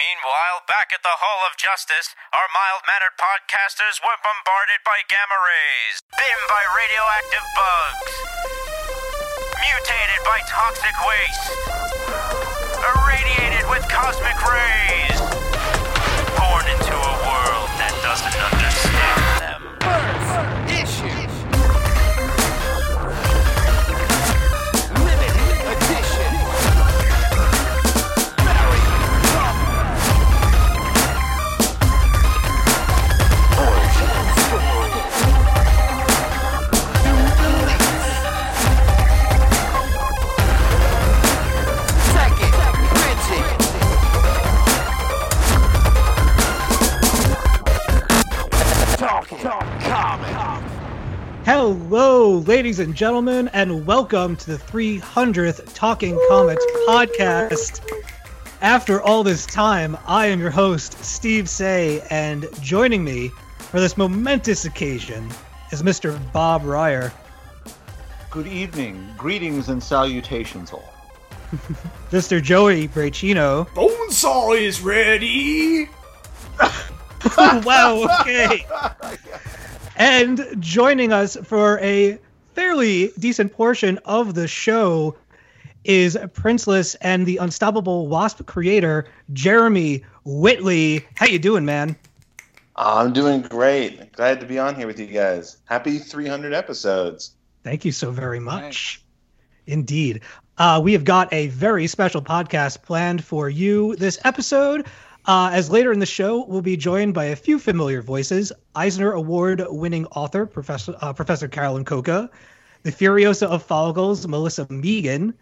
Meanwhile, back at the Hall of Justice, our mild mannered podcasters were bombarded by gamma rays, bitten by radioactive bugs, mutated by toxic waste, irradiated with cosmic rays, born into a world that doesn't understand Hello, ladies and gentlemen, and welcome to the 300th Talking Comics podcast. After all this time, I am your host, Steve Seigh, and joining me for this momentous occasion is Mr. Bob Reyer, Good evening, greetings and salutations all. Mr. Joey Braccino. Bonesaw is ready. wow, okay. And joining us for a fairly decent portion of the show is Princeless and the Unstoppable Wasp creator, Jeremy Whitley. How you doing, man? I'm doing great. Glad to be on here with you guys. Happy 300 episodes. Thank you so very much. Indeed. Uh, we have got a very special podcast planned for you this episode. Uh, as later in the show, we'll be joined by a few familiar voices Eisner Award winning author, Professor, uh, Professor Carolyn Cocca, the Furiosa of Follicles, Melissa Megan,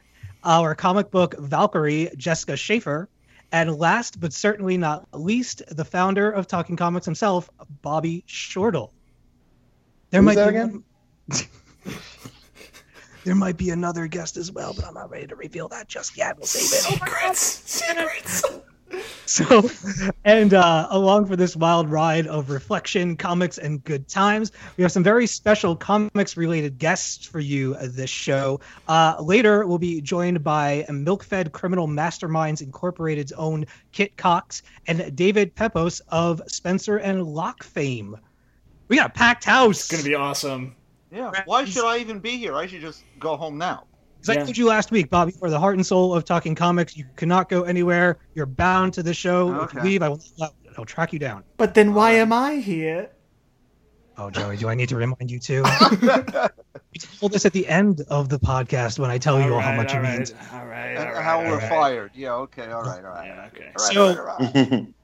our comic book Valkyrie, Jessica Schaefer, and last but certainly not least, the founder of Talking Comics himself, Bobby Shortle. There Who's that be again? there might be another guest as well, but I'm not ready to reveal that just yet. We'll save it. Secrets. Secrets. So, and uh, along for this wild ride of reflection, comics, and good times, we have some very special comics related guests for you uh, this show. Uh, later, we'll be joined by Milk-Fed Criminal Masterminds Incorporated's own Kit Cox and David Pepose of Spencer and Locke fame. We got a packed house. It's gonna be awesome. Yeah, why should I even be here? I should just go home now. As I told you last week, Bobby, you are the heart and soul of Talking Comics. You cannot go anywhere. You're bound to the show. If you leave, I will I'll track you down. But then why am I here? Oh, Joey, do I need to remind you too? you told us at the end of the podcast when I tell you all how much all it right, means. All right, all right how all we're right. fired. Yeah, okay, all right, all right. Yeah, okay. All right, So- all right, all right.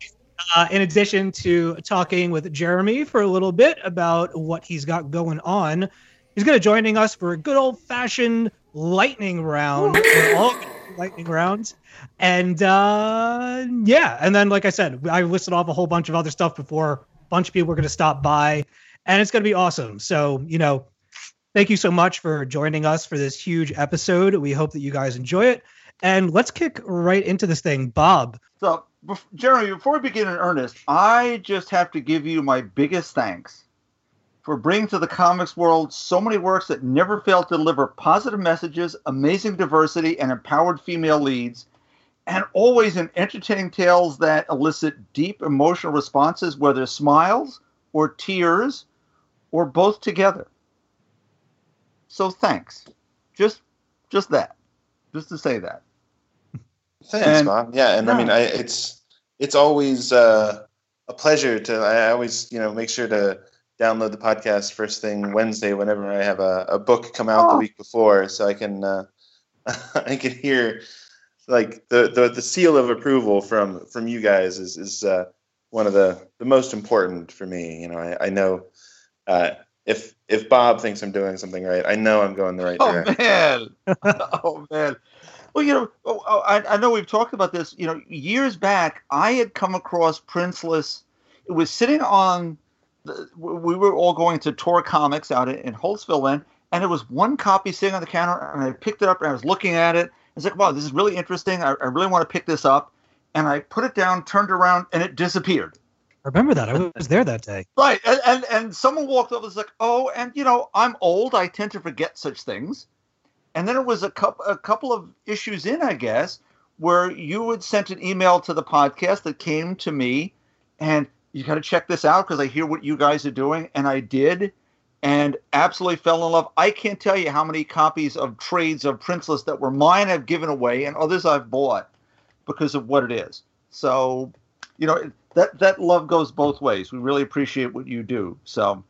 Uh, in addition to talking with Jeremy for a little bit about what he's got going on, he's going to joining us for a good old fashioned lightning round. All lightning rounds, and uh, yeah, and then like I said, I listed off a whole bunch of other stuff before. A bunch of people are going to stop by, and it's going to be awesome. So you know, thank you so much for joining us for this huge episode. We hope that you guys enjoy it. And let's kick right into this thing, Bob. So, Jeremy, before we begin in earnest, I just have to give you my biggest thanks for bringing to the comics world so many works that never fail to deliver positive messages, amazing diversity, and empowered female leads, and always in entertaining tales that elicit deep emotional responses, whether smiles or tears or both together. So thanks. Just just that. Just to say that. Thanks, And- Bob. Yeah, and I mean, I, it's it's always uh, a pleasure to. I always, you know, make sure to download the podcast first thing Wednesday whenever I have a, a book come out the Oh. week before, so I can uh, I can hear like the, the the seal of approval from from you guys is is uh, one of the the most important for me. You know, I, I know uh, if if Bob thinks I'm doing something right, I know I'm going the right Oh direction. man! oh man! Well, you know, oh, oh, I, I know we've talked about this. You know, years back, I had come across Princeless. It was sitting on. The, we were all going to Tor Comics out in, Holtsville then, and there was one copy sitting on the counter, and I picked it up and I was looking at it. I was like, "Wow, this is really interesting. I, I really want to pick this up." And I put it down, turned around, and it disappeared. I remember that. I was there that day. Right, and and, and someone walked over and was like, "Oh, and you know, I'm old. I tend to forget such things." And then it was a couple a couple of issues in, I guess, where you had sent an email to the podcast that came to me, and you got to check this out because I hear what you guys are doing, and I did, and absolutely fell in love. I can't tell you how many copies of trades of Princeless that were mine I've given away, and others I've bought because of what it is. So, you know, that that love goes both ways. We really appreciate what you do. So,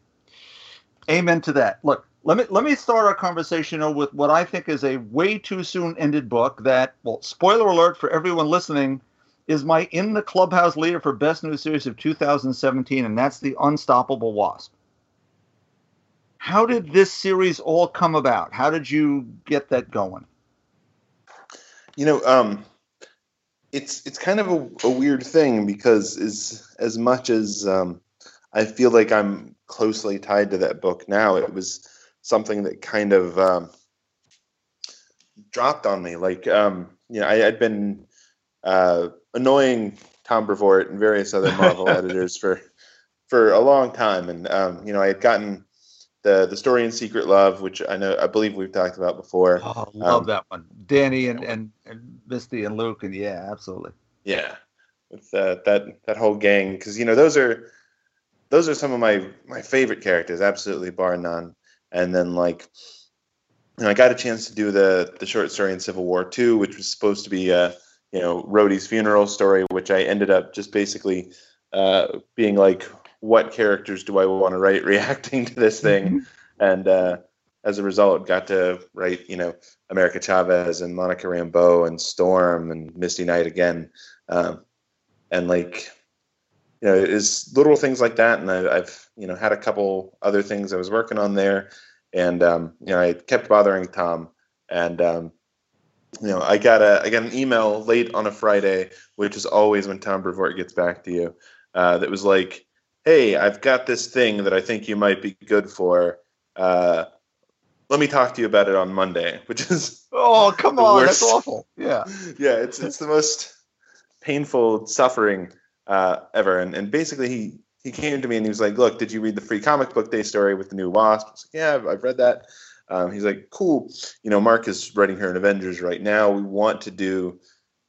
amen to that. Look, let me let me start our conversation with what I think is a way too soon ended book that, well, spoiler alert for everyone listening, is my in the clubhouse leader for best new series of 2017, and that's the Unstoppable Wasp. How did this series all come about? How did you get that going? You know, um, it's it's kind of a, a weird thing because as as much as um, I feel like I'm closely tied to that book now, it was something that kind of um, dropped on me. Like, um, you know, I, had been uh, annoying Tom Brevoort and various other Marvel editors for for a long time, and um, you know, I had gotten the the story in Secret Love, which I know I believe we've talked about before. Oh, love Um, that one. Danny and, and, and Misty and Luke, and yeah, absolutely. Yeah, with uh, that that whole gang, because you know those are those are some of my my favorite characters, absolutely bar none. And then like, you know, I got a chance to do the the short story in Civil War two, which was supposed to be uh, you know Rhodey's funeral story, which I ended up just basically uh, being like, what characters do I want to write reacting to this thing? and uh, as a result, got to write you know America Chavez and Monica Rambeau and Storm and Misty Knight again, um, and like you know it's little things like that. And I, I've you know had a couple other things I was working on there, and um, you know I kept bothering Tom, and um, you know I got a I got an email late on a Friday, which is always when Tom Brevoort gets back to you, uh, that was like, hey, I've got this thing that I think you might be good for. Uh, let me talk to you about it on Monday, which is Oh, come on. That's awful. Yeah. yeah, it's it's the most painful suffering uh, ever. And and basically he he came to me and he was like, "Look, did you read the free comic book day story with the new Wasp?" I was like, "Yeah, I've, I've read that." Um, he's like, "Cool. You know, Mark is writing her in Avengers right now. We want to do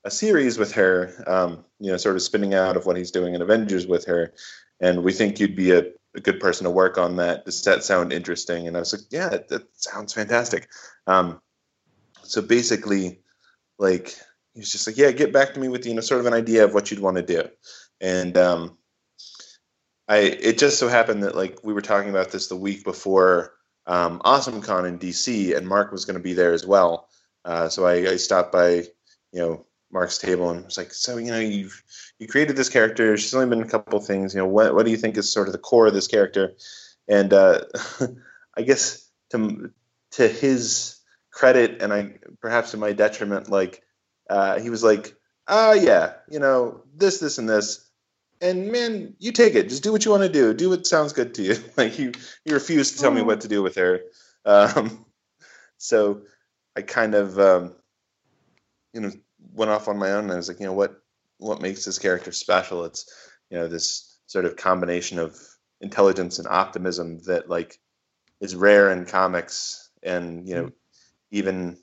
a series with her. Um, you know, sort of spinning out of what he's doing in Avengers with her, and we think you'd be a, a good person to work on that. Does that sound interesting?" And I was like, "Yeah, that, that sounds fantastic." Um, so basically, like he was just like, yeah, get back to me with you know sort of an idea of what you'd want to do, and um, I it just so happened that like we were talking about this the week before um, AwesomeCon in DC, and Mark was going to be there as well. Uh, so I, I stopped by, you know, Mark's table and was like, so you know, you've you created this character. She's only been a couple things. You know, what what do you think is sort of the core of this character? And uh, I guess to to his credit, and I perhaps to my detriment, like uh, he was like, ah, yeah, you know, this, this, and this. And man, you take it. Just do what you want to do. Do what sounds good to you. like you, he refused to tell me what to do with her. Um, so I kind of, um, you know, went off on my own. And I was like, you know, what, what makes this character special? It's, you know, this sort of combination of intelligence and optimism that like is rare in comics, and you know, even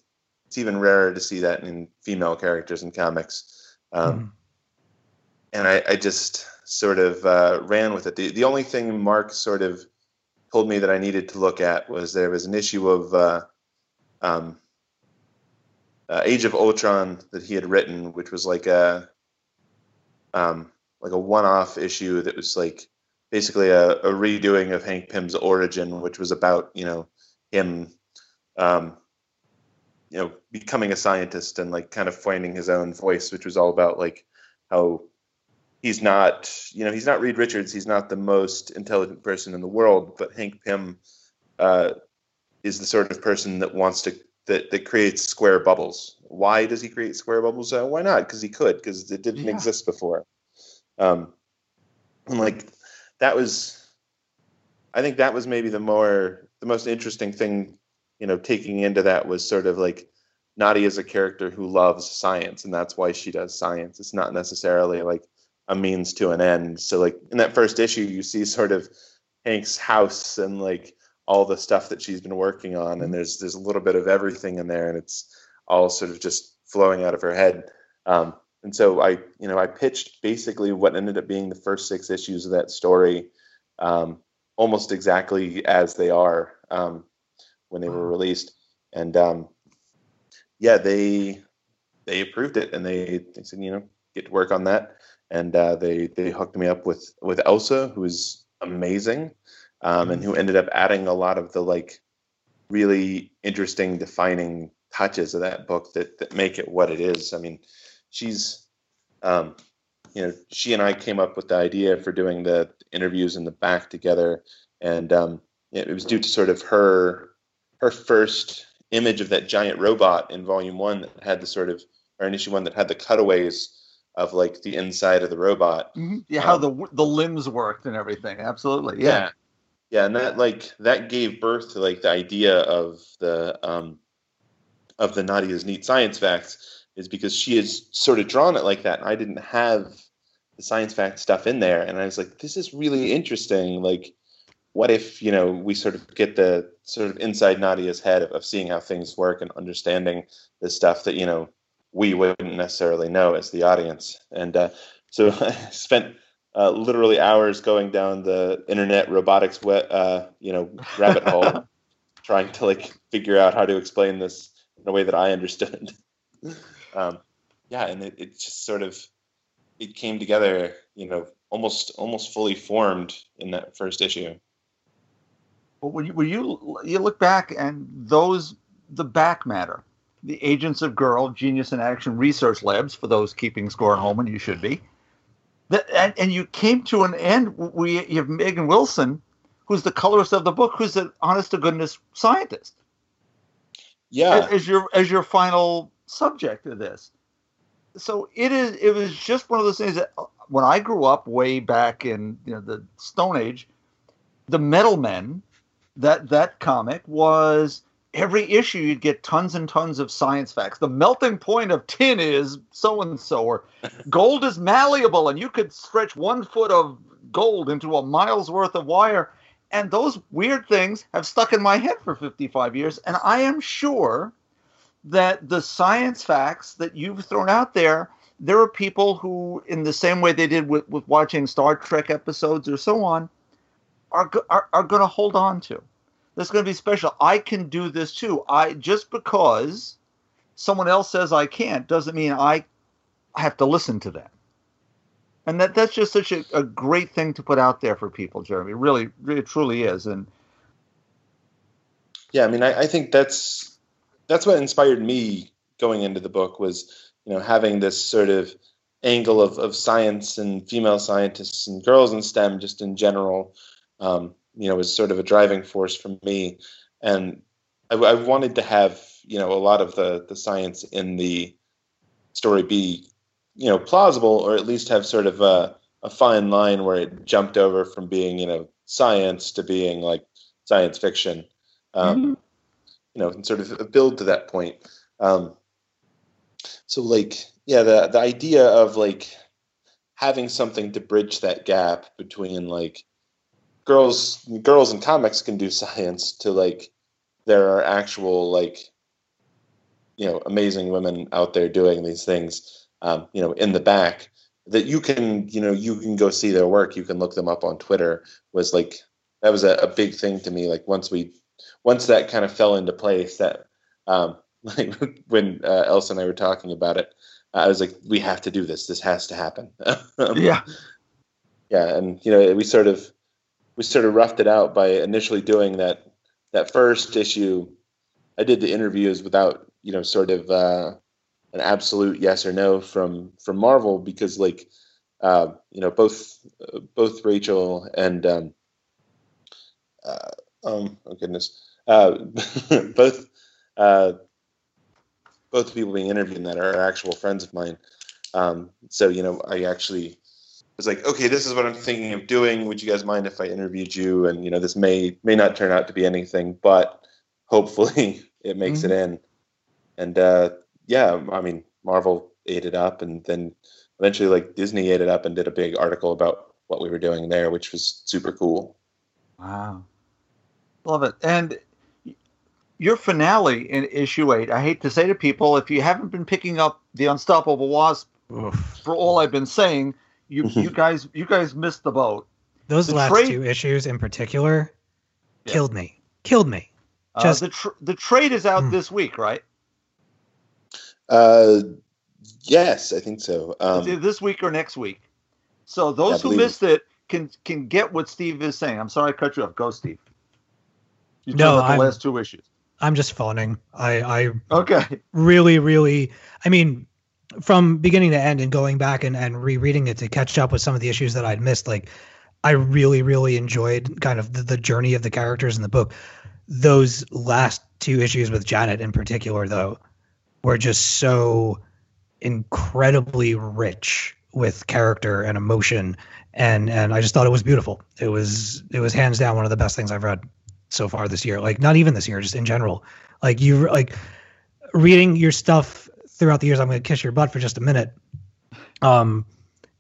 it's even rarer to see that in female characters in comics. Um, Mhm. And I, I just sort of uh, ran with it. The, the only thing Mark sort of told me that I needed to look at was there was an issue of uh, um, uh, Age of Ultron that he had written, which was like a um, like a one-off issue that was like basically a, a redoing of Hank Pym's origin, which was about you know him um, you know becoming a scientist and like kind of finding his own voice which was all about like how he's not you know he's not reed richards. He's not the most intelligent person in the world but hank pym uh, is the sort of person that wants to that, that creates square bubbles. Why does he create square bubbles? Uh, why not? Because he could because it didn't Yeah. exist before. Um, and like that was i think that was maybe the more the most interesting thing you know, taking into that was sort of like Nadia is a character who loves science, and that's why she does science. It's not necessarily like a means to an end. So, like in that first issue, you see sort of Hank's house and like all the stuff that she's been working on, and there's there's a little bit of everything in there, and it's all sort of just flowing out of her head. Um, and so I, you know, I pitched basically what ended up being the first six issues of that story, um, almost exactly as they are um, when they were released. And um, yeah, they they approved it, and they they said, you know, get to work on that. And uh, they they hooked me up with with Elsa, who is amazing, um, and who ended up adding a lot of the like really interesting defining touches of that book that that make it what it is. I mean, she's um, you know she and I came up with the idea for doing the interviews in the back together, and um, it, it was due to sort of her her first image of that giant robot in volume one that had the sort of or in issue one that had the cutaways of like the inside of the robot Mhm. Yeah, how Um, the the limbs worked and everything. Absolutely. Yeah. yeah and that like that gave birth to like the idea of the um of the nadia's neat science facts is because she has sort of drawn it like that and i didn't have the science fact stuff in there and i was like this is really interesting like what if you know we sort of get the sort of inside nadia's head of, of seeing how things work and understanding the stuff that you know we wouldn't necessarily know as the audience. And uh, so i spent uh, literally hours going down the internet robotics uh, you know rabbit hole trying to like figure out how to explain this in a way that i understood. Um, yeah and it, it just sort of it came together you know almost almost fully formed in that first issue. But when you, when you you look back and those the back matter, the Agents of Girl Genius in Action Research Labs for those keeping score at home, and you should be. That, and, and you came to an end. We you have Megan Wilson, who's the colorist of the book, who's an honest to goodness scientist, yeah as, as your as your final subject of this. So it is. It was just one of those things that uh, when I grew up way back in you know the Stone Age, the Metal Men, that that comic was every issue you'd get tons and tons of science facts. The melting point of tin is so and so, or gold is malleable, and you could stretch one foot of gold into a mile's worth of wire. And those weird things have stuck in my head for 55 years. And I am sure that the science facts that you've thrown out there, there are people who, in the same way they did with, with watching Star Trek episodes or so on, are, are, are going to hold on to. That's going to be special. I can do this too. I just because someone else says I can't doesn't mean I have to listen to them. And that that's just such a, a great thing to put out there for people, Jeremy. Really, really truly is. And yeah i mean I, I think that's that's what inspired me going into the book was you know having this sort of angle of, of science and female scientists and girls in stem just in general um, you know was sort of a driving force for me. And I, I wanted to have you know a lot of the the science in the story be you know plausible or at least have sort of a, a fine line where it jumped over from being you know science to being like science fiction um, you know and sort of build to that point. Um, so like yeah the the idea of like having something to bridge that gap between like girls girls in comics can do science to like there are actual like you know amazing women out there doing these things um, you know in the back that you can you know you can go see their work. You can look them up on twitter was like that was a, a big thing to me like once we once that kind of fell into place that um like when uh, elsa and i were talking about it i was like we have to do this. This has to happen. Yeah, yeah and you know we sort of we sort of roughed it out by initially doing that that first issue. I did the interviews without you know sort of uh an absolute yes or no from from marvel because like uh you know both uh, both rachel and um uh, um oh goodness uh both uh both people being interviewed in that are actual friends of mine. Um so you know i actually was like, okay, this is what I'm thinking of doing. Would you guys mind if I interviewed you? And you know, this may may not turn out to be anything, but hopefully it makes it in. And uh, yeah, I mean, Marvel ate it up, and then eventually, like Disney ate it up and did a big article about what we were doing there, which was super cool. Wow. Love it. And your finale in issue eight. I hate to say to people, if you haven't been picking up the Unstoppable Wasp for all I've been saying, you you guys you guys missed the boat. Those The last trade- two issues in particular Yeah. killed me. Killed me. Uh, Just- the tr- the trade is out Hmm. this week, right? Uh, yes, I think so. Um, this week or next week. So those I who missed it can can get what Steve is saying. I'm sorry I cut you off. Go, Steve. You No, about the I'm- last two issues. I'm just phoning. I, I Okay. really, really, I mean, from beginning to end and going back and, and rereading it to catch up with some of the issues that I'd missed, like, I really, really enjoyed kind of the, the journey of the characters in the book. Those last two issues with Janet in particular, though, were just so incredibly rich with character and emotion and and I just thought it was beautiful. It was it was hands down one of the best things I've read so far this year. Like not even this year, just in general. Like you like reading your stuff throughout the years. I'm going to kiss your butt for just a minute. Um,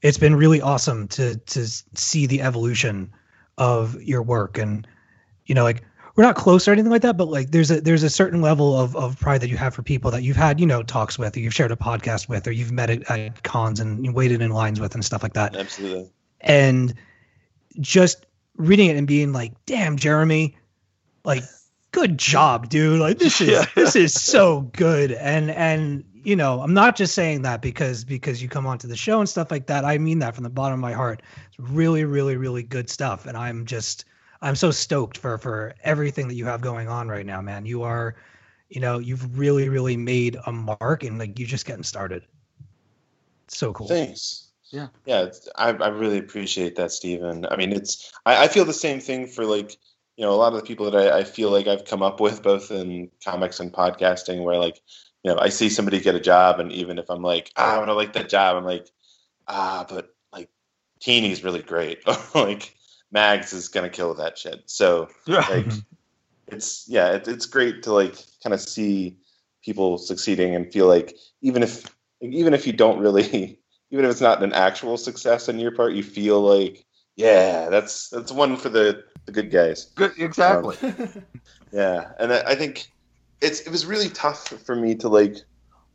it's been really awesome to to see the evolution of your work, and you know, like we're not close or anything like that, but like there's a there's a certain level of of pride that you have for people that you've had you know talks with, or you've shared a podcast with, or you've met at, at cons and you waited in lines with and stuff like that absolutely. and just reading it and being like, "Damn, Jeremy, like, good job, dude! Like, this is Yeah. this is so good." And and you know, I'm not just saying that because because you come onto the show and stuff like that. I mean that from the bottom of my heart. It's really, really, really good stuff, and I'm just I'm so stoked for for everything that you have going on right now, man. You are, you know, you've really, really made a mark, and like you're just getting started. It's so cool. Thanks. Yeah. Yeah, it's- I, I really appreciate that, Stephen. I mean, it's I, I feel the same thing for like you know a lot of the people that I, I feel like I've come up with both in comics and podcasting, where like you know I see somebody get a job, and even if I'm like ah, I don't like that job, I'm like ah, but like Tini's really great, like Mags is gonna kill that shit. So like it's yeah it, it's great to like kind of see people succeeding and feel like even if even if you don't really even if it's not an actual success on your part you feel like yeah that's that's one for the the good guys Good. Exactly. yeah and I, I think it's it was really tough for me to like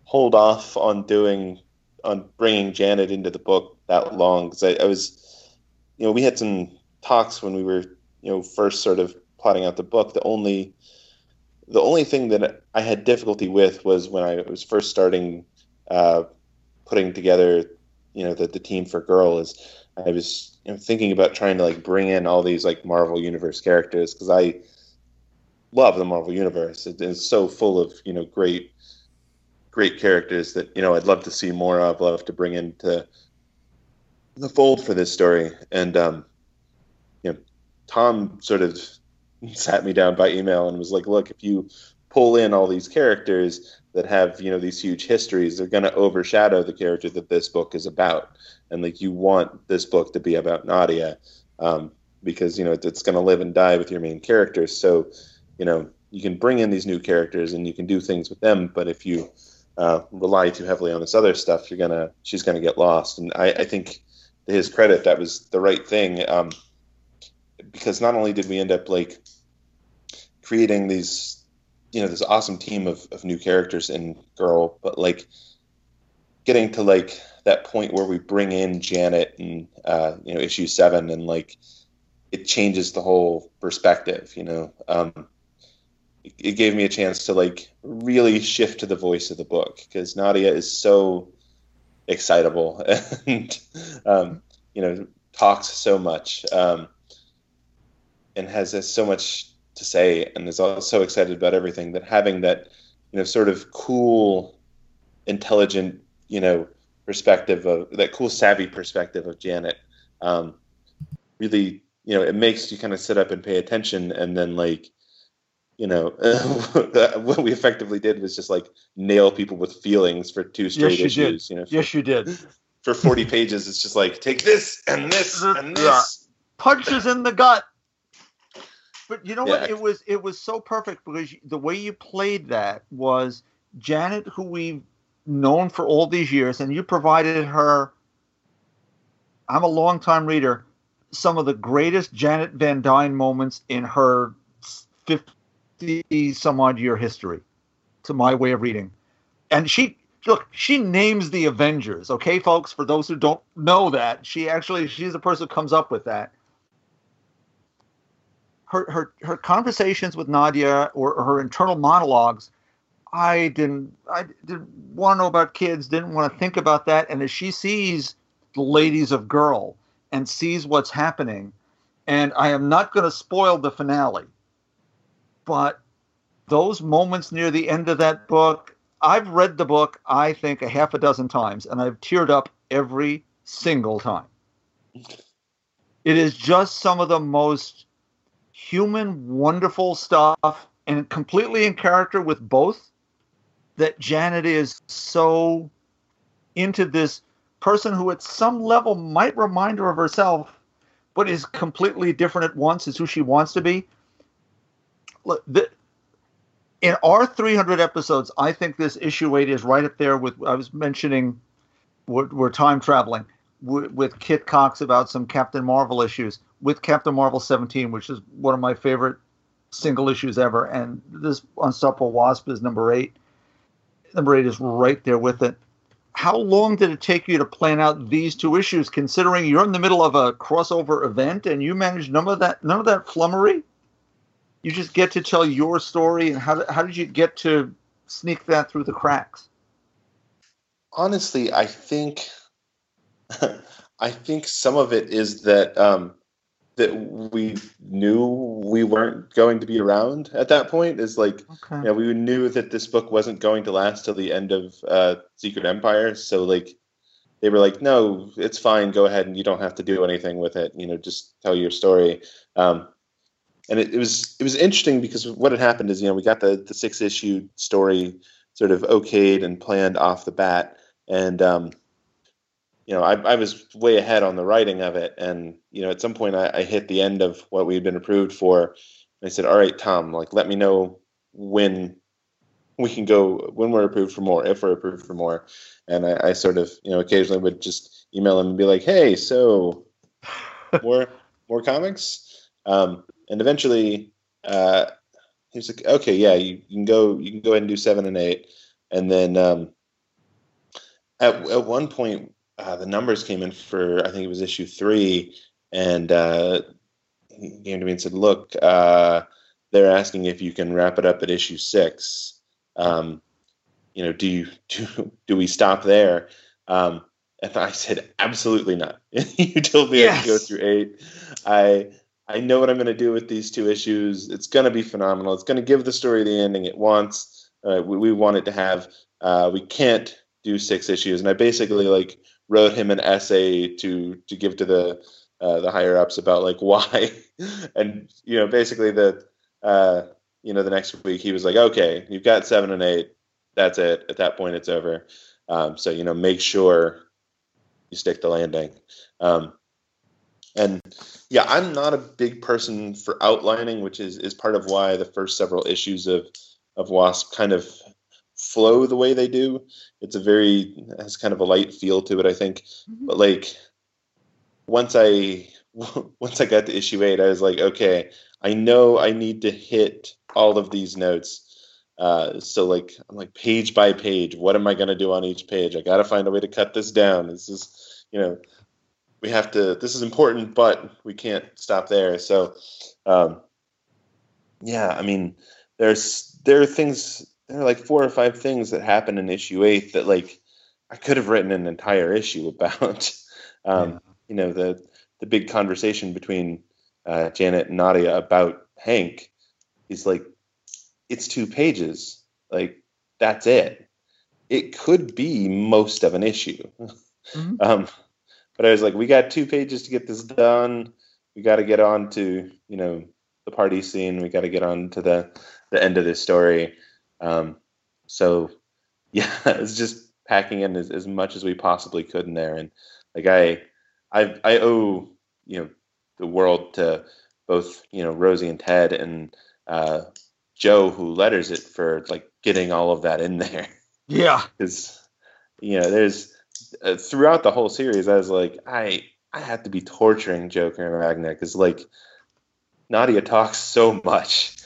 hold off on doing on bringing janet into the book that long because I, I was you know we had some talks when we were you know first sort of plotting out the book. The only the only thing that i had difficulty with was when i was first starting uh, putting together you know the, the team for girl is i was you know, thinking about trying to like bring in all these like marvel universe characters because i love the marvel universe. It is so full of you know great great characters that you know i'd love to see more of love to bring into the fold for this story. And um you know tom sort of sat me down by email and was like look if you pull in all these characters that have you know these huge histories they're going to overshadow the character that this book is about. And like you want this book to be about nadia um, because you know it's going to live and die with your main characters so you know you can bring in these new characters and you can do things with them but if you uh, rely too heavily on this other stuff you're gonna she's gonna get lost. And i, I think to his credit that was the right thing um, because not only did we end up like creating these you know this awesome team of, of new characters in girl but like getting to like that point where we bring in janet and uh, you know issue seven and like it changes the whole perspective you know? Um, it, gave me a chance to like really shift to the voice of the book because nadia is so excitable and um, you know talks so much um, and has uh, so much to say and is all so excited about everything that having that you know sort of cool intelligent you know perspective of that cool savvy perspective of janet um, really you know it makes you kind of sit up and pay attention and then like you know what we effectively did was just like nail people with feelings for two straight you did. issues you know yes, you did. for 40 pages it's just like take this and this and this Yeah. Punches in the gut. But you know what? It was it was so perfect because the way you played that was Janet, who we've known for all these years, and you provided her. I'm a longtime reader. Some of the greatest Janet Van Dyne moments in her 50 see some odd year history to my way of reading. And she look, she names the Avengers, okay, folks, for those who don't know that. She actually she's the person who comes up with that. Her her her conversations with Nadia or, or her internal monologues, I didn't I didn't want to know about kids, didn't want to think about that. And as she sees the ladies of girl and sees what's happening, and I am not going to spoil the finale, but those moments near the end of that book, I've read the book, I think, a half a dozen times, and I've teared up every single time. It is just some of the most human, wonderful stuff, and completely in character with both. That Janet is so into this person who, at some level, might remind her of herself, but is completely different at once, is who she wants to be. Look, the, in our 300 episodes, I think this issue eight is right up there with I was mentioning we're, we're time traveling with, with Kit Cox about some Captain Marvel issues with Captain Marvel 17, which is one of my favorite single issues ever, and this Unstoppable Wasp is number eight. Number eight is right there with it. How long did it take you to plan out these two issues, considering you're in the middle of a crossover event and you managed none of that none of that flummery? You just get to tell your story and how, how did you get to sneak that through the cracks honestly, I think I think some of it is that um, that we knew we weren't going to be around at that point. Is like okay yeah, we knew that this book wasn't going to last till the end of uh, Secret Empire. So like they were like, no, it's fine. Go ahead and you don't have to do anything with it. You know, just tell your story. Um, and it, it was it was interesting because what had happened is you know we got the the six issue story sort of okayed and planned off the bat, and um, you know I, I was way ahead on the writing of it, and you know at some point I, I hit the end of what we had been approved for, and I said, all right, Tom, like let me know when we can go when we're approved for more, if we're approved for more, and I, I sort of you know occasionally would just email him and be like, hey, so more more comics. Um, and eventually, uh, he was like, "Okay, yeah, you, you can go. You can go ahead and do seven and eight. And then um, at at one point, uh, the numbers came in for I think it was issue three, and uh, he came to me and said, "Look, uh, they're asking if you can wrap it up at issue six. Um, you know, do you do do we stop there?" Um, and I said, "Absolutely not. you told me I could go through eight. I." I know what I'm going to do with these two issues. It's going to be phenomenal. It's going to give the story the ending it wants. Uh, we, we want it to have. Uh, we can't do six issues, and I basically like wrote him an essay to to give to the uh, the higher ups about like why, and you know basically the uh, you know the next week he was like, okay, you've got seven and eight. That's it. At that point, it's over. Um, so you know, make sure you stick the landing. Um, and yeah, I'm not a big person for outlining, which is is part of why the first several issues of of Wasp kind of flow the way they do. It's a very has kind of a light feel to it, I think. But like once I once I got to issue eight, I was like, okay, I know I need to hit all of these notes. Uh, so like I'm like page by page, what am I gonna do on each page? I gotta find a way to cut this down. This is you know we have to this is important but we can't stop there. So um, yeah i mean there's there are things there are like four or five things that happen in issue eight that like i could have written an entire issue about. Um, Yeah. you know the the big conversation between uh, janet and nadia about hank is like it's two pages. Like that's it. It could be most of an issue. Mhm. um, but I was like, we got two pages to get this done. We got to get on to you know the party scene. We got to get on to the the end of this story. Um, so yeah, it's just packing in as, as much as we possibly could in there. And like I, I I owe you know the world to both you know Rosie and Ted and uh, Joe who letters it for like getting all of that in there yeah because you know there's throughout the whole series i was like i i have to be torturing Joe Caramagna because like nadia talks so much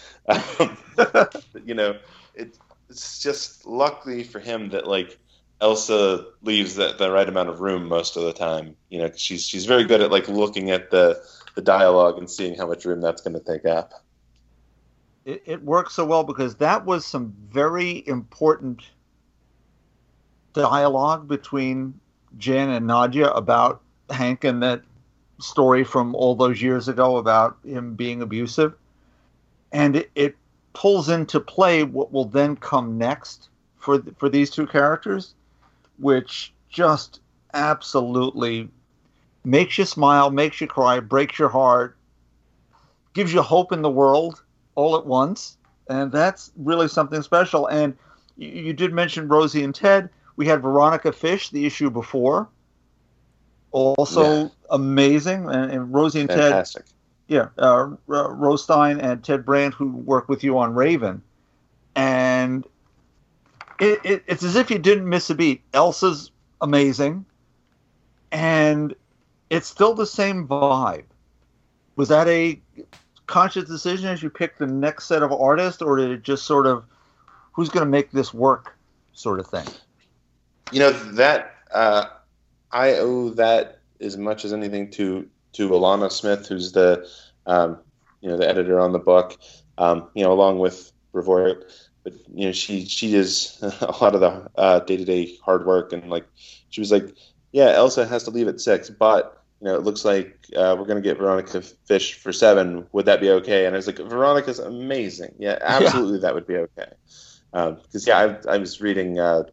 Um, you know, it, it's just luckily for him that like Elsa leaves that the right amount of room most of the time. You know, she's she's very good at like looking at the the dialogue and seeing how much room that's going to take up. it, it works so well because that was some very important dialogue between Jen and Nadia about Hank and that story from all those years ago about him being abusive. And it, it pulls into play what will then come next for for these two characters, which just absolutely makes you smile, makes you cry, breaks your heart, gives you hope in the world all at once, and that's really something special. And you, you did mention Rosie and Ted. We had Veronica Fish the issue before, also Yeah. amazing. And, and Rosie and Ted, yeah, uh, R- Rostein and Ted Brandt, who work with you on Raven, and it, it, it's as if you didn't miss a beat. Elsa's amazing, and it's still the same vibe. Was that a conscious decision as you picked the next set of artists, or did it just sort of who's going to make this work sort of thing? You know that uh, I owe that as much as anything to to Alana Smith, who's the um, you know the editor on the book. Um, you know, along with Brevoort, but you know she she does a lot of the day to day hard work, and like she was like, yeah, Elsa has to leave at six, but you know it looks like uh, we're gonna get Veronica Fish for seven. Would that be okay? And I was like, Veronica's amazing. Yeah, absolutely, that would be okay. Because yeah, I, I was reading. Uh,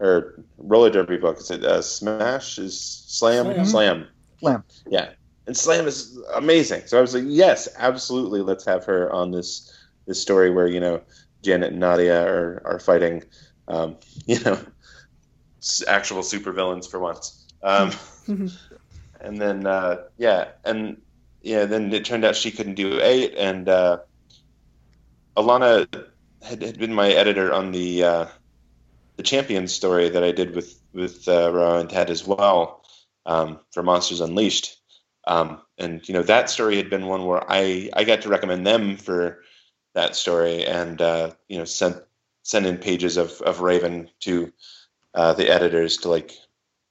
or roller derby book. Is it uh, Smash? Is Slam? Slam. Slam. Slam. Yeah, and Slam is amazing. So I was like, yes, absolutely, let's have her on this this story where you know Janet and Nadia are are fighting, um, you know, s- actual supervillains for once. Um, and then uh, yeah, and yeah, then it turned out she couldn't do eight, and uh, Alana had, had been my editor on the. The champions story that I did with with uh, Ra and Ted as well um, for Monsters Unleashed, um, and you know that story had been one where I I got to recommend them for that story, and uh, you know sent send in pages of of Raven to uh, the editors to like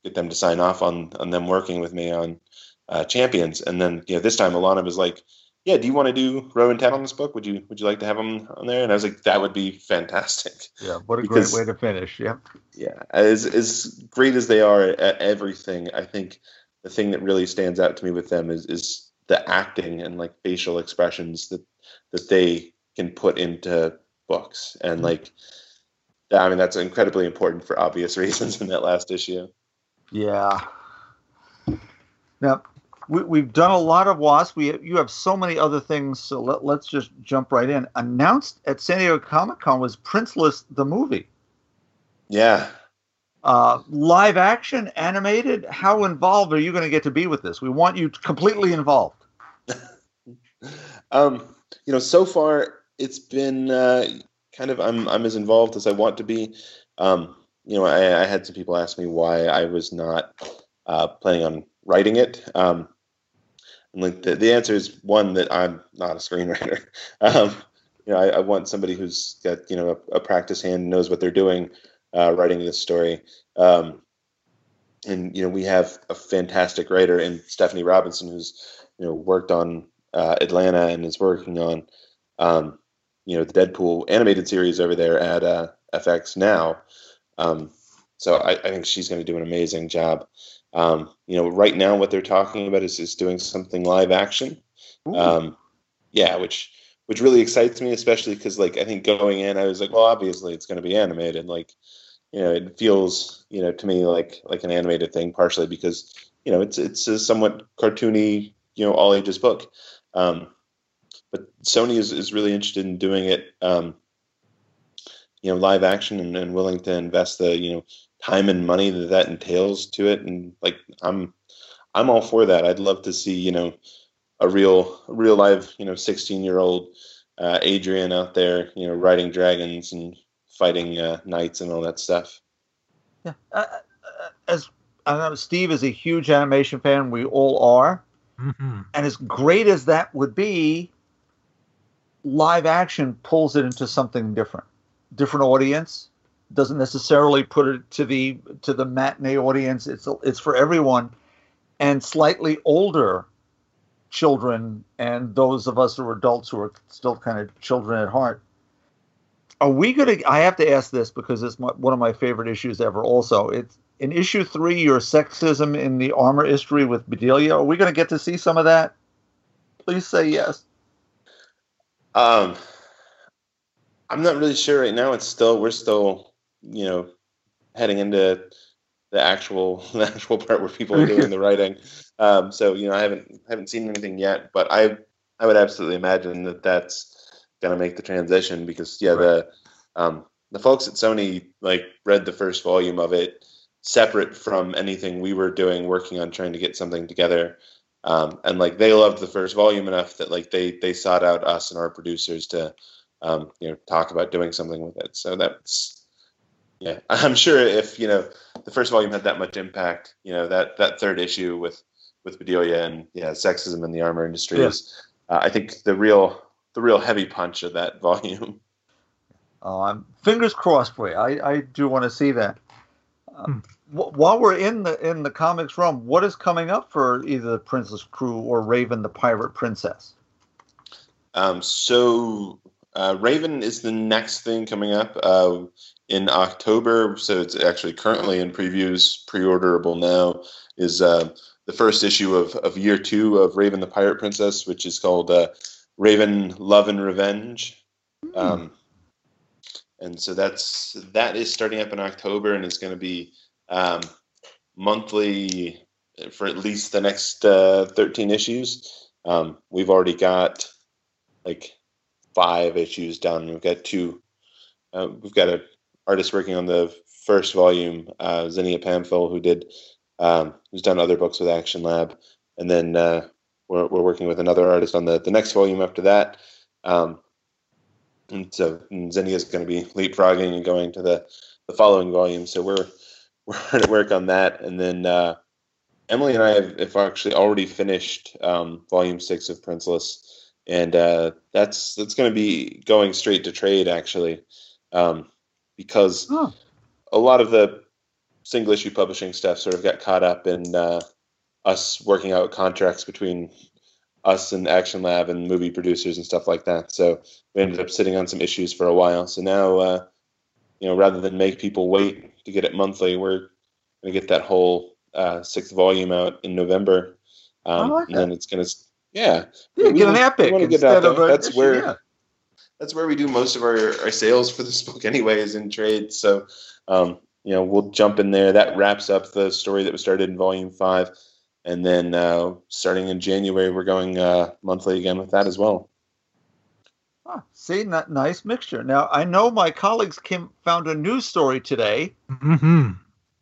get them to sign off on on them working with me on uh, champions, and then you know this time Alana was like. Yeah, do you want to do Row and Ted on this book? Would you Would you like to have them on there? And I was like, that would be fantastic. Yeah, what a Because- great way to finish. Yeah. Yeah, as as great as they are at everything, I think the thing that really stands out to me with them is is the acting and like facial expressions that that they can put into books, and mm-hmm. like, I mean, that's incredibly important for obvious reasons in that last issue. Yeah. Now, we, we've done a lot of Wasp. We you have so many other things, so let, let's just jump right in. Announced at San Diego Comic Con was Princeless the movie. Yeah, Uh, live action, animated. How involved are you going to get to be with this? We want you completely involved. um, you know, so far it's been uh, kind of I'm I'm as involved as I want to be. Um, you know, I, I had some people ask me why I was not uh, planning on writing it. Um, like the, the answer is one that I'm not a screenwriter. Um, you know, I, I want somebody who's got you know a, a practice hand, knows what they're doing, uh, writing this story. Um, and you know, we have a fantastic writer in Stephanie Robinson, who's you know worked on uh, Atlanta and is working on um, you know the Deadpool animated series over there at uh, FX now. Um, so I, I think she's going to do an amazing job. Um, you know, right now what they're talking about is is doing something live action. Um, yeah, which which really excites me, especially because like I think going in, I was like, well, obviously it's going to be animated. Like, you know, it feels you know to me like like an animated thing, partially because you know it's it's a somewhat cartoony, you know, all ages book. Um, but Sony is, is really interested in doing it, um, you know, live action and, and willing to invest the you know time and money that that entails to it. And like I'm I'm all for that. I'd love to see you know a real a real live you know 16 year old uh, Adrienne out there you know riding dragons and fighting uh, knights and all that stuff. Yeah. Uh, uh, as I know, Steve is a huge animation fan. We all are. Mm-hmm. And as great as that would be, live action pulls it into something different, different audience. Doesn't necessarily put it to the to the matinee audience. It's it's for everyone, and slightly older children and those of us who are adults who are still kind of children at heart. Are we going to? I have to ask this because it's my, one of my favorite issues ever. Also, it's in issue three, your sexism in the armor history with Bedelia. Are we going to get to see some of that? Please say yes. Um, I'm not really sure right now. It's still we're still you know heading into the actual the actual part where people are doing the writing. Um, so you know I haven't haven't seen anything yet, but I I would absolutely imagine that that's going to make the transition because yeah the um, the folks at Sony like read the first volume of it separate from anything we were doing working on trying to get something together. Um, and like they loved the first volume enough that like they they sought out us and our producers to um, you know talk about doing something with it. So that's yeah i'm sure if you know the first volume had that much impact you know that that third issue with with bedelia and yeah sexism in the armor industry Yeah. is uh, i think the real the real heavy punch of that volume Oh, I'm fingers crossed for you. I, I do want to see that. Um, wh- while we're in the in the comics realm, what is coming up for either the Princess Crew or Raven the Pirate Princess? Um, so uh, Raven is the next thing coming up uh, in October. So it's actually currently in previews, pre-orderable now. Is uh, the first issue of, of year two of Raven the Pirate Princess, which is called uh, Raven Love and Revenge. Um, and so that's that is starting up in October and it's going to be um, monthly for at least the next uh, 13 issues. Um, we've already got like five issues done. We've got two. Uh, we've got a artist working on the first volume, uh, Xenia Pamfil, who did um, who's done other books with Action Lab, and then uh, we're we're working with another artist on the the next volume after that. Um, and so Xenia is going to be leapfrogging and going to the the following volume. So we're we're hard at work on that, and then uh, Emily and I have, have actually already finished um, volume six of Princeless, and uh, that's that's going to be going straight to trade actually, um, because Oh. a lot of the single issue publishing stuff sort of got caught up in uh, us working out contracts between us and Action Lab and movie producers and stuff like that. So we ended up sitting on some issues for a while. So now, uh, you know, rather than make people wait to get it monthly, we're going to get that whole uh, sixth volume out in November. Um, like and then it's going to, yeah, Yeah, get an epic we get out instead of a That's issue, where- yeah. That's where we do most of our, our sales for this book anyway is in trade so um, you know we'll jump in there that wraps up the story that was started in volume five and then uh, starting in january we're going uh, monthly again with that as well Ah, see, that nice mixture. Now I know my colleagues Kim found a news story today, hmm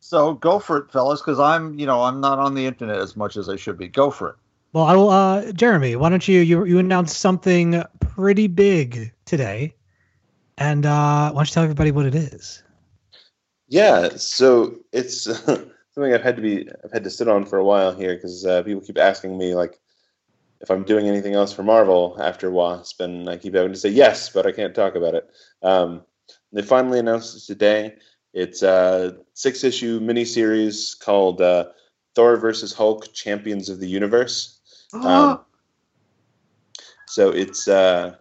so go for it, fellas, because I'm, you know, I'm not on the internet as much as I should be. Go for it. Well, I will. Uh, Jeremy, why don't you you you announced something pretty big today, and uh, why don't you tell everybody what it is? yeah so it's something i've had to be i've had to sit on for a while here because uh, people keep asking me like if i'm doing anything else for marvel after wasp and i keep having to say yes but i can't talk about it um, they finally announced it today it's a six issue miniseries called uh, thor versus hulk champions of the universe um, so it's uh,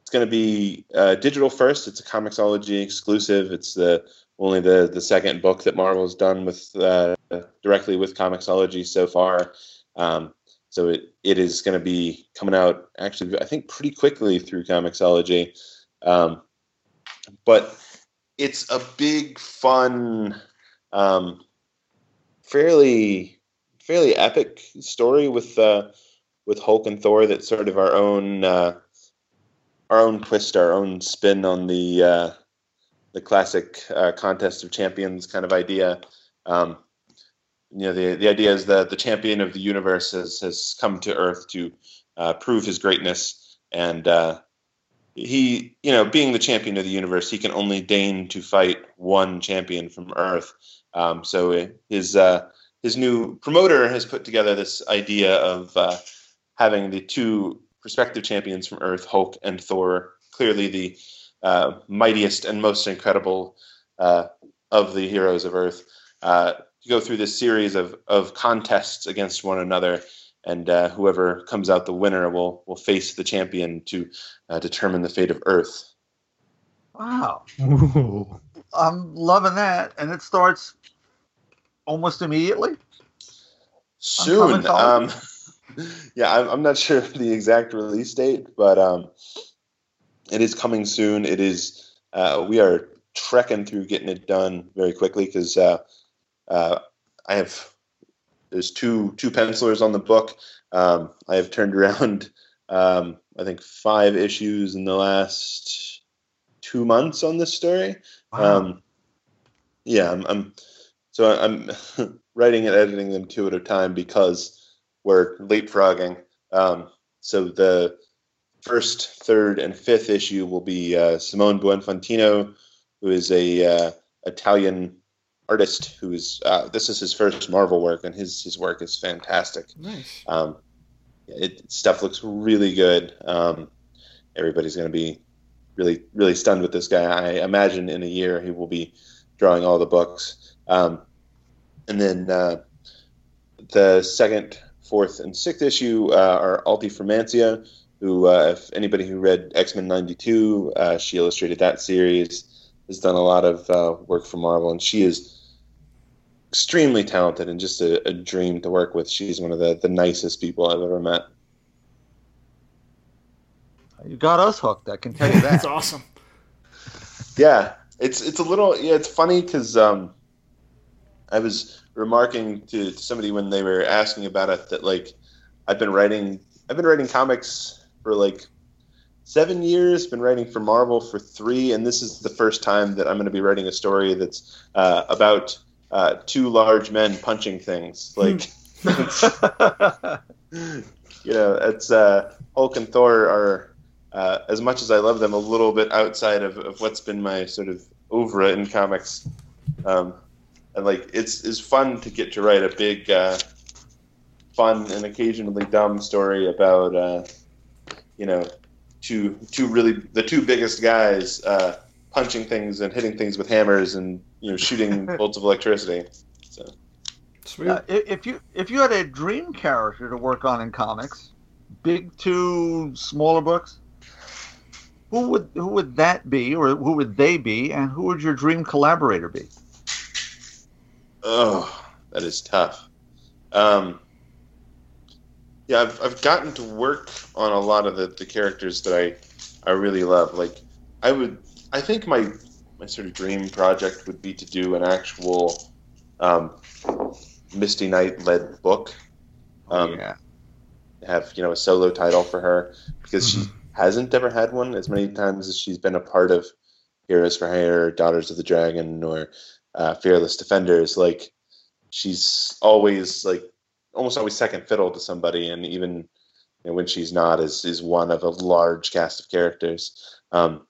it's going to be uh, digital first. It's a Comixology exclusive. It's the only the the second book that Marvel's done with uh, directly with Comixology so far. Um, so it, it is going to be coming out actually, I think, pretty quickly through Comixology. Um, but it's a big, fun, um, fairly fairly epic story with uh, with Hulk and Thor. That's sort of our own uh, our own twist, our own spin on the uh, the classic uh, contest of champions kind of idea. Um, you know, the the idea is that the champion of the universe has has come to Earth to uh, prove his greatness, and uh, he, you know, being the champion of the universe, he can only deign to fight one champion from Earth. Um, so his uh, his new promoter has put together this idea of uh, having the two prospective champions from Earth, Hulk and Thor, clearly the uh, mightiest and most incredible uh, of the heroes of Earth, uh, to go through this series of, of contests against one another. And uh, whoever comes out the winner will, will face the champion to uh, determine the fate of Earth. Wow. Ooh. I'm loving that. And it starts almost immediately. Soon. Um, yeah, I'm, I'm not sure the exact release date, but um, it is coming soon. It is. Uh, we are trekking through getting it done very quickly because uh, uh, I have there's two two pencilers on the book. Um, I have turned around um, I think five issues in the last two months on this story. Wow. Um, yeah, I'm, I'm so I'm writing and editing them two at a time because we're leapfrogging. Um, so the first, third, and fifth issue will be uh, Simone Buonfantino, who is a uh, Italian artist who is uh, this is his first Marvel work, and his his work is fantastic. Nice. Um, it stuff looks really good. Um, everybody's going to be really really stunned with this guy. I imagine in a year he will be drawing all the books. Um, and then uh, the second, fourth, and sixth issue uh, are Alti Firmansyah, who, uh, if anybody who read X Men '92, uh, she illustrated that series. Has done a lot of uh, work for Marvel, and she is extremely talented and just a, a dream to work with. She's one of the, the nicest people I've ever met. You got us hooked. I can tell you That's awesome. Yeah, it's it's a little yeah, it's funny because um, I was remarking to, somebody when they were asking about it that like I've been writing I've been writing comics for like seven years, been writing for Marvel for three, and this is the first time that I'm going to be writing a story that's uh, about uh, two large men punching things. Like, you know, it's uh, Hulk and Thor are uh, as much as I love them, a little bit outside of, of what's been my sort of oeuvre in comics. Um, and like, it's it's fun to get to write a big, uh, fun and occasionally dumb story about, uh, you know, two two really the two biggest guys uh, punching things and hitting things with hammers and you know shooting bolts of electricity. So Sweet. Uh, if you if you had a dream character to work on in comics, big two, smaller books, who would who would that be, or who would they be, and who would your dream collaborator be? Oh, that is tough. Um, yeah, I've, I've gotten to work on a lot of the, the characters that I I really love. Like, I would, I think my my sort of dream project would be to do an actual um, Misty Knight led book. Um, yeah, have you know a solo title for her because she hasn't ever had one as many times as she's been a part of Heroes for Hire, Daughters of the Dragon, or uh, Fearless Defenders. Like she's always like almost always second fiddle to somebody, and even you know, when she's not, is is one of a large cast of characters. Um,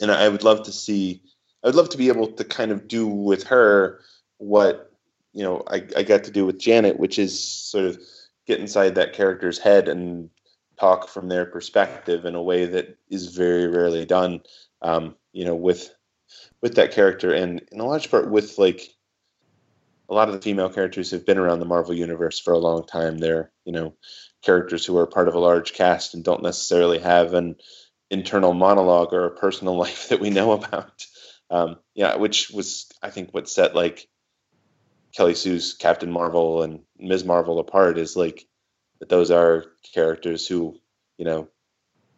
and I would love to see. I would love to be able to kind of do with her what you know I, I got to do with Janet, which is sort of get inside that character's head and talk from their perspective in a way that is very rarely done. Um, you know, with with that character, and in a large part with like a lot of the female characters who've been around the Marvel universe for a long time. They're you know characters who are part of a large cast and don't necessarily have an internal monologue or a personal life that we know about. Um, yeah, which was I think what set like Kelly Sue's Captain Marvel and Ms. Marvel apart is like that those are characters who, you know,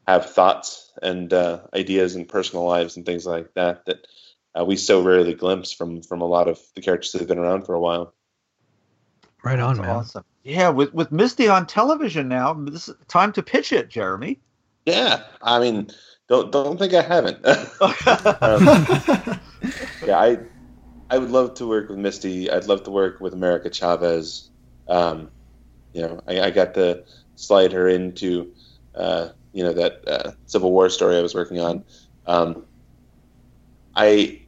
have thoughts and uh, ideas and personal lives and things like that that uh, we so rarely glimpse from from a lot of the characters that have been around for a while. Right on, That's man. awesome. Yeah, with with Misty on television now, this is time to pitch it, Jeremy. Yeah, I mean, don't don't think I haven't. Um, yeah, I I would love to work with Misty. I'd love to work with America Chavez. Um, you know, I, I got to slide her into uh, you know that uh, Civil War story I was working on. Um, I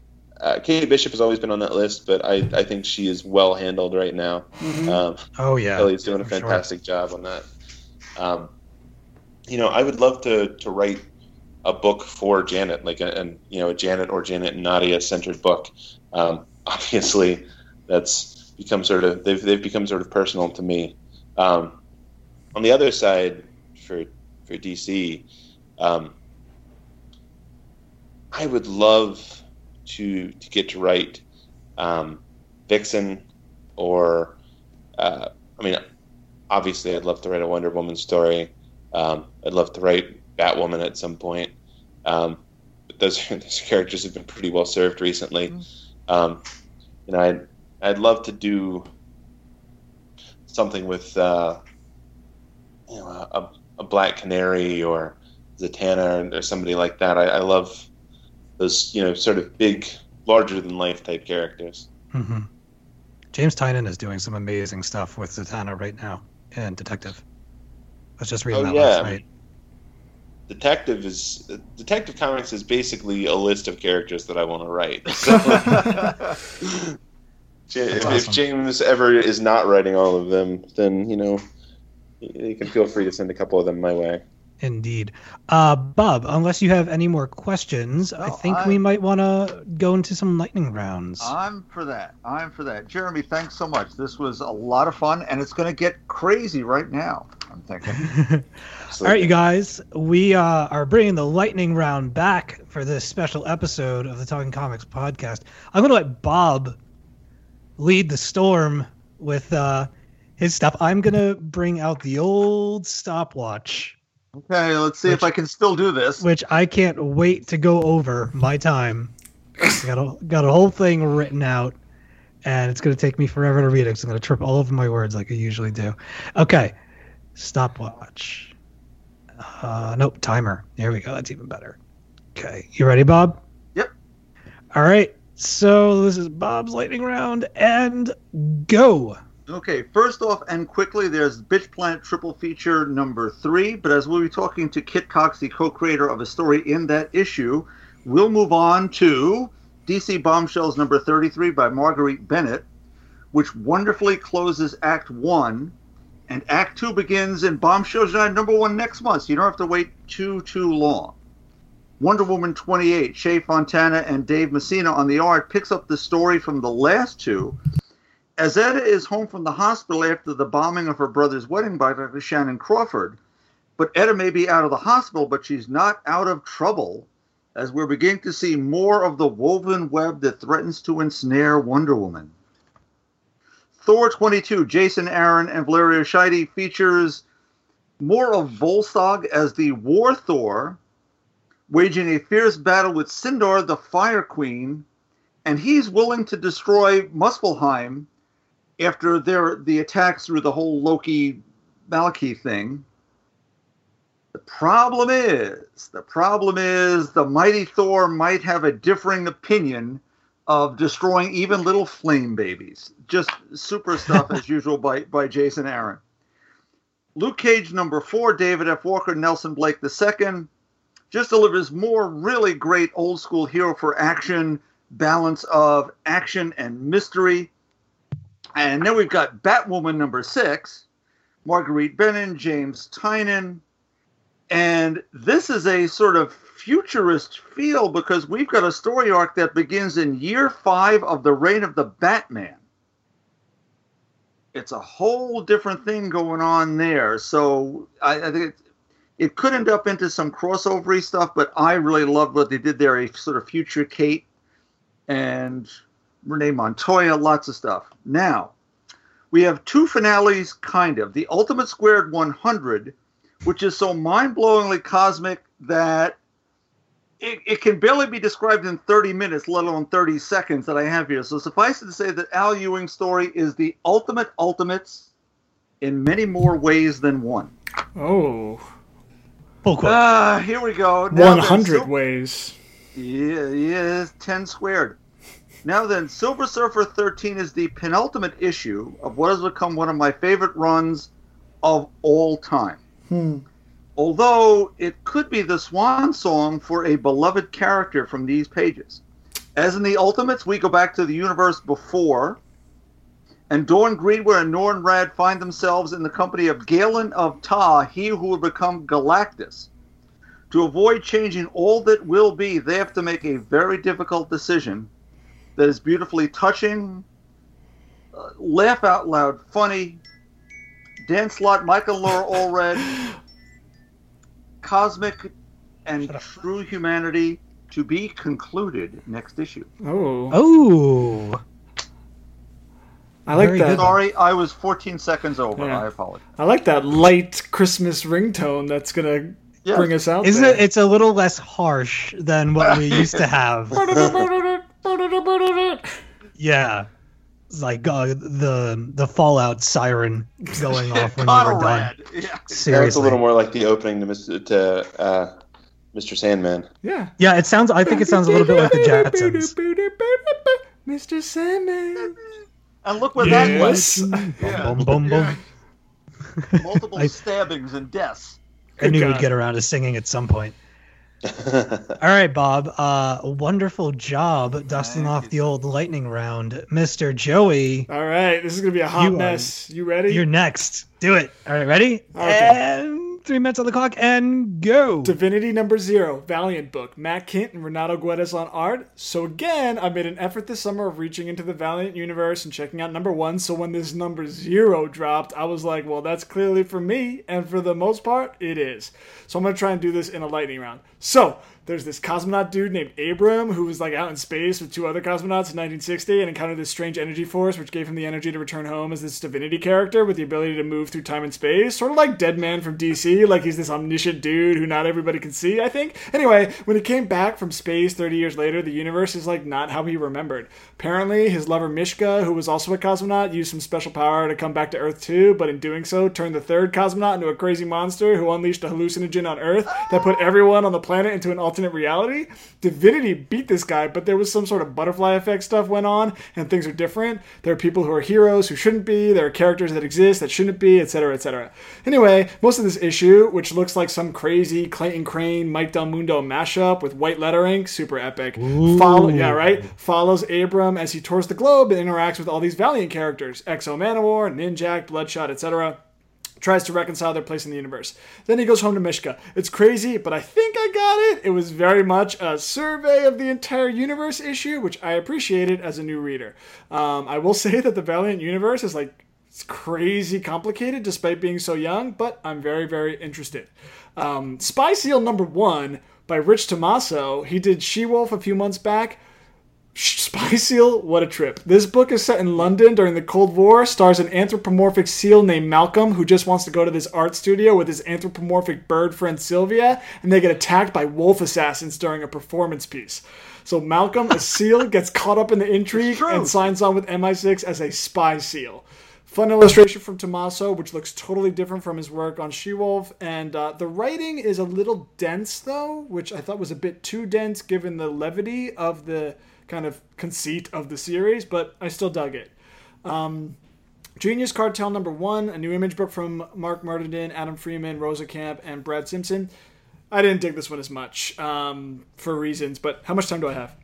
uh, Katie Bishop has always been on that list, but I, I think she is well handled right now. Um, Oh yeah. Kelly's doing a for sure. fantastic job on that. Um, you know, I would love to to write a book for Janet, like a, and you know, a Janet or Janet and Nadia centered book. Um, obviously, that's become sort of they've they've become sort of personal to me. Um, on the other side, for for DC, um, I would love to to get to write um, Vixen, or uh, I mean, obviously, I'd love to write a Wonder Woman story. Um, I'd love to write Batwoman at some point. Um, but those those characters have been pretty well served recently. Um, you know, I'd I'd love to do something with uh, you know a, a Black Canary or Zatanna or, or somebody like that. I, I love those you know sort of big, larger than life type characters. hmm James Tynion is doing some amazing stuff with Zatanna right now and Detective. I was just reading Oh, that yeah. last night. Detective is Detective Comics is basically a list of characters that I want to write. So, if, if. James ever is not writing all of them, then you know you can feel free to send a couple of them my way. Indeed. Uh, Bob, unless you have any more questions, I think I- we might want to go into some lightning rounds. I'm for that. I'm for that. Jeremy, thanks so much. This was a lot of fun, and it's going to get crazy right now. I'm thinking. All right, you guys, we uh, are bringing the lightning round back for this special episode of the Talking Comics podcast. I'm going to let Bob lead the storm with uh, his stuff. I'm going to bring out the old stopwatch, Okay, let's see if I can still do this. which I can't wait to go over my time. I got a, got a whole thing written out, and it's going to take me forever to read it I'm going to trip all over my words like I usually do. Okay, stopwatch. Uh, nope, timer. There we go. That's even better. Okay, you ready, Bob? Yep. All right. So this is Bob's lightning round, and go. Okay, first off and quickly, there's Bitch Planet Triple Feature number three. But as we'll be talking to Kit Cox, the co creator of a story in that issue, we'll move on to DC Bombshells number 33 by Marguerite Bennett, which wonderfully closes Act One. And Act Two begins in Bombshells United number one next month, so you don't have to wait too, too long. Wonder Woman 28, Shea Fontana and Dave Messina on the art, picks up the story from the last two as Etta is home from the hospital after the bombing of her brother's wedding by Dr. Shannon Crawford, but Etta may be out of the hospital, but she's not out of trouble, as we're beginning to see more of the woven web that threatens to ensnare Wonder Woman. Thor 22, Jason Aaron and Valerio Schiti features more of Volstagg as the War Thor, waging a fierce battle with Sindr, the Fire Queen, and he's willing to destroy Muspelheim after their the attacks through the whole Loki Malekith thing. The problem is, the problem is the mighty Thor might have a differing opinion of destroying even little flame babies. Just super stuff as usual by, by Jason Aaron. Luke Cage number four, David F. Walker, Nelson Blake II, just delivers more really great old school hero for action balance of action and mystery. And then we've got Batwoman number six, Marguerite Bennett, James Tynion. And this is a sort of futurist feel because we've got a story arc that begins in year five of the reign of the Batman. It's a whole different thing going on there. So I, I think it, it could end up into some crossovery stuff, but I really loved what they did there. A sort of future Kate and Renee Montoya, lots of stuff. Now, we have two finales, kind of. The Ultimate Squared 100, which is so mind blowingly cosmic that it, it can barely be described in 30 minutes, let alone 30 seconds that I have here. So suffice it to say that Al Ewing's story is the ultimate ultimates in many more ways than one. Oh, Full quote. Ah, here we go. Now hundred Sil- ways. Yeah, yeah, 10 squared. Now then, Silver Surfer 13 is the penultimate issue of what has become one of my favorite runs of all time. Hmm. Although it could be the swan song for a beloved character from these pages. As in the Ultimates, we go back to the universe before, and Dawn Greenwood and Norrin Radd find themselves in the company of Galan of Taa, he who will become Galactus. To avoid changing all that will be, they have to make a very difficult decision that is beautifully touching, uh, laugh out loud, funny. Dan Slott, Michael Laura Allred, cosmic and true humanity to be concluded next issue. Oh, Oh, I like very that. good. Sorry, I was 14 seconds over. Yeah. I apologize. I like that light Christmas ringtone. That's gonna Yes. bring us out. isn't there. it? It's a little less harsh than what we used to have. Yeah, like uh, the the Fallout siren going off when you were done. Conrad. Yeah. That's Seriously, a little more like the opening to Mr. To, uh, Mr. Sandman. yeah. yeah. It sounds. I think it sounds a little bit like the Jetsons. Mr. Sandman. And look where that was. Yeah. Boom, boom, boom. Multiple I- stabbings and deaths. I knew God. we'd get around to singing at some point. All right, Bob. Uh, wonderful job dusting Thank off the old lightning round, Mister Joey. All right, this is gonna be a hot You are- mess. You ready? You're next. Do it. All right, ready? Okay. And three minutes on the clock, and go. Divinity number zero, Valiant book. Matt Kindt and Renato Guedes on art. So again, I made an effort this summer of reaching into the Valiant universe and checking out number one. So when this number zero dropped, I was like, well, that's clearly for me, and for the most part, it is. So I'm gonna try and do this in a lightning round. So there's this cosmonaut dude named Abram who was like out in space with two other cosmonauts in 1960 and encountered this strange energy force which gave him the energy to return home as this divinity character with the ability to move through time and space. Sort of like dead man from dc like he's this omniscient dude who not everybody can see i think. Anyway when he came back from space 30 years later the universe is like not how he remembered. Apparently his lover Myshka who was also a cosmonaut used some special power to come back to earth too but in doing so turned the third cosmonaut into a crazy monster who unleashed a hallucinogen on earth that put everyone on the planet into an alternate reality. Divinity beat this guy, but there was some sort of butterfly effect stuff went on, and things are different. There are people who are heroes who shouldn't be. There are characters that exist that shouldn't be, etc., etc. Anyway, most of this issue, which looks like some crazy Clayton Crain, Mike Del Mundo mashup with white lettering, super epic. Follow, yeah, right. Follows Abram as he tours the globe and interacts with all these Valiant characters: X-O Manowar, Ninjak, Bloodshot, etc tries to reconcile their place in the universe. Then he goes home to Myshka. It's crazy, but I think I got it. It was very much a survey of the entire universe issue, which I appreciated as a new reader. Um, I will say that the Valiant universe is like it's crazy complicated despite being so young, but I'm very, very interested. Um, Spy Seal number one by Rich Tommaso. He did She Wolf a few months back. Spy Seal, what a trip. This book is set in London during the Cold War, stars an anthropomorphic seal named Malcolm who just wants to go to this art studio with his anthropomorphic bird friend Sylvia, and they get attacked by wolf assassins during a performance piece. So Malcolm, a seal, gets caught up in the intrigue and signs on with MI6 as a spy seal. Fun illustration from Tommaso, which looks totally different from his work on She-Wolf, and uh, the writing is a little dense though, which I thought was a bit too dense given the levity of the kind of conceit of the series, but I still dug it. Um, Genius Cartel number one, a new image book from Marc Bernardin, Adam Freeman, Rosa Camp, and Brad Simpson. I didn't dig this one as much um, for reasons, but how much time do I have?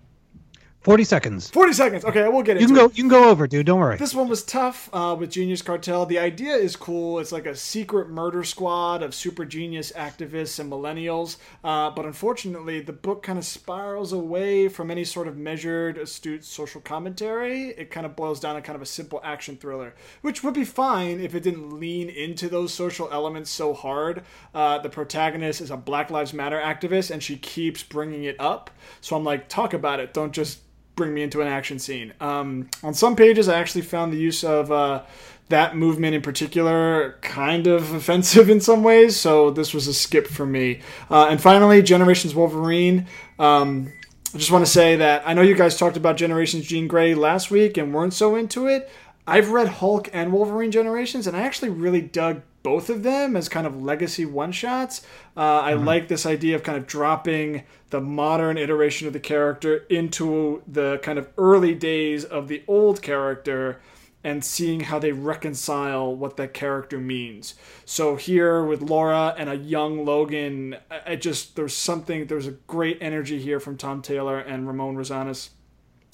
Forty seconds. 40 seconds. Okay, I will get it. You into can it. go. You can go over, dude. Don't worry. This one was tough uh, with Genius Cartel. The idea is cool. It's like a secret murder squad of super genius activists and millennials. Uh, but unfortunately, the book kind of spirals away from any sort of measured, astute social commentary. It kind of boils down to kind of a simple action thriller, which would be fine if it didn't lean into those social elements so hard. Uh, the protagonist is a Black Lives Matter activist, and she keeps bringing it up. So I'm like, talk about it. Don't just bring me into an action scene. Um, on some pages, I actually found the use of uh, that movement in particular kind of offensive in some ways, so this was a skip for me. Uh, and finally, Generations Wolverine. Um, I just want to say that I know you guys talked about Generations Jean Grey last week and weren't so into it. I've read Hulk and Wolverine Generations, and I actually really dug both of them as kind of legacy one shots. Uh, I like this idea of kind of dropping the modern iteration of the character into the kind of early days of the old character and seeing how they reconcile what that character means. So here with Laura and a young Logan, I, I just there's something there's a great energy here from Tom Taylor and Ramon Rosanas.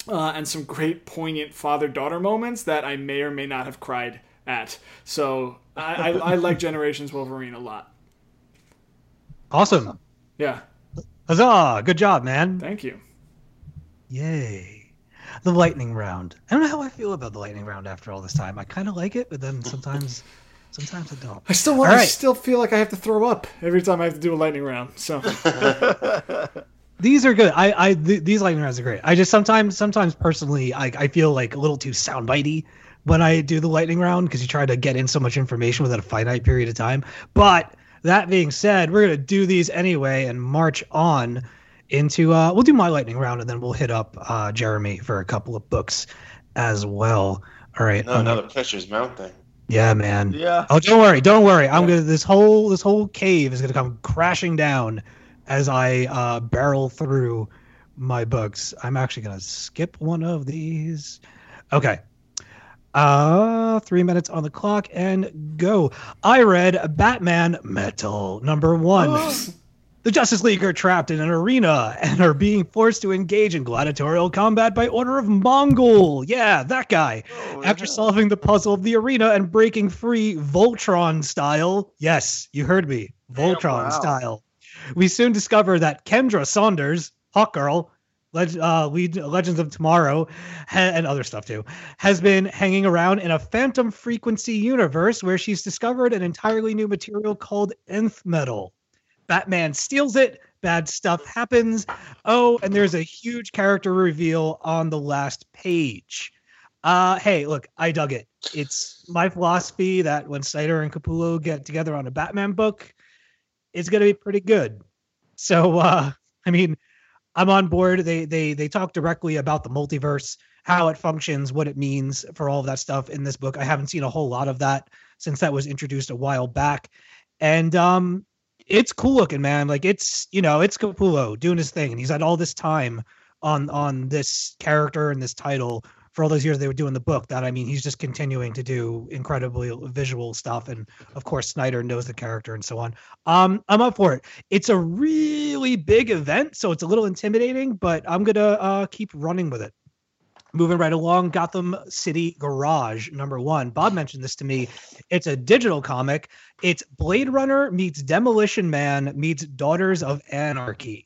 uh, and some great poignant father daughter moments that I may or may not have cried at. So I, I, I like Generations Wolverine a lot. Awesome. Yeah, Huzzah! Good job, man. thank you. Yay. The lightning round. I don't know how I feel about the lightning round after all this time. I kind of like it, but then sometimes, sometimes I don't. I still want, All I still feel like I have to throw up every time I have to do a lightning round. So These are good. I, I, th- these lightning rounds are great. I just sometimes, sometimes personally, I, I feel like a little too soundbitey when I do the lightning round because you try to get in so much information within a finite period of time. But that being said, we're gonna do these anyway and march on into. Uh, we'll do my lightning round and then we'll hit up uh, Jeremy for a couple of books as well. All right. No, now the pressure's mounting. yeah, man. Yeah. Oh, don't worry, don't worry. I'm gonna this whole this whole cave is gonna come crashing down as I uh, barrel through my books. I'm actually gonna skip one of these. Okay. Uh, three minutes on the clock and go. I read Batman Metal number one. The Justice League are trapped in an arena and are being forced to engage in gladiatorial combat by order of Mongul. Yeah, that guy. After solving the puzzle of the arena and breaking free Voltron style, yes, you heard me, Voltron wow. style, we soon discover that Kendra Saunders, Hawkgirl, leg- uh, lead Legends of Tomorrow, ha- and other stuff too, has been hanging around in a phantom frequency universe where she's discovered an entirely new material called nth metal. Batman steals it. Bad stuff happens. Oh, and there's a huge character reveal on the last page. Uh, hey, look, I dug it. It's my philosophy that when Snyder and Capullo get together on a Batman book, it's gonna be pretty good. So, uh, I mean, I'm on board. They they they talk directly about the multiverse, how it functions, what it means for all of that stuff in this book. I haven't seen a whole lot of that since that was introduced a while back, and um, it's cool looking, man. Like it's you know it's Capullo doing his thing, and he's had all this time on on this character and this title for all those years they were doing the book. That I mean, he's just continuing to do incredibly visual stuff, and of course Snyder knows the character and so on. Um, I'm up for it. It's a really big event, so it's a little intimidating, but I'm gonna uh, keep running with it. Moving right along, Gotham City Garage number one. Bob mentioned this to me. It's a digital comic. It's Blade Runner meets Demolition Man meets Daughters of Anarchy.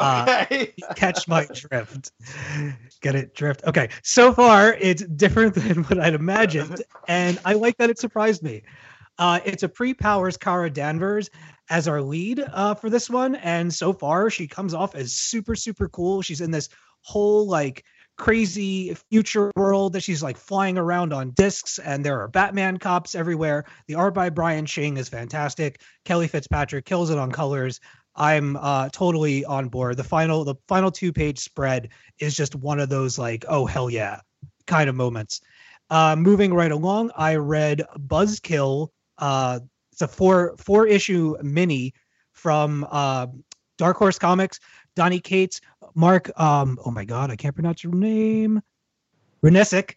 Uh, catch my drift. Get it? Drift. Okay. So far, it's different than what I'd imagined, and I like that it surprised me. Uh, it's a pre-powers Kara Danvers as our lead uh, for this one, and so far she comes off as super super cool. She's in this whole like crazy future world that she's like flying around on discs, and there are Batman cops everywhere. The art by Brian Ching is fantastic. Kelly Fitzpatrick kills it on colors. I'm uh, totally on board. The final the final two page spread is just one of those like oh hell yeah kind of moments. Uh, moving right along, I read Buzzkill. Uh, it's a four four issue mini from uh, Dark Horse Comics. Donny Cates, Mark. Um, oh my god, I can't pronounce your name. Renesic,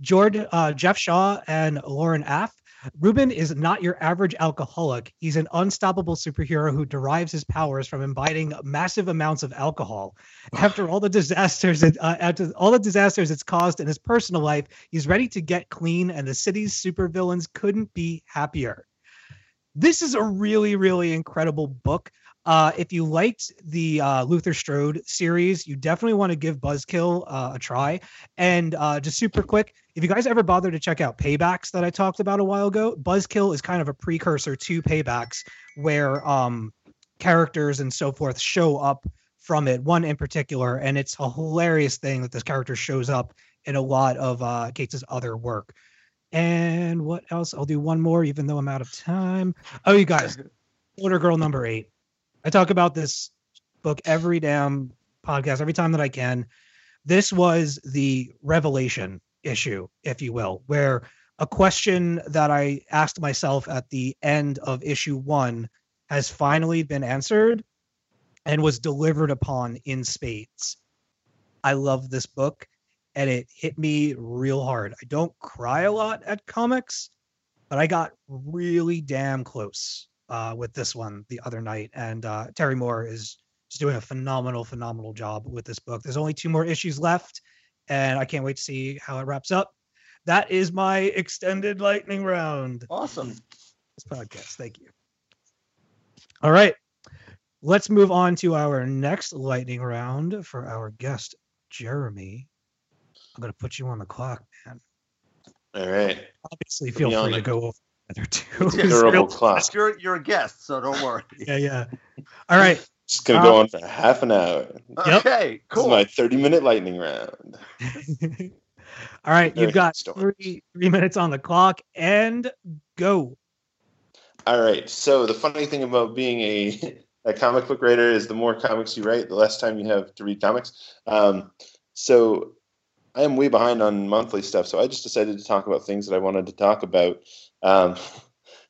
George, uh, Geoff Shaw, and Lauren Affe. Ruben is not your average alcoholic. He's an unstoppable superhero who derives his powers from imbibing massive amounts of alcohol. After all the disasters, it, uh, after all the disasters it's caused in his personal life, he's ready to get clean, and the city's supervillains couldn't be happier. This is a really, really incredible book. Uh, if you liked the uh, Luther Strode series, you definitely want to give Buzzkill uh, a try. And uh, just super quick, if you guys ever bother to check out Paybacks that I talked about a while ago, Buzzkill is kind of a precursor to Paybacks, where um, characters and so forth show up from it. One in particular, and it's a hilarious thing that this character shows up in a lot of uh, Cates' other work. And what else? I'll do one more, even though I'm out of time. Oh, you guys, Motor Girl number eight. I talk about this book every damn podcast, every time that I can. This was the revelation issue, if you will, where a question that I asked myself at the end of issue one has finally been answered and was delivered upon in spades. I love this book and it hit me real hard. I don't cry a lot at comics, but I got really damn close uh, with this one the other night. And uh, Terry Moore is just doing a phenomenal, phenomenal job with this book. There's only two more issues left, and I can't wait to see how it wraps up. That is my extended lightning round. Awesome. This podcast. Thank you. All right. Let's move on to our next lightning round for our guest, Jeremy. I'm going to put you on the clock, man. All right. Obviously, feel free to go over the other two. It's It's Durable real- clock. You're you're a guest, so don't worry. Yeah, yeah. All right. Just gonna go Um, on for half an hour. Yep. Okay, This is cool. my 30 minute lightning round. All right. Very You've got story. three, three minutes on the clock and go. All right. So the funny thing about being a, a comic book writer is the more comics you write, the less time you have to read comics. Um, so I am way behind on monthly stuff. So I just decided to talk about things that I wanted to talk about. Um,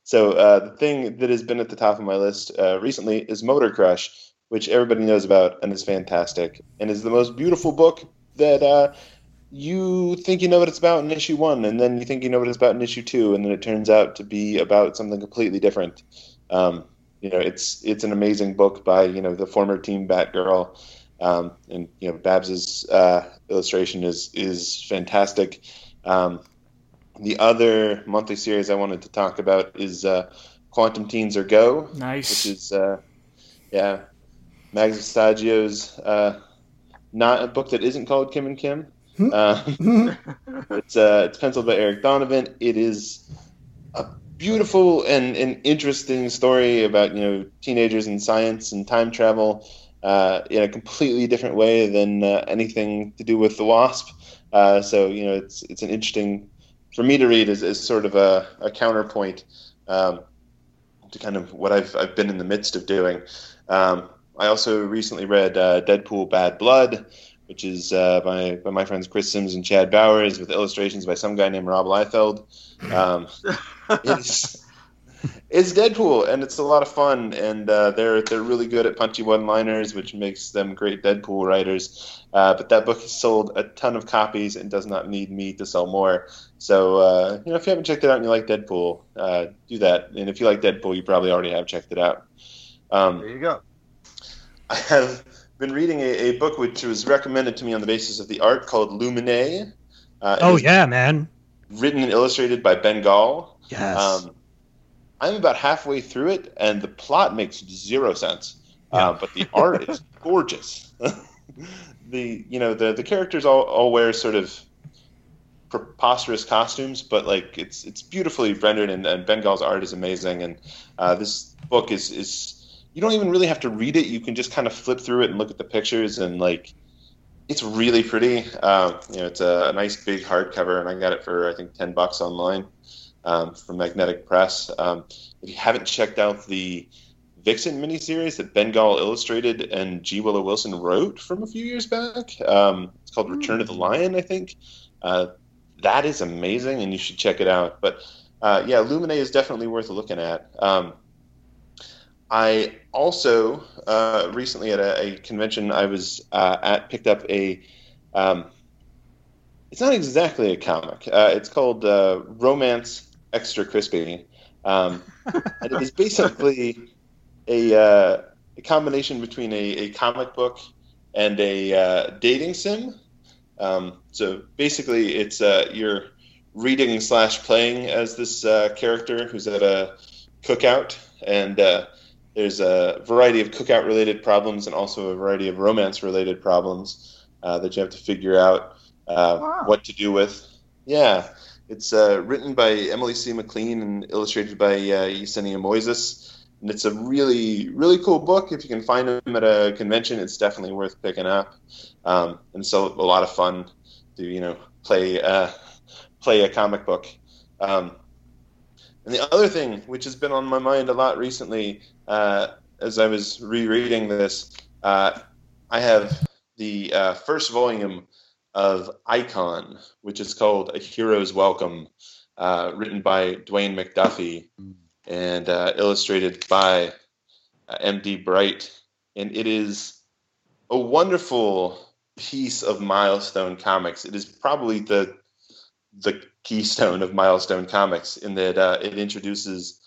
so uh, the thing that has been at the top of my list uh, recently is Motor Crush, which everybody knows about and is fantastic and is the most beautiful book that uh, you think you know what it's about in issue one, and then you think you know what it's about in issue two, and then it turns out to be about something completely different. Um, you know, it's it's an amazing book by you know the former Team Batgirl, um, and you know Babs's uh, illustration is is fantastic. Um, the other monthly series I wanted to talk about is uh, Quantum Teens Are Go, Nice. which is uh, yeah, Mags Visaggio's uh, not a book that isn't called Kim and Kim. Uh, it's uh, it's penciled by Eryk Donovan. It is a beautiful and, and interesting story about you know teenagers and science and time travel uh, in a completely different way than uh, anything to do with the Wasp. Uh, so you know it's it's an interesting for me to read is, as sort of a, a counterpoint um, to kind of what I've I've been in the midst of doing. Um, I also recently read uh, Deadpool Bad Blood, which is uh, by, by my friends Chris Sims and Chad Bowers, with illustrations by some guy named Rob Liefeld. Um, it's, it's Deadpool, and it's a lot of fun, and uh, they're they're really good at punchy one-liners, which makes them great Deadpool writers. Uh, but that book has sold a ton of copies and does not need me to sell more. So uh, you know, if you haven't checked it out and you like Deadpool, uh, do that. And if you like Deadpool, you probably already have checked it out. Um, There you go. I have been reading a, a book which was recommended to me on the basis of the art called Luminae. Uh, Oh yeah, man. Written and illustrated by Bengal. Yes. Um, I'm about halfway through it, and the plot makes zero sense. Uh, but the art is gorgeous. the you know the the characters all, all wear sort of preposterous costumes, but like it's it's beautifully rendered, and, and Bengal's art is amazing. And uh, this book is is you don't even really have to read it; you can just kind of flip through it and look at the pictures, and like it's really pretty. Um, you know, it's a, nice big hardcover, and I got it for I think ten bucks online um, from Magnetic Press. Um, if you haven't checked out the Vixen miniseries that Bengal illustrated and G. Willow Wilson wrote from a few years back, um, it's called Return of the Lion, I think. Uh, that is amazing, and you should check it out. But uh, yeah, Luminae is definitely worth looking at. Um, I also uh, recently at a, a convention I was uh, at picked up a. Um, it's not exactly a comic. Uh, it's called uh, Romance Extra Crispy, um, and it is basically a, uh, a combination between a, a comic book and a uh, dating sim. Um, so basically, it's uh, you're reading slash playing as this uh, character who's at a cookout, and uh, there's a variety of cookout related problems and also a variety of romance related problems uh, that you have to figure out uh, Wow. what to do with. Yeah, it's uh, written by Emily C. McLean and illustrated by uh, Yesenia Moises. And it's a really, really cool book. If you can find them at a convention, it's definitely worth picking up. Um, and so a lot of fun to you know play uh, play a comic book. Um, and the other thing, which has been on my mind a lot recently, uh, as I was rereading this, uh, I have the uh, first volume of Icon, which is called A Hero's Welcome, uh, written by Dwayne McDuffie and uh, illustrated by uh, M.D. Bright. And it is a wonderful piece of milestone comics. It is probably the the keystone of milestone comics in that uh, it introduces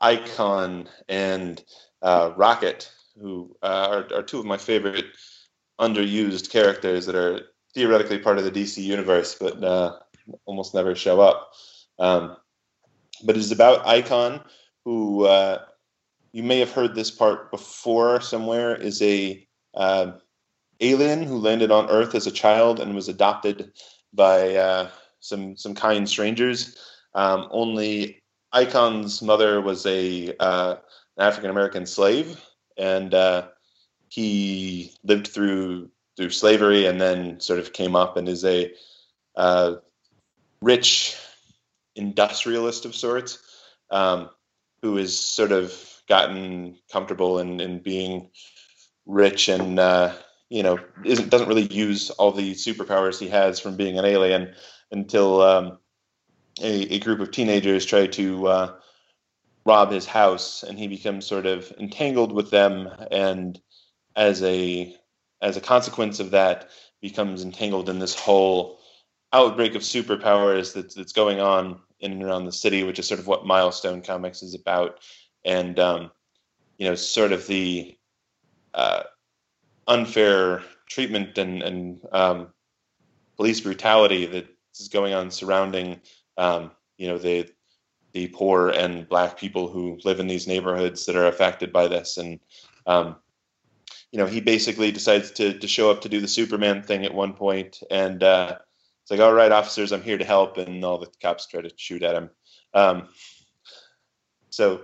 Icon and uh, Rocket, who uh, are, are two of my favorite underused characters that are theoretically part of the DC universe, but uh, almost never show up. Um, but it's about Icon, who uh, you may have heard this part before somewhere, is a uh, alien who landed on Earth as a child and was adopted by uh, some some kind strangers. Um, only Icon's mother was a uh, an African American slave, and uh, he lived through through slavery and then sort of came up and is a uh, rich industrialist of sorts um, who has sort of gotten comfortable in, in being rich and uh, you know doesn't really use all the superpowers he has from being an alien until um, a, a group of teenagers try to uh, rob his house and he becomes sort of entangled with them and as a as a consequence of that becomes entangled in this whole outbreak of superpowers that's, that's going on in and around the city which is sort of what milestone comics is about. And um, you know sort of the uh, unfair treatment and, and um, police brutality that is going on surrounding um, you know the the poor and black people who live in these neighborhoods that are affected by this. And um, you know he basically decides to to show up to do the superman thing at one point and uh, it's like all right officers i'm here to help and all the cops try to shoot at him um, so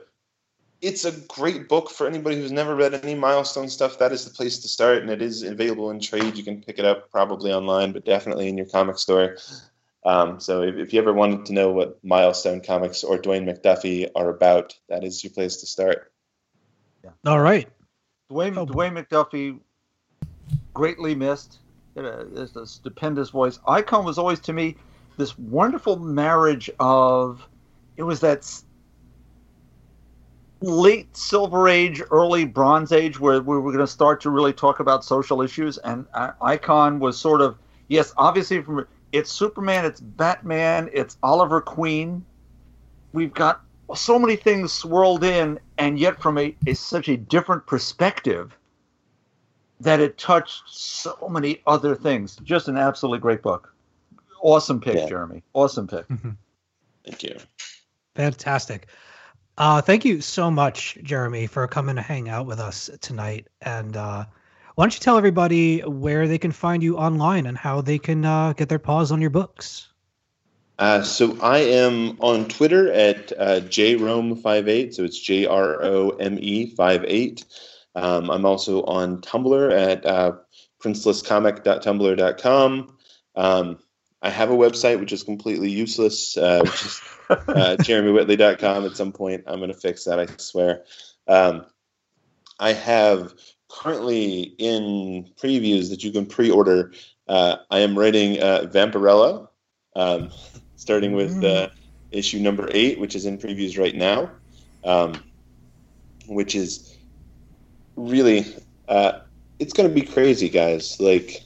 it's a great book for anybody who's never read any milestone stuff that is the place to start and it is available in trade you can pick it up probably online but definitely in your comic store um, so if, if you ever wanted to know what milestone comics or dwayne mcduffie are about that is your place to start yeah. All right. Dwayne, Oh, Dwayne McDuffie, greatly missed. Had a, stupendous voice. Icon was always to me this wonderful marriage of it was that late Silver Age, early Bronze Age, where we were going to start to really talk about social issues, and uh, Icon was sort of yes, obviously from it's Superman, it's Batman, it's Oliver Queen. We've got so many things swirled in, and yet from a, a such a different perspective that it touched so many other things. Just an absolutely great book. Awesome pick, Yeah. Jeremy. Awesome pick. thank you Fantastic. Uh, thank you so much, Jeremy, for coming to hang out with us tonight. And uh, why don't you tell everybody where they can find you online and how they can uh, get their paws on your books? Uh, so I am on Twitter at uh, jrome58, so it's J R O M E 58. Um, I'm also on Tumblr at uh, princelesscomic.tumblr.com. Um, I have a website which is completely useless, uh, which is uh, jeremywhitley.com. At some point, I'm going to fix that, I swear. Um, I have currently in previews that you can pre-order. Uh, I am writing uh, Vampirella, um, starting with uh, issue number eight, which is in previews right now, um, which is really uh, it's going to be crazy, guys. Like.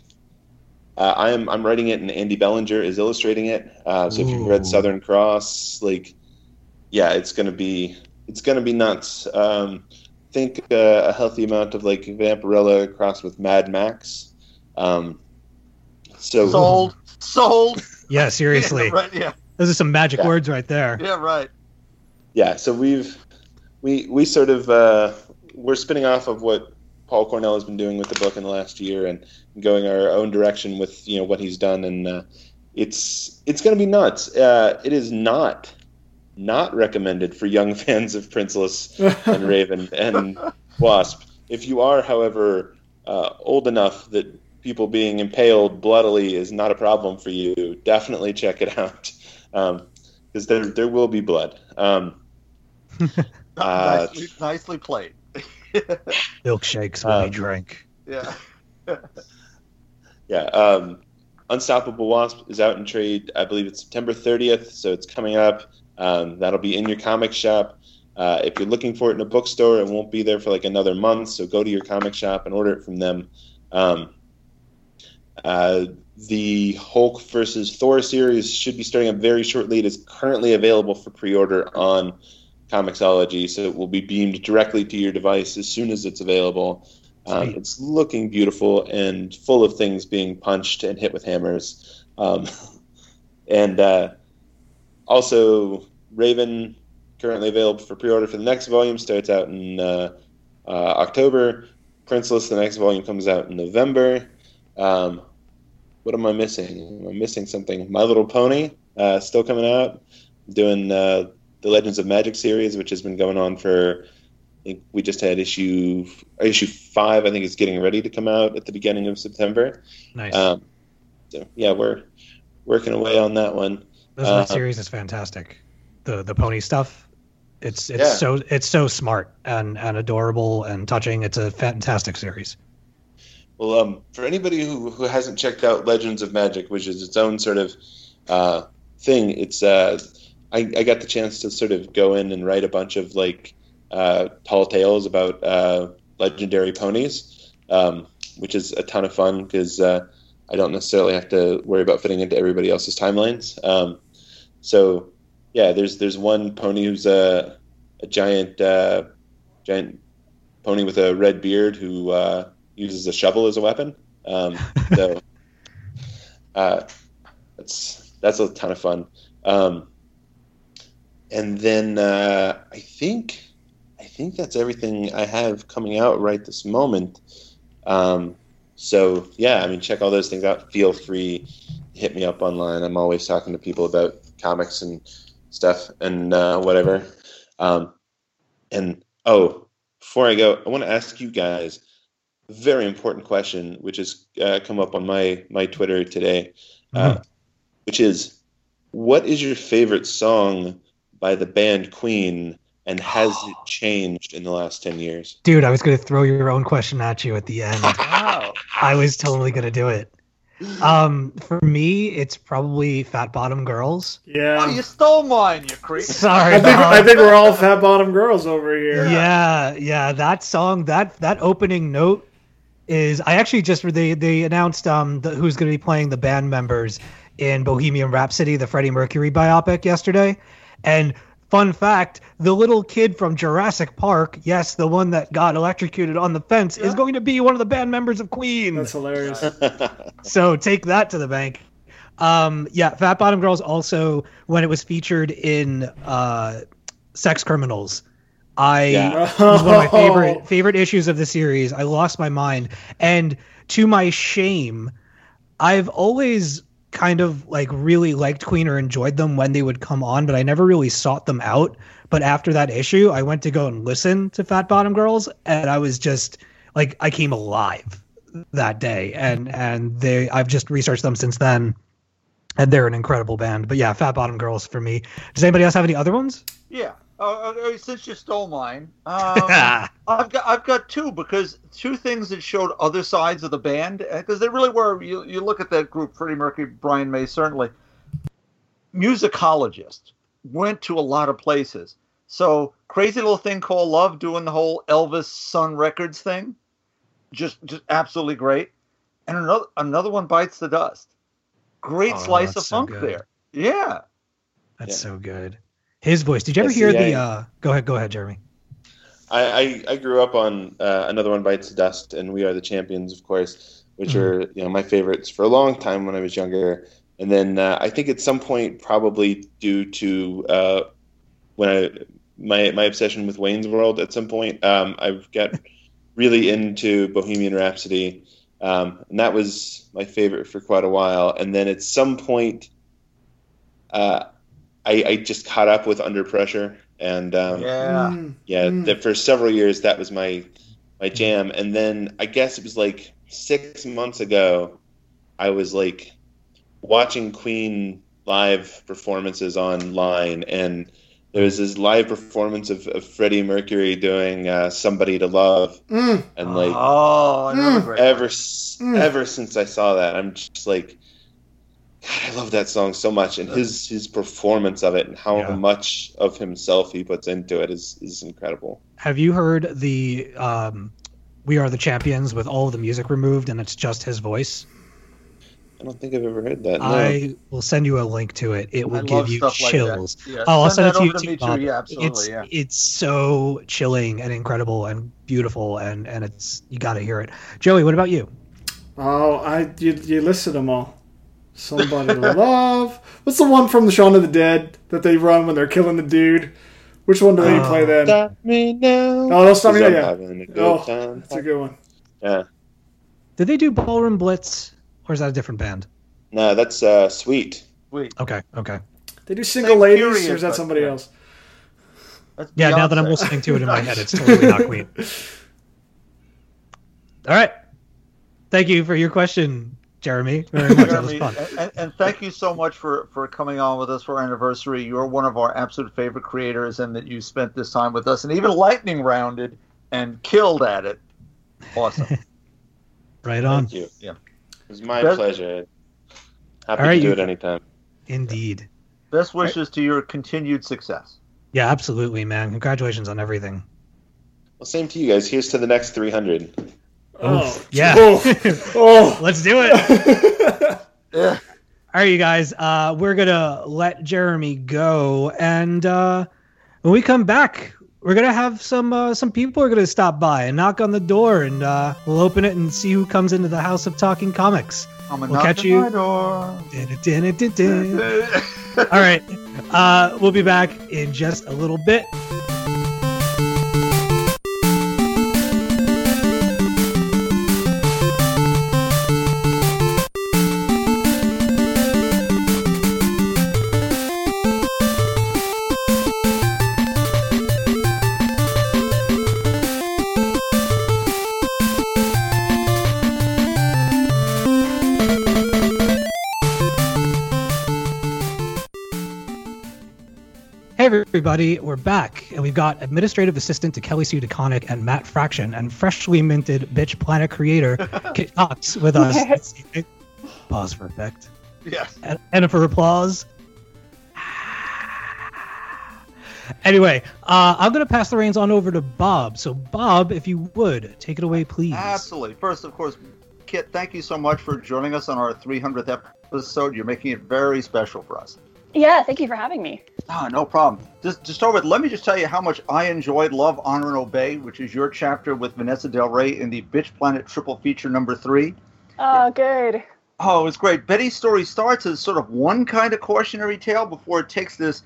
Uh, I am I'm writing it, and Andy Belanger is illustrating it. Uh, so if you've read Southern Cross, like, yeah, it's gonna be it's gonna be nuts. Um, think uh, a healthy amount of like Vampirella crossed with Mad Max. Um, so Sold. Sold. Yeah, seriously. Yeah, right. Yeah. Those are some magic Yeah. words right there. Yeah. Right. yeah, so we've we we sort of uh, we're spinning off of what Paul Cornell has been doing with the book in the last year and going our own direction with you know what he's done and uh, it's it's going to be nuts. Uh, it is not not recommended for young fans of Princeless and Raven and Wasp. If you are, however, uh, old enough that people being impaled bloodily is not a problem for you, definitely check it out because there there will be blood. Um, Uh, nicely, nicely played. Milkshakes when Um, we drink. Yeah. yeah, um, Unstoppable Wasp is out in trade. I believe it's September 30th, so it's coming up. Um, that'll be in your comic shop. Uh, if you're looking for it in a bookstore, it won't be there for like another month. So go to your comic shop and order it from them. Um, uh, the Hulk versus Thor series should be starting up very shortly. It is currently available for pre-order on Comixology, so it will be beamed directly to your device as soon as it's available. Um, it's looking beautiful and full of things being punched and hit with hammers. Um, and uh, also, Raven currently available for pre-order for the next volume starts out in uh, uh, October. Princeless, the next volume comes out in November. Um, what am I missing? Am I missing something? My Little Pony uh, still coming out. Doing uh, the Legends of Magic series, which has been going on for. I think we just had issue issue five. I think is getting ready to come out at the beginning of September. Nice. Um, so yeah, we're working away on that one. This uh, that series is fantastic. The the pony stuff. It's it's Yeah. so it's so smart and and adorable and touching. It's a fantastic series. Well, um, for anybody who, who hasn't checked out Legends of Magic, which is its own sort of uh, thing, it's uh, I, I got the chance to sort of go in and write a bunch of like uh, tall tales about uh, legendary ponies, um, which is a ton of fun because uh, I don't necessarily have to worry about fitting into everybody else's timelines. Um, so yeah, there's there's one pony who's a a giant uh, giant pony with a red beard who uses a shovel as a weapon. Um, so uh, that's that's a ton of fun. Um, and then uh, I think I think that's everything I have coming out right this moment. Um, so yeah, I mean, check all those things out. Feel free, hit me up online. I'm always talking to people about comics and stuff and uh, whatever. Um, and oh, before I go, I want to ask you guys very important question, which has uh, come up on my my Twitter today, uh, which is, what is your favorite song by the band Queen, and has it changed in the last ten years? Dude, I was gonna throw your own question at you at the end. Wow. I was totally gonna do it. Um, for me, it's probably Fat Bottom Girls. Yeah. Oh, you stole mine, you creep. Sorry, I think I think we're all fat bottom girls over here. yeah yeah that song that that opening note is i actually just they they announced um the, who's going to be playing the band members in bohemian rhapsody the freddie mercury biopic yesterday and fun fact the little kid from jurassic park yes the one that got electrocuted on the fence is going to be one of the band members of queen That's hilarious. so take that to the bank. Um, yeah, Fat Bottom Girls also when it was featured in uh, Sex Criminals. I Yeah. it was one of my favorite favorite issues of the series. I lost my mind, and to my shame, I've always kind of like really liked Queen or enjoyed them when they would come on, but I never really sought them out. But after that issue, I went to go and listen to Fat Bottom Girls, and I was just like I came alive that day, and and they I've just researched them since then, and they're an incredible band. But yeah, Fat Bottom Girls for me. Does anybody else have any other ones? Yeah. Uh, uh, since you stole mine, um, I've got I've got two because two things that showed other sides of the band because they really were. You you look at that group, Freddie Mercury, Brian May, certainly musicologists went to a lot of places. So crazy little thing called Love, doing the whole Elvis Sun Records thing, just just absolutely great. And another another one bites the dust. Great Oh, slice of so funk good. there. Yeah. That's Yeah. so good. His voice. Did you ever hear the? uh Go ahead. Go ahead, Jeremy. I, I, I grew up on uh, another one bites the dust and we are the champions of course which Mhm. are you know my favorites for a long time when i was younger and then uh, i think at some point probably due to uh, when i my my obsession with wayne's world at some point um, i got really into bohemian rhapsody um, and that was my favorite for quite a while and then at some point uh, I, I just caught up with under pressure and um, Yeah. Mm. yeah, Mm. that for several years that was my my jam, and then I guess it was like six months ago, I was like watching Queen live performances online, and there was this live performance of, of Freddie Mercury doing uh, "Somebody to Love," Mm. and like oh, Mm. ever Mm. ever since I saw that, I'm just like, God, I love that song so much, and his his performance of it and how Yeah. much of himself he puts into it is is incredible. Have you heard the um, "We Are the Champions" with all of the music removed and it's just his voice? I don't think I've ever heard that. No. I will send you a link to it. It will I give you stuff like chills. Yeah, Oh, I'll send, send it to you to too, me too. Bob. Yeah, absolutely, It's yeah. it's so chilling and incredible and beautiful and and it's you got to hear it. Joey, what about you? Oh, I you, you listed them all. Somebody to love. What's the one from the Shaun of the Dead that they run when they're killing the dude? Which one do they Oh. play then? Stop me now. Oh, don't stop me now, I'm yeah. having Oh, time. that's a good one. Yeah. Did they do Ballroom Blitz or is that a different band? No, that's uh, sweet. Wait, Okay, okay. They do single Same ladies, period, or is that somebody yeah. else? that's Yeah, now that I'm listening to it in my head, it's totally not Queen. All right. Thank you for your question, Jeremy. Very much. That was Jeremy, fun. and, and thank you so much for, for coming on with us for our anniversary. You're one of our absolute favorite creators, and that you spent this time with us, and even lightning rounded and killed at it. Awesome. Right on. Thank you. Yeah. It was my Best- pleasure. Happy All right, to do you- it anytime. Indeed. Best wishes to your continued success. Yeah, absolutely, man. Congratulations on everything. Well, same to you guys. Here's to the next 300. Oh, yeah. Oh, oh. Let's do it. Yeah. All right, you guys. Uh, we're gonna let Jeremy go, and uh, when we come back, we're gonna have some uh, some people are gonna stop by and knock on the door, and uh, we'll open it and see who comes into the house of talking comics. I'm a We'll catch you. My door. All right, uh, we'll be back in just a little bit. Everybody, we're back, and we've got administrative assistant to Kelly Sue DeConnick and Matt Fraction, and freshly minted Bitch Planet creator Kit Cox with us. Pause for effect. yes. and, and for applause. Anyway, uh, I'm going to pass the reins on over to Bob. So, Bob, if you would, take it away, please. Absolutely. First, of course, Kit, thank you so much for joining us on our 300th episode. You're making it very special for us. Yeah, thank you for having me. Ah, no problem. Just to start with, let me just tell you how much I enjoyed Love, Honor, and Obey, which is your chapter with Vanessa Del Rey in the Bitch Planet triple feature number three. Oh, good. Oh, it was great. Betty's story starts as sort of one kind of cautionary tale before it takes this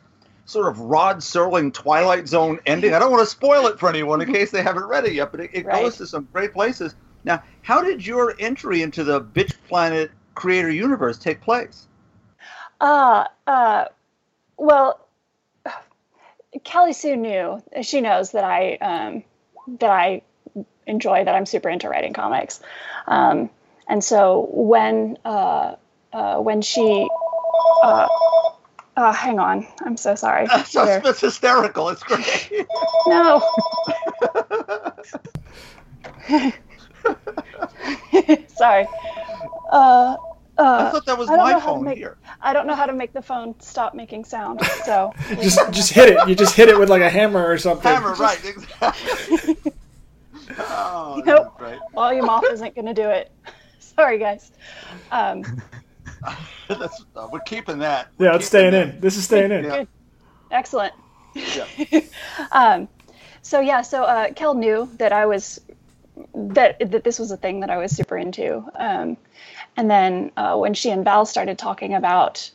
sort of Rod Serling Twilight Zone ending. I don't want to spoil it for anyone in case they haven't read it yet, but it, it Right. goes to some great places. Now, how did your entry into the Bitch Planet creator universe take place? Uh, uh, well, Kelly Sue knew. She knows that I um, that I enjoy that I'm super into writing comics, um, and so when uh, uh, when she uh, uh, hang on, I'm so sorry. So There. it's hysterical. It's great. No. sorry. Uh, I uh, thought that was I my know how to phone make- here. I don't know how to make the phone stop making sound. So Just just hit it. You just hit it with like a hammer or something. Hammer, right? Exactly. oh, Nope. that's great. volume off isn't going to do it. Sorry, guys. Um, That's, uh, we're keeping that. Yeah, We're it's staying keeping in. This is staying in. Yeah. excellent. Yeah. um, so yeah, so uh, Kel knew that I was that that this was a thing that I was super into. Um, and then uh, when she and Val started talking about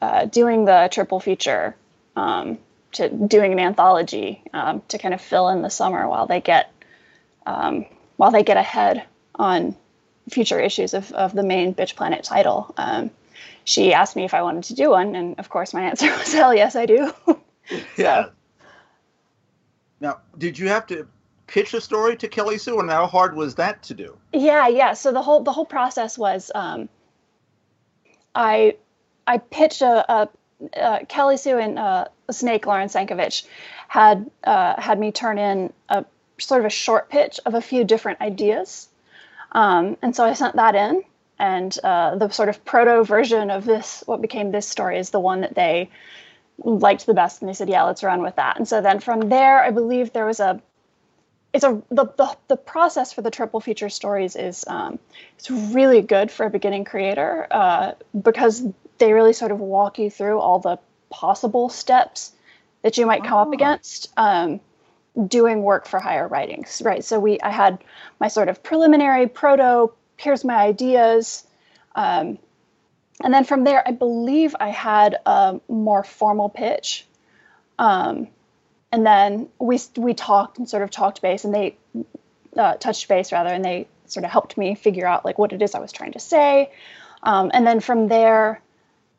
uh, doing the triple feature, um, to doing an anthology um, to kind of fill in the summer while they get um, while they get ahead on future issues of, of the main Bitch Planet title. Um, she asked me if I wanted to do one, and of course my answer was hell yes, I do. Yeah. Now, did you have to pitch a story to Kelly Sue, and how hard was that to do? Yeah, yeah. So the whole the whole process was um, I I pitched a, a, uh Kelly Sue and uh, Snake Lauren Sankovitch had uh, had me turn in a sort of a short pitch of a few different ideas, um, and so I sent that in. And uh, the sort of proto version of this, what became this story, is the one that they liked the best, and they said, "Yeah, let's run with that." And so then from there, I believe there was a it's a the, the the process for the triple feature stories is um, it's really good for a beginning creator uh, because they really sort of walk you through all the possible steps that you might come up Oh. against um, doing work for higher writings right so we i had my sort of preliminary proto here's my ideas um, and then from there i believe i had a more formal pitch um, and then we we talked and sort of talked base and they uh, touched base rather and they sort of helped me figure out like what it is i was trying to say. Um, and then from there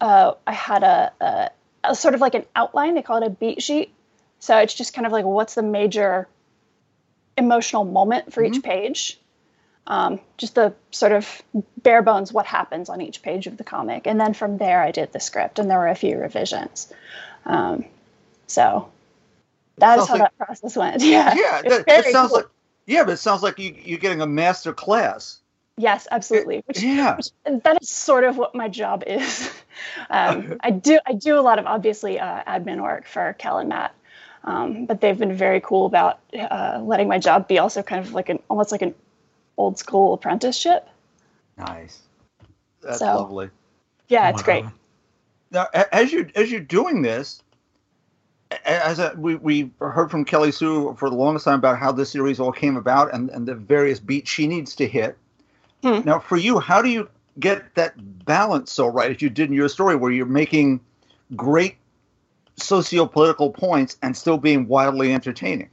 uh, i had a, a, a sort of like an outline. They call it a beat sheet. So it's just kind of like what's the major emotional moment for each page? Um, just the sort of bare bones what happens on each page of the comic. And then from there i did the script and there were a few revisions. Um, so that is Sounds how like- that process went yeah Yeah, that, it sounds cool. like yeah, but it sounds like you you're getting a master class. yes absolutely which, Yeah. which that is sort of what my job is um, i do i do a lot of obviously uh, admin work for cal and matt um, but they've been very cool about uh, letting my job be also kind of like an almost like an old school apprenticeship Nice. That's So- lovely. yeah it's great Now, as you as you're doing this, a- as a, we we heard from Kelly Sue for the longest time about how this series all came about and and the various beats she needs to hit. Hmm. Now, for you, how do you get that balance so right as you did in your story, where you're making great socio-political points and still being wildly entertaining?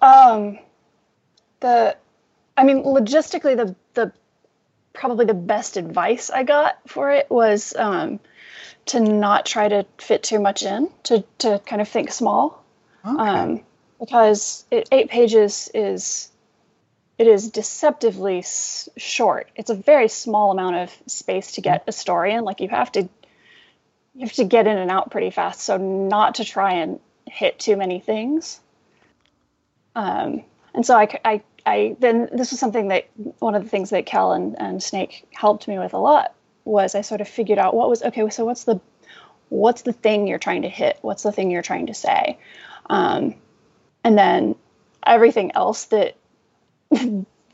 Um, the, I mean, logistically, the the probably the best advice I got for it was um, to not try to fit too much in, to to kind of think small, Okay. um, because it, eight pages is it is deceptively s- short. It's a very small amount of space to get a story in. Like you have to you have to get in and out pretty fast. So not to try and hit too many things. Um, and so I, I, I, then this was something that one of the things that Cal and, and Snake helped me with a lot was I sort of figured out what was, okay, so what's the, what's the thing you're trying to hit? What's the thing you're trying to say? Um, and then everything else that,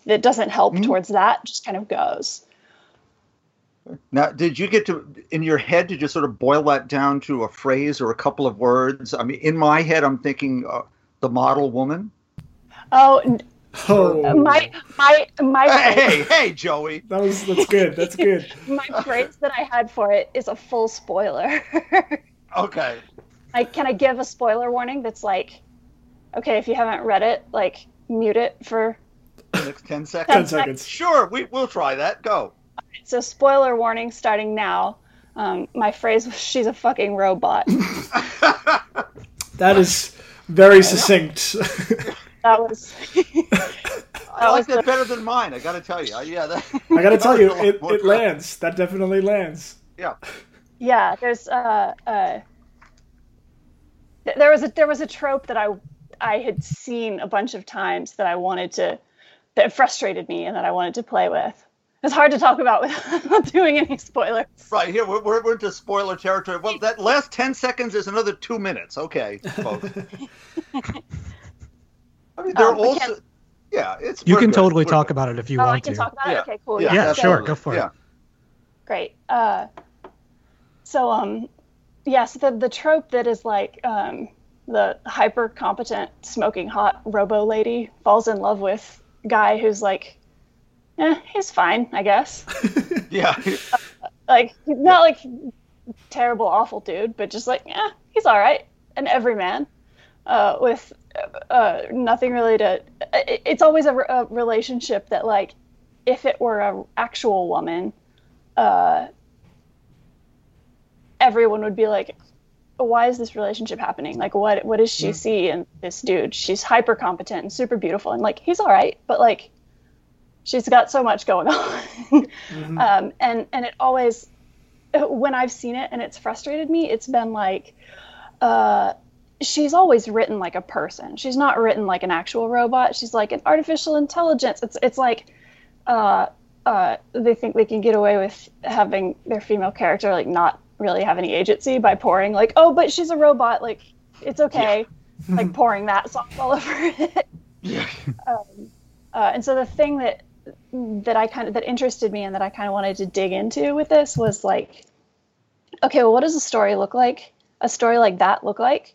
that doesn't help Mhm. towards that just kind of goes. Now, did you get to in your head to just sort of boil that down to a phrase or a couple of words? I mean, in my head, I'm thinking uh, the model woman. Oh, Oh, my, my, my, Hey, hey, hey, Joey. that was that's good. That's good. my phrase that I had for it is a full spoiler. Okay. I can I give a spoiler warning that's like, okay, if you haven't read it, like mute it for. Next ten Ten seconds. seconds. Sure, we we'll try that. Go. So spoiler warning starting now. Um, my phrase was she's a fucking robot. That is very succinct. That was. I like was that the- better than mine. I got to tell you. I- Yeah. That, I gotta tell you, that was a lot it, it lands. That definitely lands. Yeah. yeah, there's uh, uh, there was a there was a trope that I I had seen a bunch of times that I wanted to that frustrated me and that I wanted to play with. It's hard to talk about without doing any spoilers. Right here, we're, we're, we're into spoiler territory. Well, that last ten seconds is another two minutes. Okay, folks. I mean, they're Um, also. Yeah, it's. You can good. totally We're talk good. about it if you oh, want I can to. talk about Yeah. it. Okay, cool. Yeah, so- sure, go for it. Yeah. Great. Uh, so um, yes, the the trope that is like um, the hyper competent smoking hot robo lady falls in love with guy who's like, eh, he's fine, I guess. Yeah. like he's not like terrible awful dude, but just like, yeah, he's all right, an everyman. Uh, with uh, nothing really to. It's always a, a relationship that like, if it were a actual woman, uh, everyone would be like, why is this relationship happening? Like, what what does she see in this dude? She's hyper competent and super beautiful, and like he's all right, but like, she's got so much going on, um, and and it always, when I've seen it and it's frustrated me, it's been like, uh, she's always written like a person. She's not written like an actual robot. She's like an artificial intelligence. It's it's like, uh, uh, they think they can get away with having their female character like not really have any agency by pouring like, oh, but she's a robot. Like it's okay, like pouring that sauce all over it. Yeah. Um, uh, and so the thing that that I kind of that interested me and that I kind of wanted to dig into with this was like, okay, well, what does a story look like? A story like that look like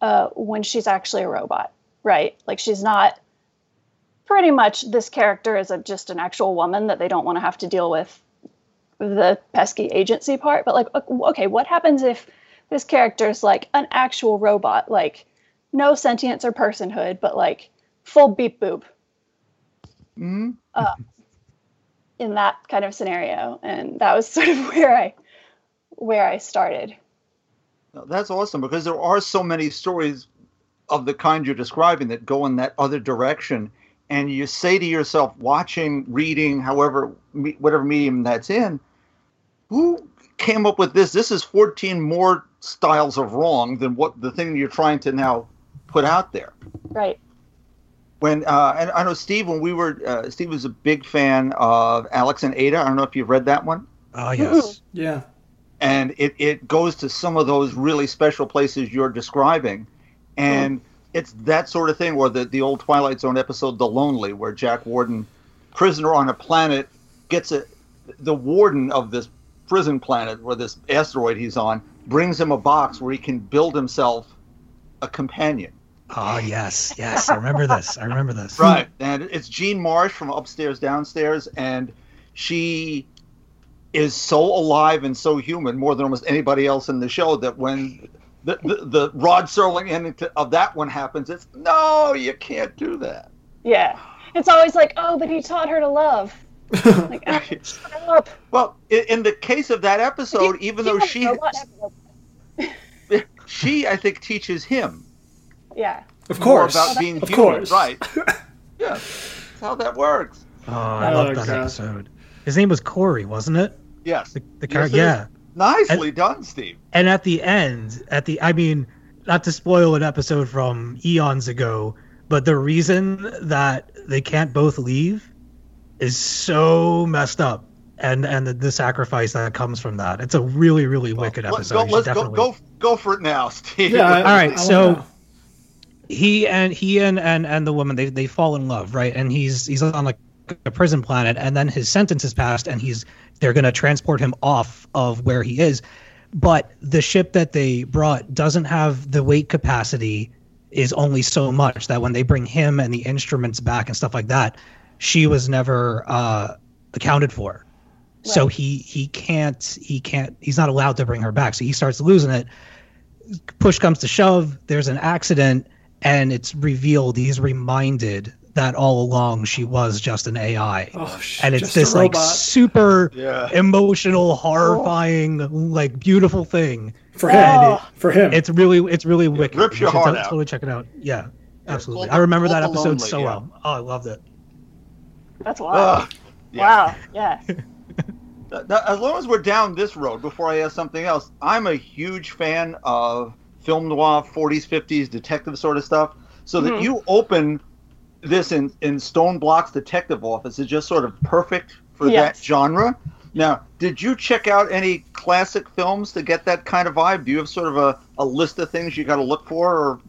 uh, when she's actually a robot, right? Like she's not. Pretty much, this character is a, just an actual woman that they don't want to have to deal with the pesky agency part. But like, okay, what happens if this character is like an actual robot, like no sentience or personhood, but like full beep boop? Mhm. uh, in that kind of scenario, and that was sort of where I where I started. No, That's awesome because there are so many stories of the kind you're describing that go in that other direction. And you say to yourself, watching, reading, however, me- whatever medium that's in, who came up with this? This is 14 more styles of wrong than what the thing you're trying to now put out there. Right. When uh, and I know Steve, when we were, uh, Steve was a big fan of Alex and Ada. I don't know if you've read that one. Oh yes. Yeah. And it, it goes to some of those really special places you're describing and it's that sort of thing where the, the old twilight zone episode the lonely where jack warden prisoner on a planet gets a the warden of this prison planet where this asteroid he's on brings him a box where he can build himself a companion Oh yes, yes. I remember this. I remember this. Right. And it's Jean Marsh from Upstairs Downstairs, and she is so alive and so human, more than almost anybody else in the show, that when the, the, the Rod Serling ending to, of that one happens, it's no, you can't do that. Yeah. It's always like, oh, but he taught her to love. like, ah, shut up. Well, in, in the case of that episode, even though she she I think teaches him Yeah. Of more course. about being of human, course. right? yeah, that's how that works. Oh, I Oh, love that God. episode. His name was Corry, wasn't it? Yes, The, the Yes, character. it is. yeah. nicely done, Steve. And at the end, at the I mean, not to spoil an episode from eons ago, but the reason that they can't both leave is so messed up. And and the, the sacrifice that comes from that. It's a really, really wicked Let's episode. go. Let's definitely- go. Go for it now, Steve. Yeah. I- All right, I so- know. he and he and, and and the woman they, they fall in love right and he's he's on like a prison planet and then his sentence is passed and he's they're going to transport him off of where he is. But the ship that they brought doesn't have the weight capacity is only so much that when they bring him and the instruments back and stuff like that she was never uh accounted for. So he he can't he can't he's not allowed to bring her back. So he starts losing it. Push comes to shove, there's an accident, and it's revealed he's reminded that all along she was just an AI. Oh, sh- and it's this like super Yeah. emotional, horrifying, like beautiful thing. for him. and for him. It's really it's really wicked. rips You your should heart to- out. Totally check it out. Yeah, absolutely. called I remember that episode Lonely, so yeah. well. Oh, I loved it. That's wild. Ugh. yeah. Wow. Yeah. Now, now, as long as we're down this road, before I ask something else, I'm a huge fan of film noir, 40s, 50s, detective sort of stuff. So that Mhm. you open this in, in Stone Block's detective office is just sort of perfect for that genre. Now, did you check out any classic films to get that kind of vibe? Do you have sort of a, a list of things you got to look for? Or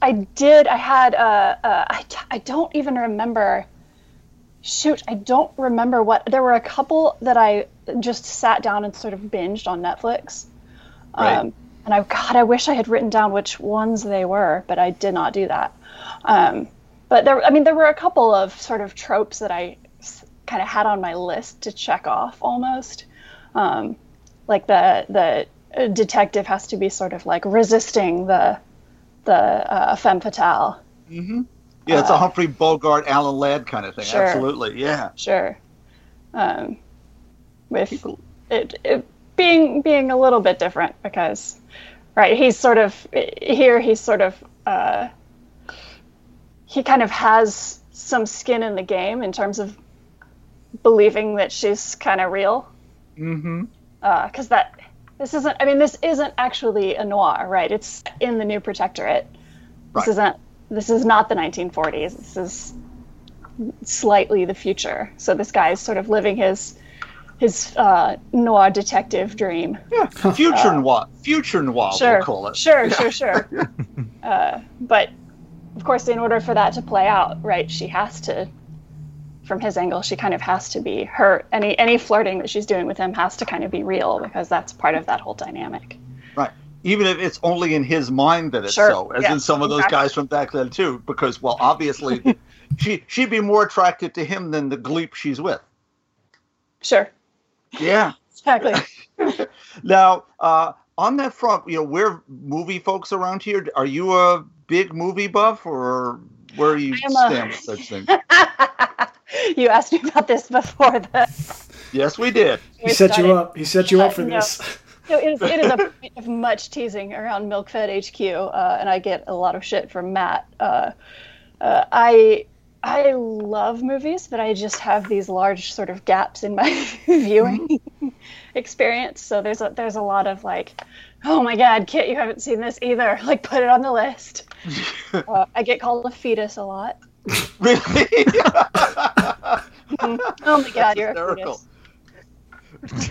I did. I had. Uh, uh, I, I don't even remember. Shoot, I don't remember what. There were a couple that I just sat down and sort of binged on Netflix. Right. Um, and I, God, I wish I had written down which ones they were, but I did not do that. Um, but there, I mean, there were a couple of sort of tropes that I kind of had on my list to check off almost. Um, like the the uh, detective has to be sort of like resisting the the uh, femme fatale. yeah, it's a Humphrey Bogart, Alan Ladd kind of thing. Sure. Absolutely, yeah. Sure. Um, with it, it being being a little bit different because, right? He's sort of here. He's sort of uh, he kind of has some skin in the game in terms of believing that she's kind of real. Mm-hmm. Because that this isn't. I mean, this isn't actually a noir, right? It's in the New Protectorate. This Right. isn't. This is not the 1940s. This is slightly the future. So this guy is sort of living his his uh, noir detective dream. Yeah, future noir. Future noir, Sure, we'll call it. sure, sure, sure. uh, but of course, in order for that to play out, right, she has to, from his angle, she kind of has to be her. Any any flirting that she's doing with him has to kind of be real because that's part of that whole dynamic. Right. Even if it's only in his mind that it's Sure. so, as Yeah, in some of those exactly. guys from back then too, because well, obviously, she she'd be more attracted to him than the gleep she's with. Sure, Yeah. exactly. Now, uh, on that front, you know, we're movie folks around here. Are you a big movie buff, or where do you I am a- stand with such things? you asked me about this before the. yes, we did. He set you up. He set you up for Uh, no. this. No, it is, it is a point of much teasing around MilkFed HQ, uh, and I get a lot of shit from Matt. Uh, uh, I I love movies, but I just have these large sort of gaps in my viewing experience. So there's a there's a lot of like, oh my god, Kit, you haven't seen this either. Like, put it on the list. uh, I get called a fetus a lot. Really? Oh my god, you're a hysterical. fetus.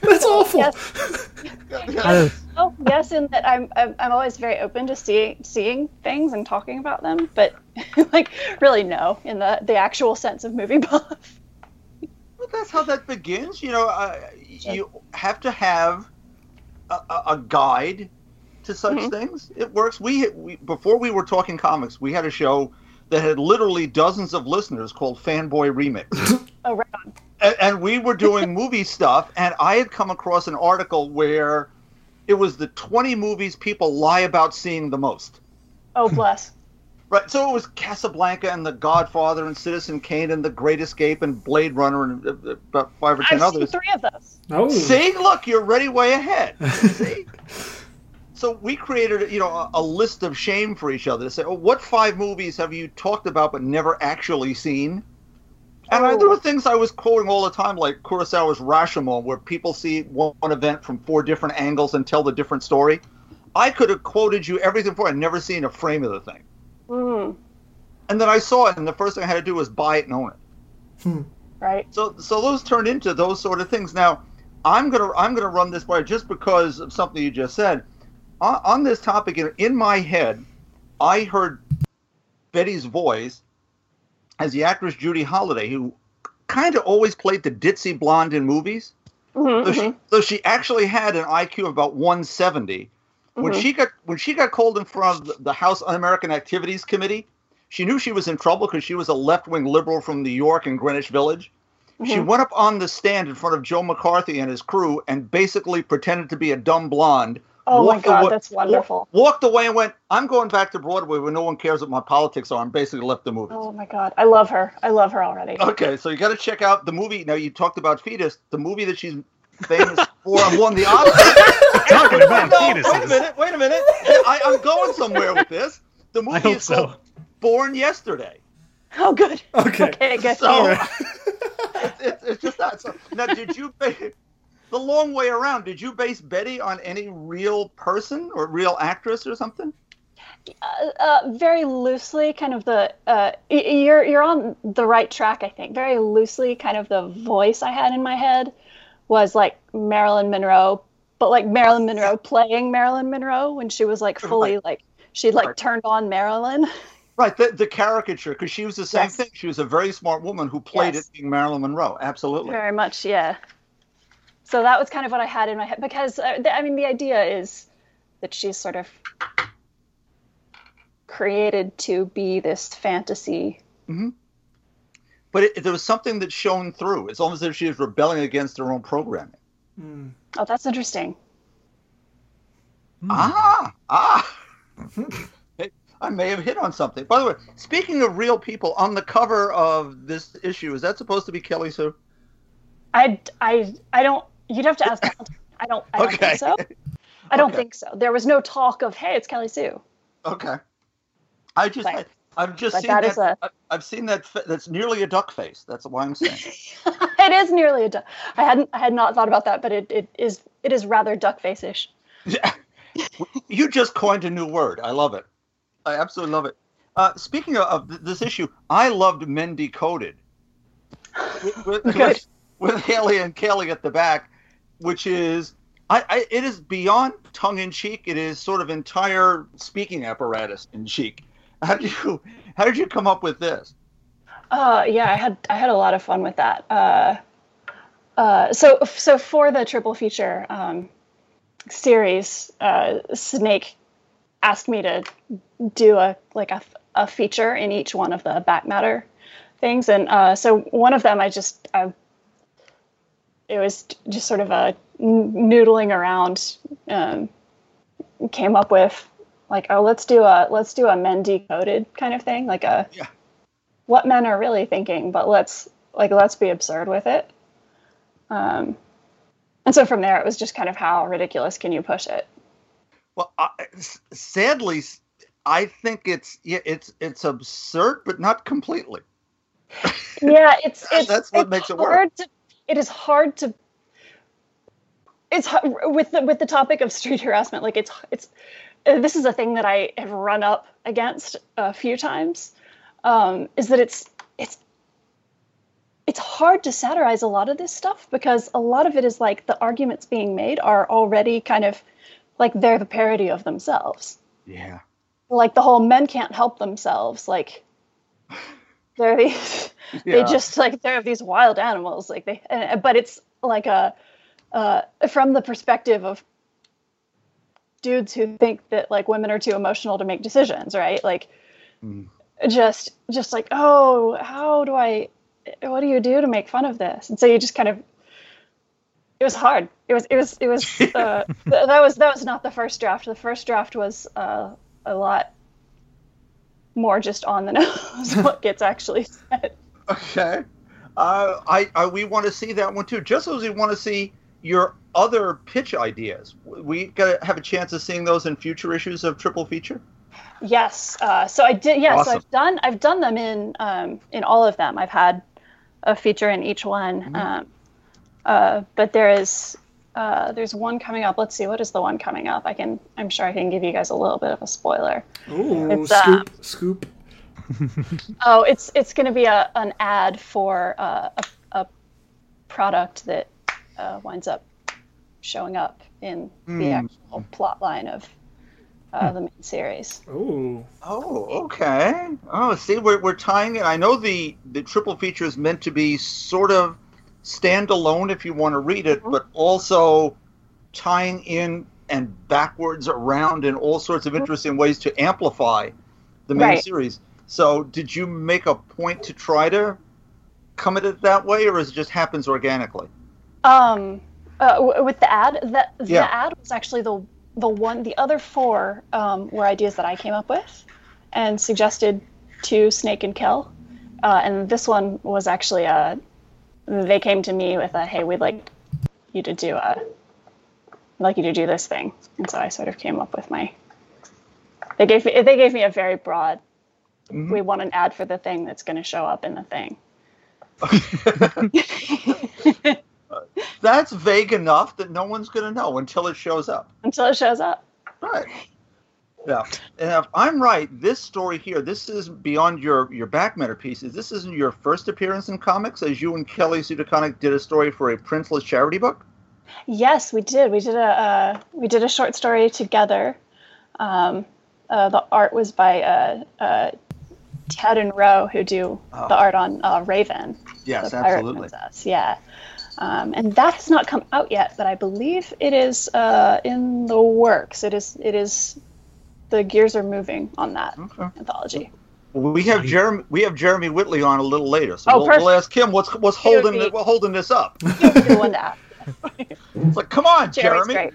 That's awful. Yes. Oh, yes, in that I'm, I'm I'm always very open to seeing seeing things and talking about them, but like really no in the the actual sense of movie buff. Well, that's how that begins. You know, uh, you have to have a, a, a guide to such Mhm. things. It works. We, we before we were talking comics, we had a show that had literally dozens of listeners called Fanboy Remix, Oh, right on. and, and we were doing movie stuff. And I had come across an article where it was the 20 movies people lie about seeing the most. Oh, bless. Right, so it was Casablanca and The Godfather and Citizen Kane and The Great Escape and Blade Runner and uh, uh, about five or 10 I've seen others. three of those. Oh. See, look, you're already way ahead. See? so we created, you know, a, a list of shame for each other to say, oh, what five movies have you talked about but never actually seen? And I, there were things I was quoting all the time, like Kurosawa's Rashomon, where people see one, one event from four different angles and tell the different story. I could have quoted you everything for. I'd never seen a frame of the thing, Mm, and then I saw it, and the first thing I had to do was buy it and own it. right. So so those turned into those sort of things. Now, I'm gonna I'm gonna run this by just because of something you just said. On, on this topic, in, in my head, I heard Betty's voice as the actress Judy Holliday, who kind of always played the ditzy blonde in movies. Mhm, So she, mhm. so she actually had an IQ of about 170. When Mhm. she got when she got called in front of the- House Un-American Activities Committee, she knew she was in trouble because she was a left-wing liberal from New York and Greenwich Village. She Mhm. went up on the stand in front of Joe McCarthy and his crew and basically pretended to be a dumb blonde. Oh my god, away- that's wonderful. wa- Walked away and went, "I'm going back to Broadway where no one cares what my politics are." And basically left the movie. Oh my god, I love her. I love her already. Okay, so you got to check out the movie. Now you talked about fetus, the movie that she's famous for and won the Oscar. Talking about No, Wait a minute, wait a minute. I, I'm going somewhere with this. The movie I hope is so. called Born Yesterday. Oh, good. Okay. Okay, good. So Alright. it's, it's, it's just that. So now, did you ba- the long way around? Did you base Betty on any real person or real actress or something? uh, uh, very loosely, kind of the uh, y- you're you're on the right track, I think. Very loosely, kind of the voice I had in my head was like Marilyn Monroe, but like Marilyn Monroe playing Marilyn Monroe when she was like fully Right. like she'd like Right. turned on Marilyn. Right, the, the caricature, because she was the same Yes. thing. She was a very smart woman who played Yes. it being Marilyn Monroe. Absolutely. Very much, yeah. So that was kind of what I had in my head because uh, the, I mean the idea is that she's sort of created to be this fantasy. But it, there was something that shone through. It's almost as if she was rebelling against her own programming. Oh, that's interesting. Ah, ah. I may have hit on something. By the way, speaking of real people, on the cover of this issue, is that supposed to be Kelly Sue? I, I, I don't. You'd have to ask. I don't. I don't Okay. think so. I don't Okay. think so. There was no talk of, hey, it's Kelly Sue. Okay. I just, But- I, have just but seen that that. is a- I've seen that. That's nearly a duck face. That's why I'm saying. it is nearly a duck. I hadn't. I had not thought about that, but it, it is. It is rather duck face-ish. you just coined a new word. I love it. I absolutely love it. Uh, speaking of, of this issue, I loved Men Decoded with, with, with, with Haley and Kelly at the back, which is I, I it is beyond tongue in cheek. It is sort of entire speaking apparatus in cheek, how did you how did you come up with this? Uh, yeah, I had I had a lot of fun with that. Uh, uh, so so for the triple feature um, series, uh, Snake asked me to do a like a, a feature in each one of the back matter things, and uh, so one of them I just I, it was just sort of a noodling around, um, came up with like oh let's do a let's do a men decoded kind of thing like a Yeah. what men are really thinking, but let's like let's be absurd with it. Um, and so from there, it was just kind of how ridiculous can you push it? Well, I, sadly, i think it's yeah, it's it's absurd, but not completely. Yeah, it's it's That's what it's makes it work. To, it is hard to. It's with the with the topic of street harassment. Like it's it's this is a thing that I have run up against a few times. Um, is that it's it's it's hard to satirize a lot of this stuff because a lot of it is like the arguments being made are already kind of like they're the parody of themselves Yeah. like the whole men can't help themselves like they're these they just like they're these wild animals like they but it's like a uh, from the perspective of dudes who think that like women are too emotional to make decisions right like Mm. just just like oh how do i what do you do to make fun of this and so you just kind of it was hard it was it was it was uh, th- that was that was not the first draft the first draft was uh, a lot more just on the nose what gets actually said Okay. Uh, I, I we want to see that one too. Just as we want to see your other pitch ideas. We gotta have a chance of seeing those in future issues of Triple Feature. Yes. Uh, so I did. Yeah. Awesome. So I've done. I've done them in um, in all of them. I've had a feature in each one. Mm-hmm. Um, uh, but there is uh, there's one coming up. Let's see. What is the one coming up? I can. I'm sure I can give you guys a little bit of a spoiler. Ooh, It's, uh, scoop, scoop. Oh, it's it's going to be a an ad for uh, a a product that uh, winds up showing up in the actual plot line of uh, the main series. Ooh. Oh, okay. Oh, see, we're, we're tying it. I know the the triple feature is meant to be sort of standalone if you want to read it, but also tying in and backwards around in all sorts of interesting ways to amplify the main Right. series. So, did you make a point to try to come at it that way, or is it just happens organically? Um, uh, w- with the ad, that Yeah. the ad was actually the the one. The other four um, were ideas that I came up with and suggested to Snake and Kel, uh, and this one was actually a. They came to me with a, "Hey, we'd like you to do a, we'd like you to do this thing," and so I sort of came up with my. They gave me they gave me a very broad. Mhm. We want an ad for the thing that's going to show up in the thing. That's vague enough that no one's going to know until it shows up. Until it shows up. Right. Yeah. And if I'm right, this story here, this is beyond your your back matter pieces. This isn't your first appearance in comics, as you and Kelly Sue DeConnick did a story for a princeless charity book. Yes, we did. We did a uh, we did a short story together. Um, uh, the art was by uh, uh, Ted and Roe, who do Oh. the art on uh, Raven, Yes, absolutely. princess. Yeah, um, and that has not come out yet, but I believe it is uh, in the works. It is. It is. The gears are moving on that Okay. anthology. We have Jeremy. We have Jeremy Whitley on a little later, so Oh, we'll, we'll ask him what's what's He holding be- it, what's holding this up. He'll the one to ask. It's like, come on, Jeremy's Jeremy. great.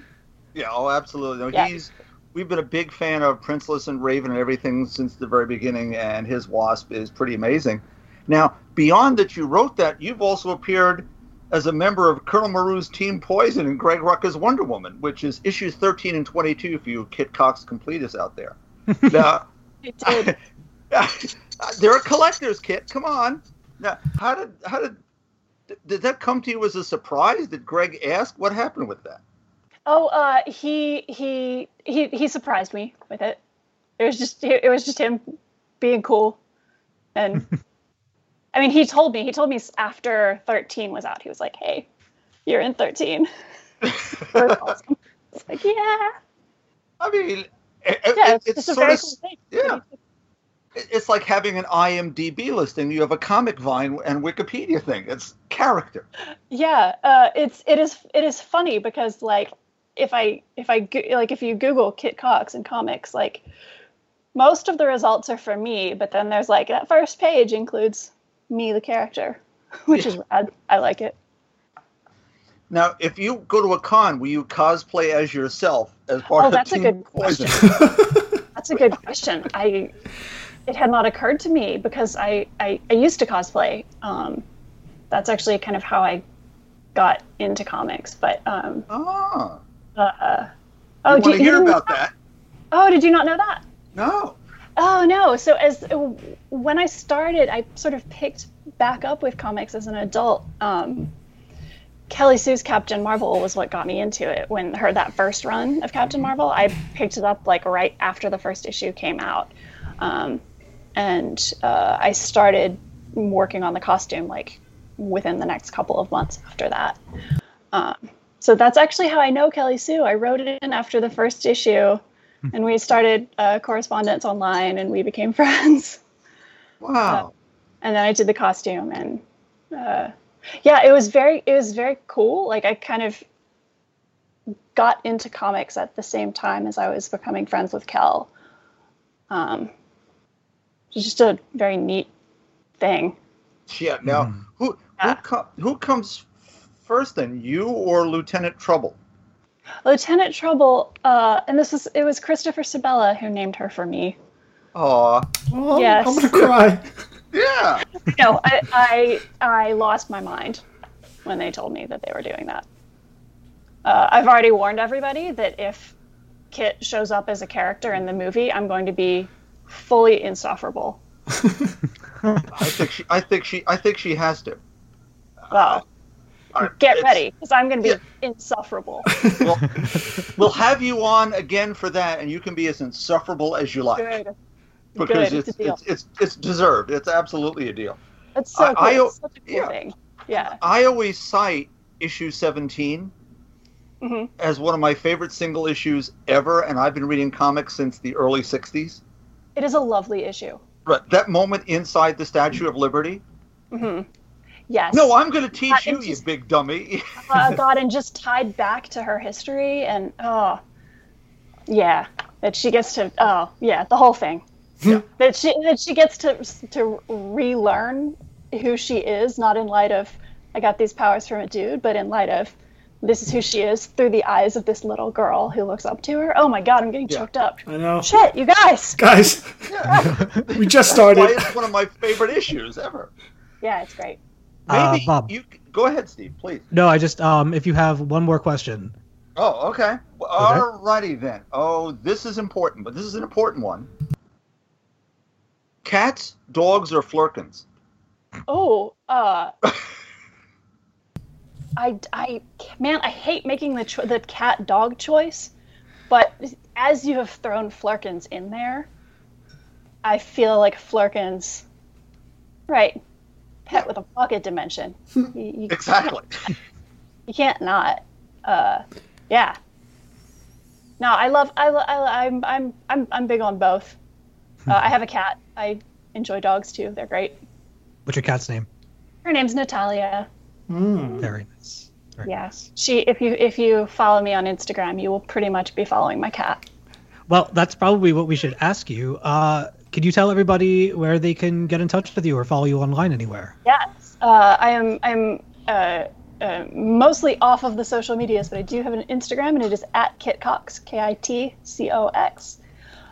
Yeah, oh, absolutely. No, Yeah. He's we've been a big fan of Princeless and Raven and everything since the very beginning, and his Wasp is pretty amazing. Now, beyond that, you wrote that you've also appeared as a member of Colonel Maru's Team Poison and Greg Rucka's Wonder Woman, which is issues 13 and 22 for you Kit Cox completists out there. now, He did. they're a collector's kit. Come on. Now, how did how did did that come to you as a surprise? Did Greg ask? What happened with that? Oh, uh, he he he he surprised me with it. It was just it was just him being cool, and I mean he told me he told me after thirteen was out he was like, "Hey, you're in 13. Awesome." It's like, yeah, I mean, it, yeah, it- it's, it's sort very of cool thing. yeah. it's like having an IMDb listing. You have a comic vine and Wikipedia thing. It's character. Yeah, uh, it's it is it is funny because like if I if I like if you Google Kit Cox and comics, like most of the results are for me, but then there's like that first page includes me the character, which is rad. I like it. Now, if you go to a con, will you cosplay as yourself as part of Oh, of that's a good question. That's a good question. I it had not occurred to me because I I, I used to cosplay. Um, that's actually kind of how I got into comics. But um, Ah, uh, I oh, want do you hear didn't- about that. Oh, did you not know that? No. Oh no! So as when I started, I sort of picked back up with comics as an adult. Um, Kelly Sue's Captain Marvel was what got me into it. When her that first run of Captain Marvel, I picked it up like right after the first issue came out, um, and uh, I started working on the costume like within the next couple of months after that. Um, so that's actually how I know Kelly Sue. I wrote it in after the first issue, and we started uh, correspondence online, and we became friends. Wow. and then I did the costume, and uh, yeah, it was very it was very cool. Like I kind of got into comics at the same time as I was becoming friends with Kel. Um, it's just a very neat thing. Yeah. Now, who who, Yeah. co- who comes first then, you or Lieutenant Trouble? Lieutenant Trouble, uh, and this was it was Christopher Sebela who named her for me. Aw. Oh, I'm- Yes. I'm gonna cry. Yeah. no, I, I I lost my mind when they told me that they were doing that. Uh, I've already warned everybody that if Kit shows up as a character in the movie, I'm going to be fully insufferable. I think she. I think she. I think she has to. Well, Get ready because I'm going to be yeah. insufferable. We'll, we'll have you on again for that, and you can be as insufferable as you like Good. because Good. it's, It's it's it's it's deserved. It's absolutely a deal. It's so I- cool. I- it's such a cool yeah. thing. Yeah. I always cite issue 17 Mhm. as one of my favorite single issues ever, and I've been reading comics since the early 60s. It is a lovely issue. But that moment inside the Statue of Liberty. hmm Yes. No, I'm going to teach Uh, you, it's you big dummy. uh, God, and just tied back to her history, and oh, yeah, that she gets to, oh, yeah, the whole thing. Yeah. That she that she gets to to relearn who she is, not in light of I got these powers from a dude, but in light of this is who she is through the eyes of this little girl who looks up to her. Oh my God, I'm getting Yeah. choked up. I know. Shit, you guys. Guys, we just started. Why started. it's one of my favorite issues ever. Yeah, it's great. Uh, Maybe Bob. you go ahead, Steve, please. No, I just um, if you have one more question. Oh, okay. Well, Alrighty then. Oh, this is important, but this is an important one. Cats, dogs, or flerkens? Oh, uh, I, I, man, I hate making the cho- the cat dog choice, but as you have thrown Flerkens in there, I feel like Flerkens, right? Pet with a pocket dimension. You, you, Exactly. you can't not. Uh, yeah. No, I love. I, I, I'm I'm I'm I'm big on both. Uh, I have a cat. I enjoy dogs too. They're great. What's your cat's name? Her name's Natalia. Mm. Very nice. Very Yeah. nice. She if you if you follow me on Instagram, you will pretty much be following my cat. Well, that's probably what we should ask you. Uh, could you tell everybody where they can get in touch with you or follow you online anywhere? Yes. Uh, I am I'm uh, uh, mostly off of the social medias, but I do have an Instagram and it is at kitcox, K I T C O X.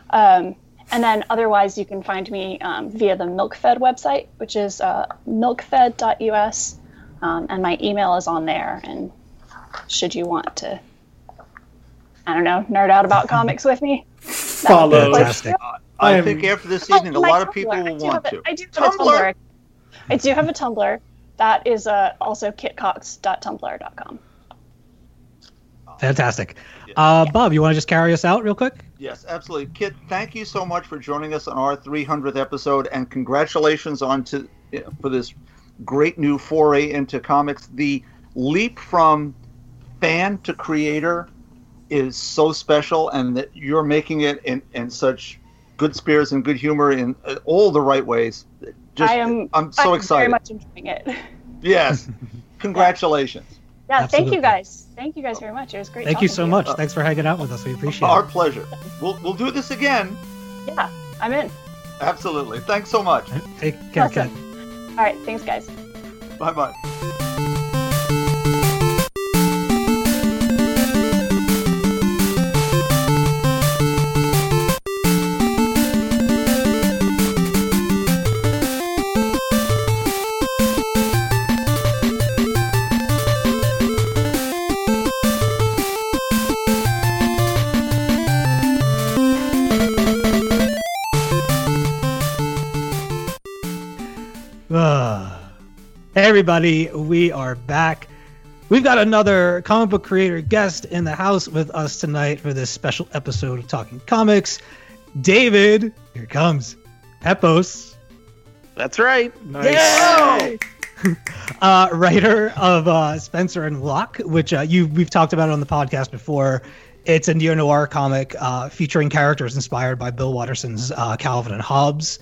Um, and then otherwise, you can find me um, via the MilkFed website, which is uh, milkfed.us. Um, and my email is on there. And should you want to, I don't know, nerd out about comics with me, Follow. Fantastic. I I think after this Oh, evening, a my lot of people will want a- to. I do have a Tumblr? Tumblr. I do have a Tumblr. That is uh, also kitcox.tumblr.com. Fantastic. Uh, Bob, you want to just carry us out real quick? Yes, absolutely. Kit, thank you so much for joining us on our 300th episode, and congratulations on to for this great new foray into comics. The leap from fan to creator is so special, and that you're making it in, in such good spirits and good humor in uh, all the right ways. Just, I am. I'm so I'm excited. Very much enjoying it. Yes. Congratulations. Yeah, thank you guys. Thank you guys very much. It was great. Thank you so to much. Thanks for hanging out with us. We appreciate Our it. Our pleasure. We'll we'll do this again. Yeah, I'm in. Absolutely. Thanks so much. Take care, Awesome. Kat. All right, thanks, guys. Bye bye. Everybody, we are back. We've got another comic book creator guest in the house with us tonight for this special episode of Talking Comics. David, here comes. Epos, That's right. Nice. uh, writer of uh, Spencer and Locke, which uh, you we've talked about on the podcast before. It's a neo noir comic uh, featuring characters inspired by Bill Watterson's uh, Calvin and Hobbes.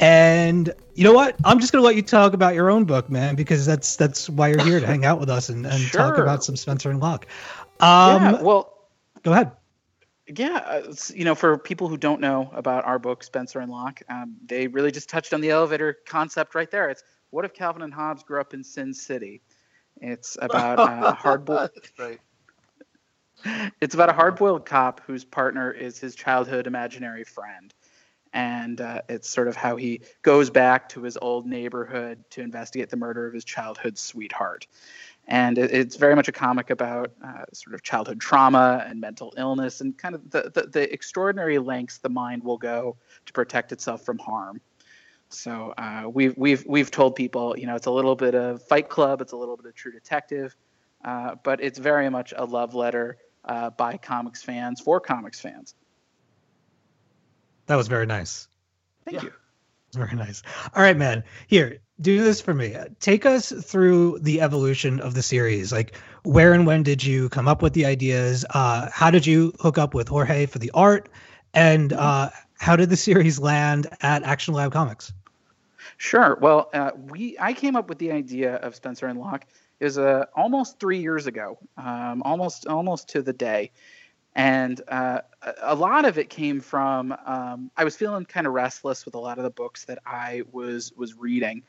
And you know what? I'm just gonna let you talk about your own book, man, because that's that's why you're here to hang out with us and, and talk about some Spencer and Locke. Um, yeah. Well, go ahead. yeah. uh, You know, for people who don't know about our book, Spencer and Locke, um, they really just touched on the elevator concept right there. It's what if Calvin and Hobbes grew up in Sin City? It's about uh, hard boiled. That's. It's about a hard-boiled cop whose partner is his childhood imaginary friend, and uh, it's sort of how he goes back to his old neighborhood to investigate the murder of his childhood sweetheart. And it, it's very much a comic about uh, sort of childhood trauma and mental illness, and kind of the, the the extraordinary lengths the mind will go to protect itself from harm. So uh, we've we've we've told people, you know, it's a little bit of Fight Club, it's a little bit of True Detective, uh, but it's very much a love letter uh, by comics fans for comics fans. That was very nice. Thank Yeah. you. Very nice. All right, man. Here, do this for me. Take us through the evolution of the series. Like, where and when did you come up with the ideas? Uh, how did you hook up with Jorge for the art? And uh, how did the series land at Action Lab Comics? Sure. Well, uh, we I came up with the idea of Spencer and Locke is uh, almost three years ago, um, almost almost to the day, and uh, a- lot of it came from um, I was feeling kind of restless with a lot of the books that I was was reading,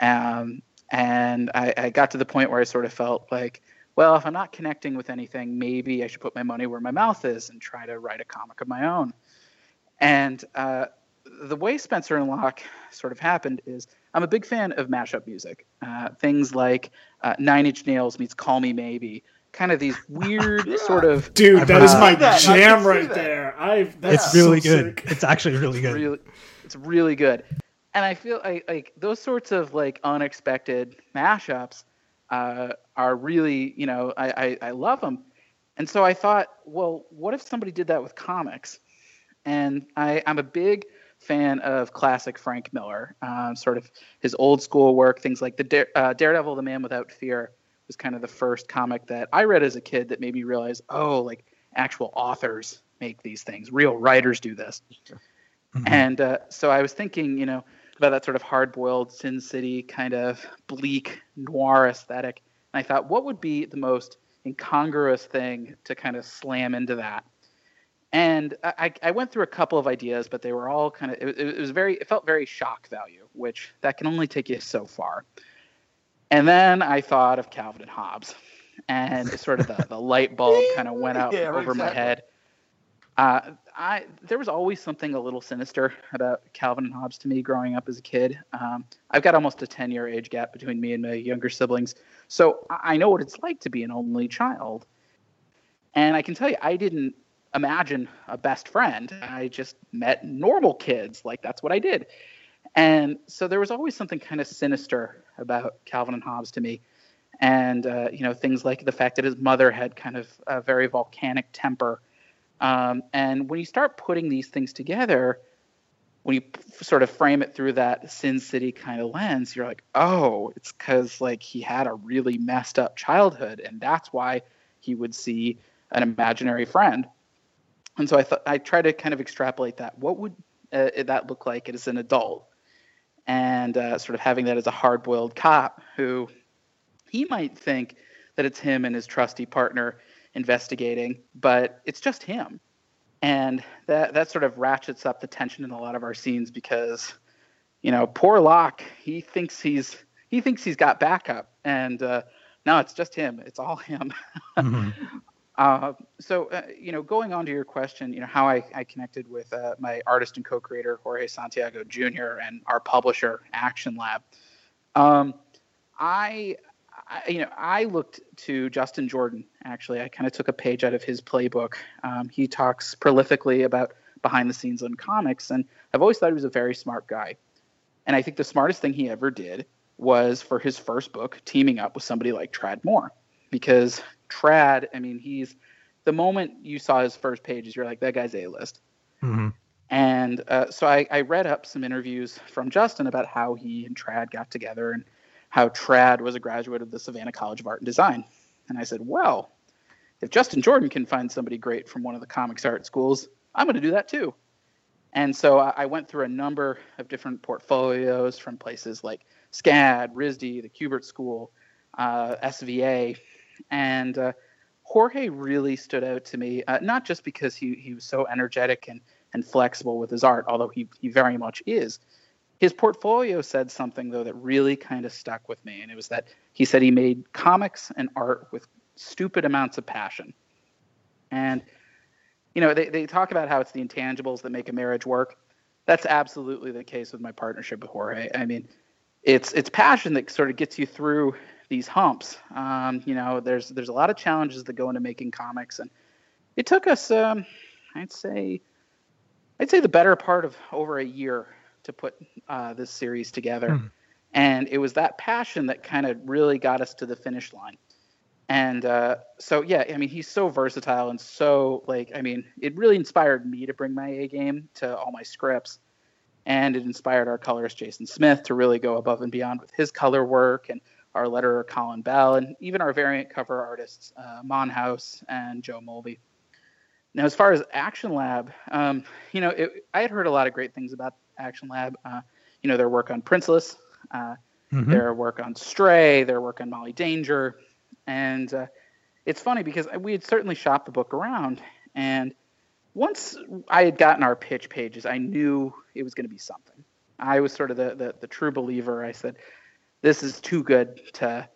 um, and I, I got to the point where I sort of felt like, well, if I'm not connecting with anything, maybe I should put my money where my mouth is and try to write a comic of my own. And uh, the way Spencer and Locke sort of happened is I'm a big fan of mashup music. Uh, things like uh, Nine Inch Nails meets Call Me Maybe, kind of these weird Yeah. sort of Dude, I've that is my that. Jam right that. there. I've It's that's really so good. sick. It's actually really good. really it's really good and i feel like, like those sorts of like unexpected mashups uh, are really you know I, I i love them and so i thought well what if somebody did that with comics and i i'm a big fan of classic frank miller um, sort of his old school work things like the Dare, uh, daredevil the man without fear was kind of the first comic that i read as a kid that made me realize oh like actual authors make these things real writers do this Mhm. and uh, so I was thinking, you know, about that sort of hard-boiled Sin City kind of bleak noir aesthetic. And I thought, what would be the most incongruous thing to kind of slam into that? And I, I I went through a couple of ideas, but they were all kind of it, it was very it felt very shock value, which that can only take you so far. And then I thought of Calvin and Hobbes, and sort of the, the light bulb kind of went out Yeah, over my head. Uh, I there was always something a little sinister about Calvin and Hobbes to me growing up as a kid. Um, I've got almost a ten year age gap between me and my younger siblings, so I know what it's like to be an only child. And I can tell you, I didn't imagine a best friend. I just met normal kids, like that's what I did. And so there was always something kind of sinister about Calvin and Hobbes to me. And uh, you know things like the fact that his mother had kind of a very volcanic temper um, and when you start putting these things together, when you p- sort of frame it through that Sin City kind of lens, you're like, oh, it's because like he had a really messed up childhood, and that's why he would see an imaginary friend. And so I thought I tried to kind of extrapolate that. What would uh, that look like as an adult, and uh, sort of having that as a hard-boiled cop who he might think that it's him and his trusty partner investigating, but it's just him, and that that sort of ratchets up the tension in a lot of our scenes because, you know, poor Locke, he thinks he's he thinks he's got backup, and uh, no, it's just him. It's all him. Mhm. Uh, so, uh, you know, going on to your question, you know, how I, I connected with uh, my artist and co-creator Jorge Santiago Jr. and our publisher Action Lab. Um, I, I, you know, I looked to Justin Jordan. Actually, I kind of took a page out of his playbook. Um, he talks prolifically about behind the scenes on comics, and I've always thought he was a very smart guy. And I think the smartest thing he ever did was for his first book teaming up with somebody like Tradd Moore, because Tradd, I mean, he's the moment you saw his first pages, you're like, that guy's A list. Mhm. And uh, so I, I read up some interviews from Justin about how he and Tradd got together and how Tradd was a graduate of the Savannah College of Art and Design. And I said, well, if Justin Jordan can find somebody great from one of the comics art schools, I'm going to do that too. And so I I went through a number of different portfolios from places like SCAD, RISD, the Kubert School, uh, SVA, and uh, Jorge really stood out to me, uh, not just because he, he was so energetic and, and flexible with his art, although he, he very much is. His portfolio said something, though, that really kind of stuck with me. And it was that he said he made comics and art with stupid amounts of passion. And, you know, they, they talk about how it's the intangibles that make a marriage work. That's absolutely the case with my partnership with Jorge. I mean, it's it's passion that sort of gets you through these humps. Um, you know, there's there's a lot of challenges that go into making comics, and it took us, um, I'd say, I'd say the better part of over a year to put uh, this series together, Hmm. and it was that passion that kind of really got us to the finish line. And uh, so, yeah, I mean, he's so versatile and so like, I mean, it really inspired me to bring my A game to all my scripts and it inspired our colorist Jason Smith to really go above and beyond with his color work and our letterer Colin Bell and even our variant cover artists uh, Monhouse and Joe Mulvey. Now, as far as Action Lab, um, you know, it, I had heard a lot of great things about Action Lab. Uh, you know, their work on Princeless, uh, Mhm. their work on Stray, their work on Molly Danger, and uh, it's funny because we had certainly shopped the book around, and once I had gotten our pitch pages, I knew it was going to be something. I was sort of the, the the true believer. I said, "This is too good to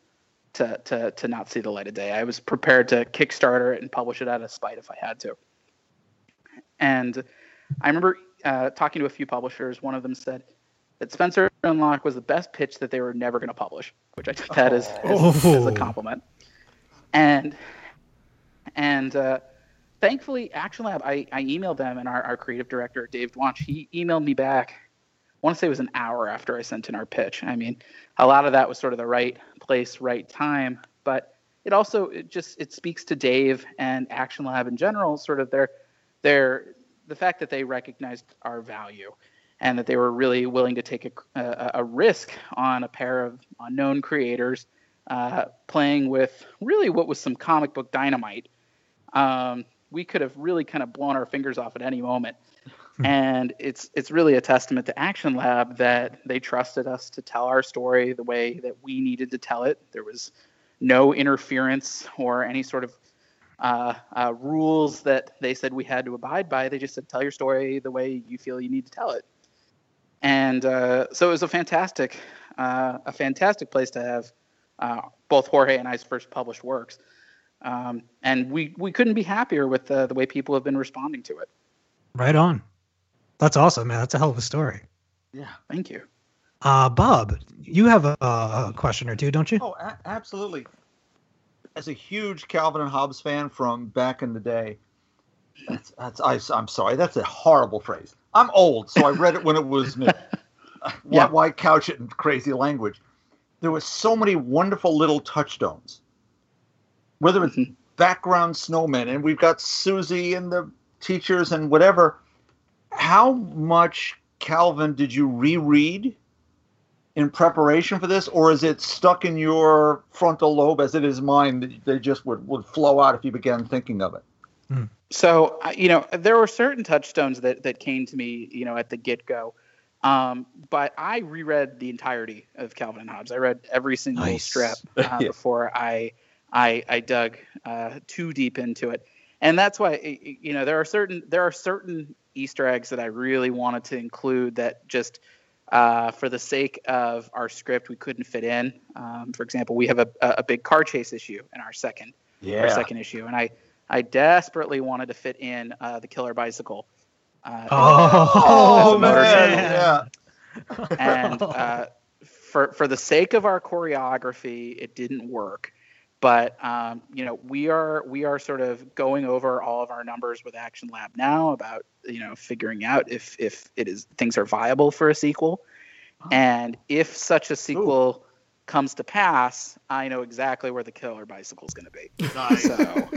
to to to not see the light of day." I was prepared to Kickstarter it and publish it out of spite if I had to. And I remember uh, talking to a few publishers. One of them said that Spencer and Locke was the best pitch that they were never going to publish, which I took that as, as, as a Oh. compliment. And and uh, thankfully, Action Lab, I, I emailed them, and our, our creative director, Dave Dwonch, he emailed me back. Want to say it was an hour after I sent in our pitch. I mean, a lot of that was sort of the right place, right time, but it also it just it speaks to Dave and Action Lab in general, sort of their their the fact that they recognized our value and that they were really willing to take a, a, a risk on a pair of unknown creators uh, playing with really what was some comic book dynamite. Um, we could have really kind of blown our fingers off at any moment. And it's it's really a testament to Action Lab that they trusted us to tell our story the way that we needed to tell it. There was no interference or any sort of uh, uh, rules that they said we had to abide by. They just said, tell your story the way you feel you need to tell it. And uh, so it was a fantastic, uh, a fantastic place to have uh, both Jorge and I's first published works. Um, and we, we couldn't be happier with the, the way people have been responding to it. Right on. That's awesome, man. That's a hell of a story. Yeah. Thank you. Uh, Bob, you have a, a question or two, don't you? Oh, a- absolutely. As a huge Calvin and Hobbes fan from back in the day, that's, that's I, I'm sorry, that's a horrible phrase. I'm old, so I read it when it was new. why, Yeah. why couch it in crazy language? There was so many wonderful little touchstones. Whether it's Mhm. background snowmen, and we've got Susie and the teachers and whatever. How much Calvin did you reread in preparation for this, or is it stuck in your frontal lobe as it is mine that they just would, would flow out if you began thinking of it? Hmm. So you know, there were certain touchstones that that came to me, you know, at the get go. Um, but I reread the entirety of Calvin and Hobbes. I read every single Nice. strip uh, Yeah. before I I, I dug uh, too deep into it, and that's why y- y- you know there are certain there are certain Easter eggs that I really wanted to include that just uh, for the sake of our script we couldn't fit in. Um, for example, we have a, a a big car chase issue in our second Yeah. our second issue, and I I desperately wanted to fit in uh, the killer bicycle. Uh, Oh, Oh, man. man. Yeah. and uh, for for the sake of our choreography, it didn't work. But um, you know, we are we are sort of going over all of our numbers with Action Lab now about you know figuring out if if it is things are viable for a sequel, and if such a sequel comes to pass, I know exactly where the killer bicycle is going to be. Nice. So.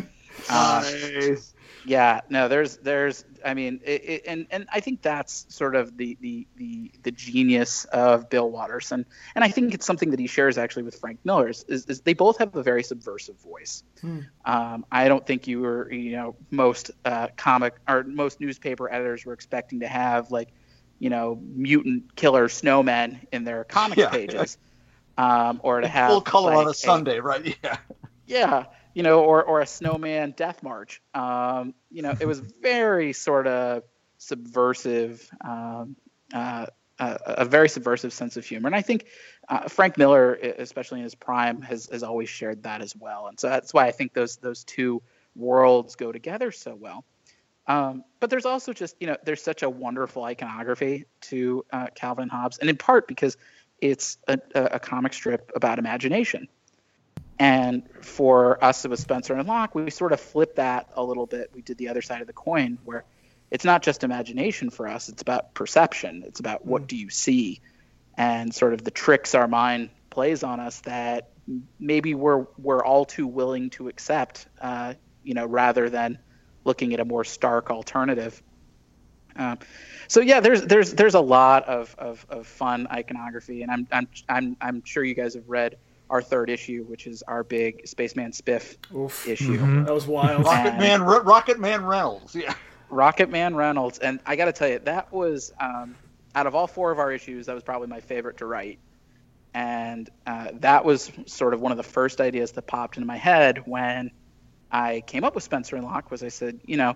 Uh, nice. yeah, no, there's, there's, I mean, it, it, and and I think that's sort of the the the the genius of Bill Watterson, and I think it's something that he shares actually with Frank Miller. Is, is, is they both have a very subversive voice. Um, I don't think you were, you know, most uh, comic or most newspaper editors were expecting to have like, you know, mutant killer snowmen in their comic Yeah. pages, um, or to have Full color on a Sunday, right? Yeah. yeah you know or or a snowman death march. Um you know it was very sort of subversive um uh a, a very subversive sense of humor. And i think uh, frank miller especially in his prime has has always shared that as well. And so that's why i think those those two worlds go together so well. Um, but there's also just you know there's such a wonderful iconography to uh, calvin and hobbes. And in part because it's a a comic strip about imagination and for us with Spencer and Locke, we sort of flipped that a little bit. We did the other side of the coin where it's not just imagination for us, it's about perception. It's about what do you see and sort of the tricks our mind plays on us that maybe we're we're all too willing to accept, uh, you know, rather than looking at a more stark alternative. Um, so yeah, there's there's there's a lot of, of, of fun iconography, and I'm I'm I'm I'm sure you guys have read our third issue, which is our big Spaceman Spiff Oof. issue. Mhm. That was wild. Rocket Man, Ro- Rocket Man Reynolds. Yeah. Rocket Man Reynolds, and I got to tell you, that was um, out of all four of our issues, that was probably my favorite to write. And uh, that was sort of one of the first ideas that popped into my head when I came up with Spencer and Locke. Was I said, you know,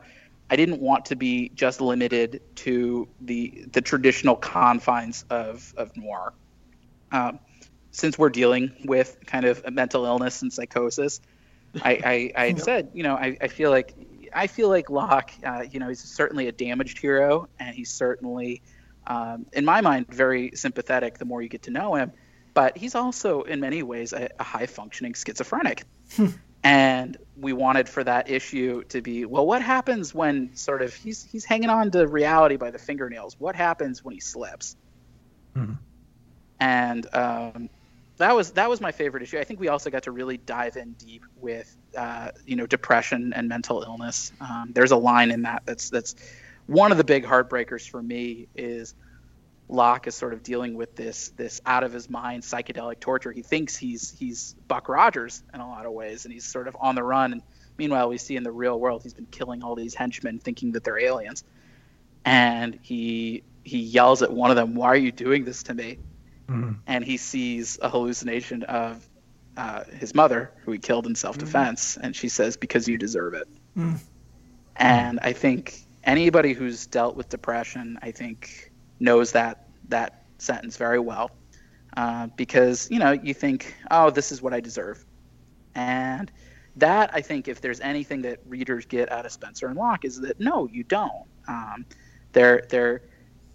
I didn't want to be just limited to the the traditional confines of of noir. Um, since we're dealing with kind of a mental illness and psychosis, I, I, I had said, you know, I, I feel like I feel like Locke, uh, you know, he's certainly a damaged hero, and he's certainly, um, in my mind, very sympathetic. The more you get to know him, but he's also, in many ways, a, a high functioning schizophrenic. and we wanted for that issue to be, well, what happens when sort of he's he's hanging on to reality by the fingernails? What happens when he slips? Mhm. And um, that was that was my favorite issue. I think we also got to really dive in deep with uh, you know depression and mental illness. Um, there's a line in that that's that's one of the big heartbreakers for me is Locke is sort of dealing with this this out of his mind psychedelic torture. He thinks he's he's Buck Rogers in a lot of ways, and he's sort of on the run. And meanwhile, we see in the real world he's been killing all these henchmen, thinking that they're aliens. And he he yells at one of them, "Why are you doing this to me?" Mhm. and he sees a hallucination of uh, his mother, who he killed in self-defense, and she says, "Because you deserve it." And I think anybody who's dealt with depression, I think, knows that that sentence very well, uh, because you know you think, "Oh, this is what I deserve," and that I think if there's anything that readers get out of Spencer and Locke is that no, you don't. Um, there, there,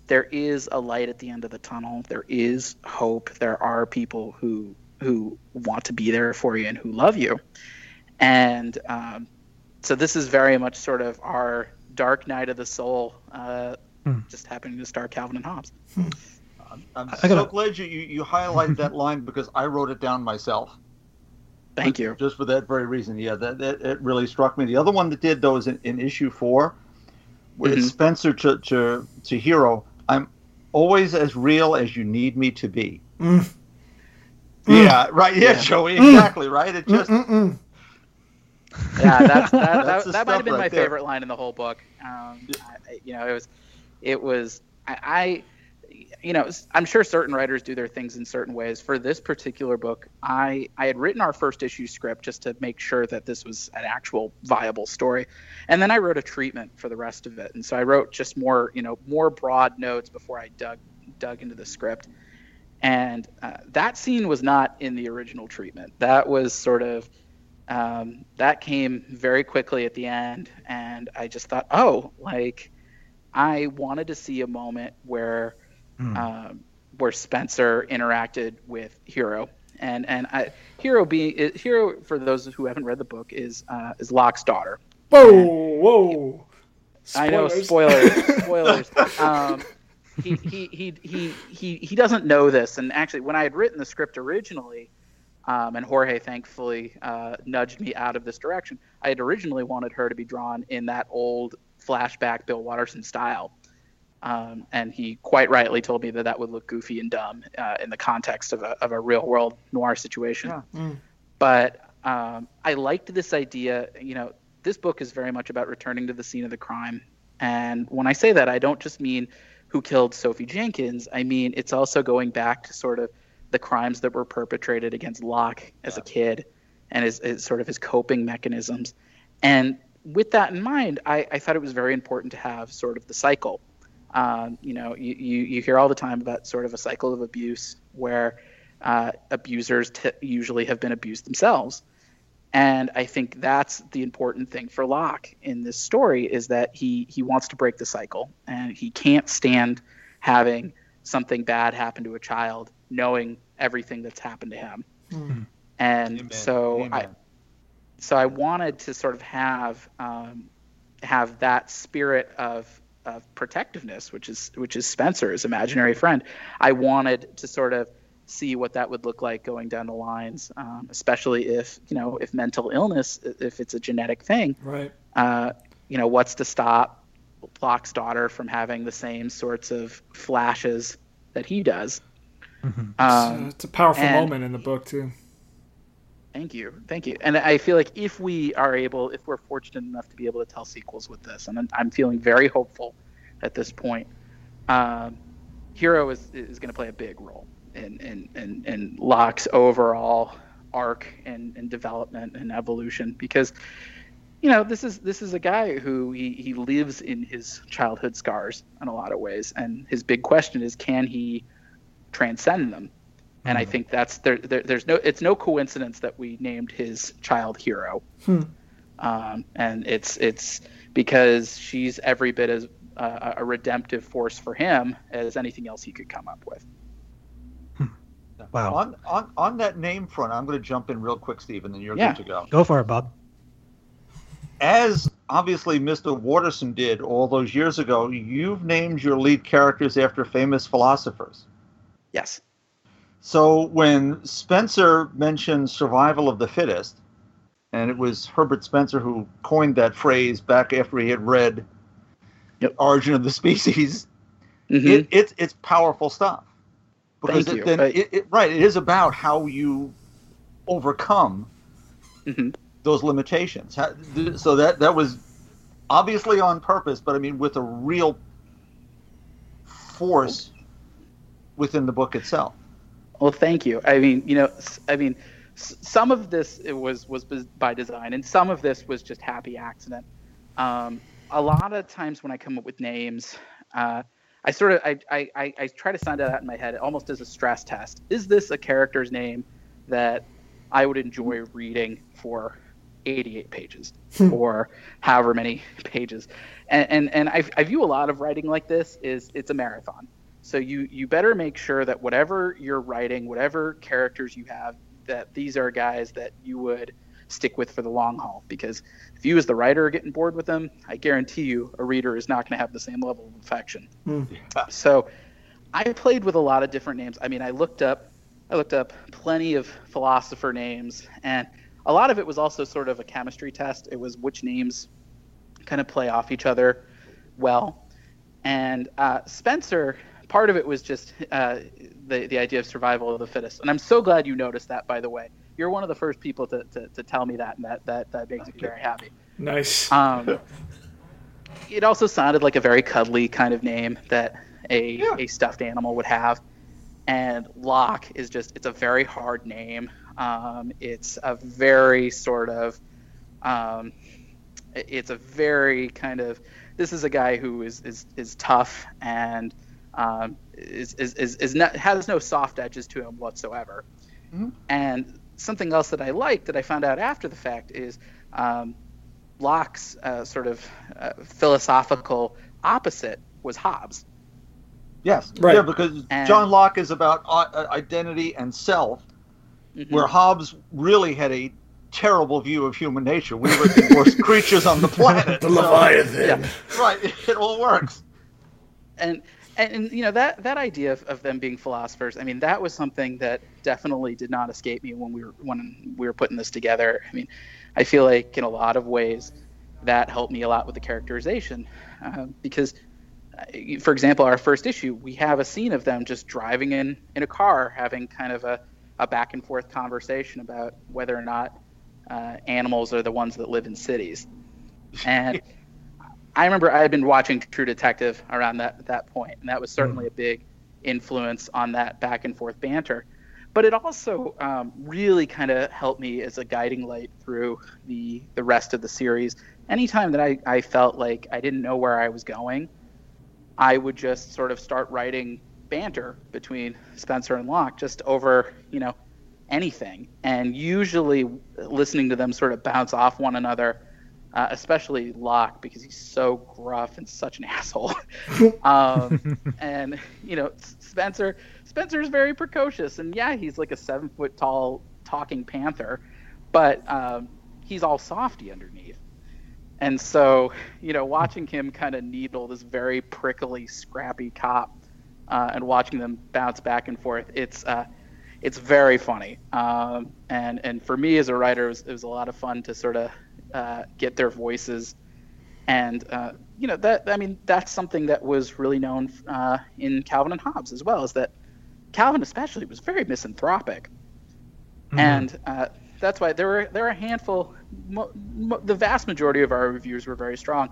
there is a light at the end of the tunnel. There is hope. There are people who who want to be there for you and who love you. And um, so this is very much sort of our dark night of the soul, uh, Hmm. just happening to star Calvin and Hobbes. I'm I so gotta- glad you, you, you highlighted that line because I wrote it down myself. Thank you. Just for that very reason. Yeah, that, that it really struck me. The other one that did though is in, in issue four, with Mhm. Spencer to, to to Hero. I'm always as real as you need me to be. Mm. Yeah, right. Yeah, Yeah. Joey. Exactly right. It just Mm-mm-mm. Yeah, that's, that, That's that, that might have been right my there. favorite line in the whole book. Um, I, I- you know, it was, it was, I, I, you know, I'm sure certain writers do their things in certain ways. For this particular book, I, I had written our first issue script just to make sure that this was an actual viable story, and then I wrote a treatment for the rest of it. And so I wrote just more, you know, more broad notes before I dug dug into the script. And uh, that scene was not in the original treatment. That was sort of um, that came very quickly at the end, and I just thought, oh, like I wanted to see a moment where um, where Spencer interacted with Hero, and and I, Hero being Hero for those who haven't read the book is uh, is Locke's daughter. Whoa, whoa. I know Spoilers. spoilers, spoilers. Um, he, he, he, he, he, he doesn't know this, and actually, when I had written the script originally, um, and Jorge thankfully uh, nudged me out of this direction. I had originally wanted her to be drawn in that old flashback Bill Watterson style, um, and he quite rightly told me that that would look goofy and dumb uh, in the context of a, of a real world noir situation. But um, I liked this idea. You know, this book is very much about returning to the scene of the crime, and when I say that, I don't just mean who killed Sophie Jenkins. I mean it's also going back to sort of the crimes that were perpetrated against Locke as a kid and his, his sort of his coping mechanisms. And with that in mind, I, I thought it was very important to have sort of the cycle. Um, you know, you, you, you hear all the time about sort of a cycle of abuse where uh, abusers t- usually have been abused themselves. And I think that's the important thing for Locke in this story is that he he wants to break the cycle and he can't stand having something bad happen to a child knowing everything that's happened to him. And Amen. so I so I wanted to sort of have um, have that spirit of of protectiveness, which is which is Spencer's imaginary friend. I wanted to sort of see what that would look like going down the lines, um, especially if you know if mental illness, if it's a genetic thing, Right. uh, you know what's to stop Locke's daughter from having the same sorts of flashes that he does. Uh, Um, it's a powerful moment in the book too. Thank you, thank you. And I feel like if we are able, if we're fortunate enough to be able to tell sequels with this, and I'm, feeling very hopeful at this point, um, Hero is is going to play a big role in in, in, in Locke's overall arc and, and development and evolution because you know this is this is a guy who he, he lives in his childhood scars in a lot of ways. And his big question is can he transcend them and I think that's there, there. There's no. It's no coincidence that we named his child Hero, um, and it's it's because she's every bit as uh, a redemptive force for him as anything else he could come up with. Wow. On, on on that name front, I'm going to jump in real quick, Steve, and then you're Yeah. good to go. Go for it, Bob. As obviously Mr. Watterson did all those years ago, you've named your lead characters after famous philosophers. Yes. So when Spencer mentioned survival of the fittest, and it was Herbert Spencer who coined that phrase back after he had read Yep. Origin of the Species, Mhm. it, it's it's powerful stuff. Because Thank it, you. then I- it, it, right, it is about how you overcome Mhm. those limitations. How- So that that was obviously on purpose, but I mean with a real force within the book itself. Well, thank you. I mean, you know, I mean, some of this it was was by design, and some of this was just happy accident. Um, a lot of times when I come up with names, uh, I sort of I, I, I, try to sound it out in my head almost as a stress test. Is this a character's name that I would enjoy reading for 88 pages or however many pages? And and, and I, I view a lot of writing like this is it's a marathon. So you you better make sure that whatever you're writing, whatever characters you have, that these are guys that you would stick with for the long haul. Because if you as the writer are getting bored with them, I guarantee you a reader is not going to have the same level of affection. So I played with a lot of different names. I mean, I looked up I looked up plenty of philosopher names, and a lot of it was also sort of a chemistry test. It was which names kind of play off each other well. And uh, Spencer, part of it was just uh, the the idea of survival of the fittest. And I'm so glad you noticed that, by the way. you're one of the first people to, to, to tell me that, and that that that makes me very happy. Nice. Um, it also sounded like a very cuddly kind of name that a Yeah. a stuffed animal would have. And Locke is just it's a very hard name. Um, it's a very sort of um, it's a very kind of this is a guy who is is, is tough and um, is, is, is, is not, has no soft edges to him whatsoever. Mhm. And something else that I liked that I found out after the fact is um, Locke's uh, sort of uh, philosophical opposite was Hobbes. Yes. Right. Yeah, because And- John Locke is about uh, identity and self, Mhm. where Hobbes really had a terrible view of human nature. We were the worst creatures on the planet. the so- Leviathan. Yeah. right. It all works. and, and you know that that idea of, of them being philosophers i mean that was something that definitely did not escape me when we were when we were putting this together. I mean i feel like in a lot of ways that helped me a lot with the characterization uh, because uh, for example our first issue we have a scene of them just driving in in a car having kind of a, a back and forth conversation about whether or not uh, animals are the ones that live in cities. And I remember I had been watching True Detective around that that point, and that was certainly a big influence on that back and forth banter. But it also um, really kind of helped me as a guiding light through the the rest of the series. Anytime that I, I felt like I didn't know where I was going, I would just sort of start writing banter between Spencer and Locke just over, you know, anything. And usually listening to them sort of bounce off one another uh, especially Locke because he's so gruff and such an asshole. um, and you know, Spencer Spencer is very precocious, and yeah, he's like a seven foot tall talking panther, but um, he's all softy underneath. And so, you know, watching him kind of needle this very prickly, scrappy cop, uh, and watching them bounce back and forth, it's uh, it's very funny. Um, and and for me as a writer, it was, it was a lot of fun to sort of uh, get their voices. And uh, you know that I mean that's something that was really known uh, in Calvin and Hobbes as well, is that Calvin especially was very misanthropic, and uh, that's why there were there were a handful. Mo, mo, the vast majority of our reviews were very strong,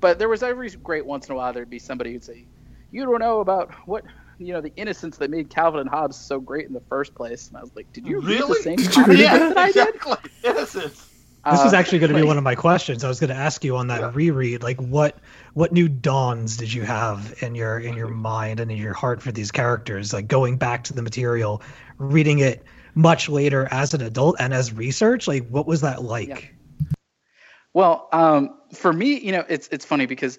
but there was every great once in a while there'd be somebody who'd say, "You don't know about what." You know the innocence that made Calvin and Hobbes so great in the first place, and I was like, "Did you read the Really? same Did you read Yeah, that I did?" exactly. Innocence. This was Uh, actually going to be one of my questions. I was going to ask you on that Yeah. reread, like what what new dawns did you have in your in your mind and in your heart for these characters? Like going back to the material, reading it much later as an adult and as research. Like what was that like? Yeah. Well, um, for me, you know, it's it's funny because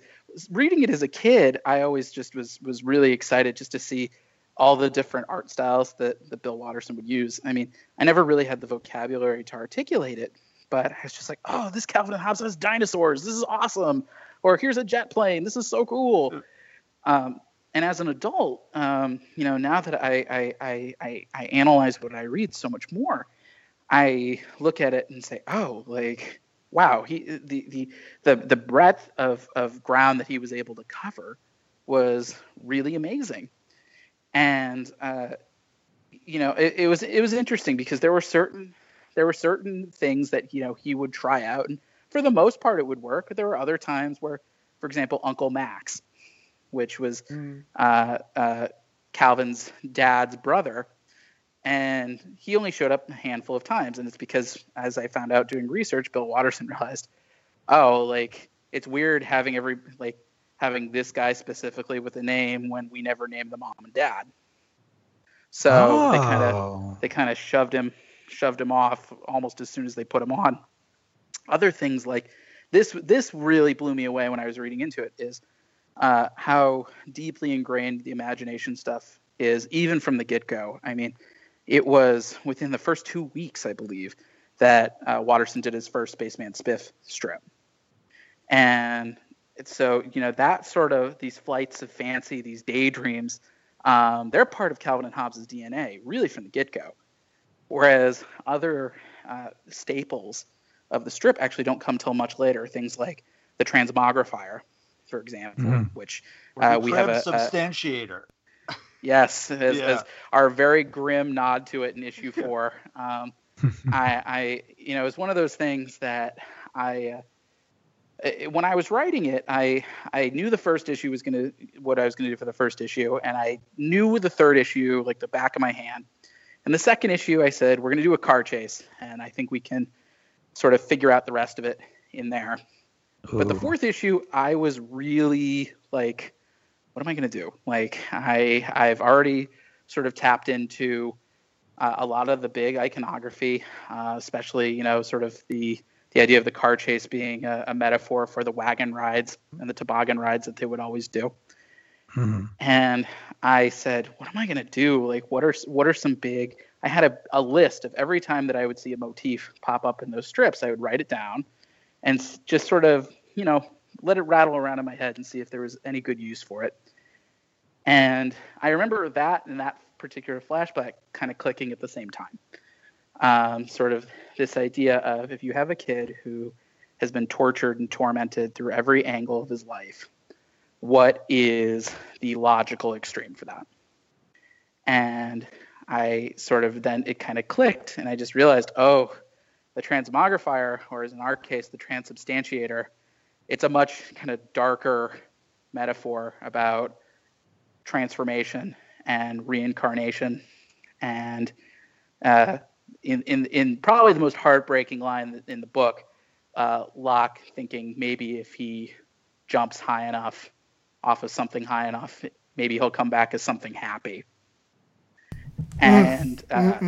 reading it as a kid, I always just was was really excited just to see all the different art styles that, that Bill Watterson would use. I mean, I never really had the vocabulary to articulate it, but I was just like, oh, this Calvin and Hobbes has dinosaurs. This is awesome. Or here's a jet plane. This is so cool. Um, and as an adult, um, you know, now that I, I, I, I, I analyze what I read so much more, I look at it and say, oh, like, wow, he the the the, the breadth of, of ground that he was able to cover was really amazing. And uh, you know, it, it was it was interesting because there were certain there were certain things that you know he would try out, and for the most part it would work. But there were other times where, for example, Uncle Max, which was uh, uh, Calvin's dad's brother, and he only showed up a handful of times, and it's because, as I found out doing research, Bill Watterson realized, oh, like it's weird having every like having this guy specifically with a name when we never named the mom and dad. So they kind of Oh. they kind of shoved him shoved him off almost as soon as they put him on. Other things like this this really blew me away when I was reading into it is uh, how deeply ingrained the imagination stuff is, even from the get go. I mean, it was within the first two weeks, I believe, that uh, Watterson did his first Spaceman Spiff strip, and so you know that sort of these flights of fancy, these daydreams, um, they're part of Calvin and Hobbes' DNA, really from the get go. Whereas other uh, staples of the strip actually don't come till much later. Things like the transmogrifier, for example, Mhm. which uh, the we have a, a. Yes, as, Yeah. as our very grim nod to it in issue four. Um, I, I, you know, it's one of those things that I, uh, when I was writing it, I, I knew the first issue was gonna what I was gonna do for the first issue, and I knew the third issue like the back of my hand. And the second issue, I said we're gonna do a car chase, and I think we can sort of figure out the rest of it in there. But the fourth issue, I was really like, what am I going to do? Like, I I've already sort of tapped into uh, a lot of the big iconography, uh, especially you know, sort of the the idea of the car chase being a, a metaphor for the wagon rides and the toboggan rides that they would always do. Mhm. And I said, what am I going to do? Like, what are what are some big? I had a, a list of every time that I would see a motif pop up in those strips, I would write it down and just sort of, you know, let it rattle around in my head and see if there was any good use for it. And I remember that and that particular flashback kind of clicking at the same time. Um, sort of this idea of if you have a kid who has been tortured and tormented through every angle of his life, what is the logical extreme for that? And I sort of then it kind of clicked, and I just realized, oh, the transmogrifier, or as in our case, the transubstantiator, it's a much kind of darker metaphor about transformation and reincarnation, and uh, in, in in probably the most heartbreaking line in the book, uh, Locke thinking maybe if he jumps high enough off of something high enough, maybe he'll come back as something happy. And uh,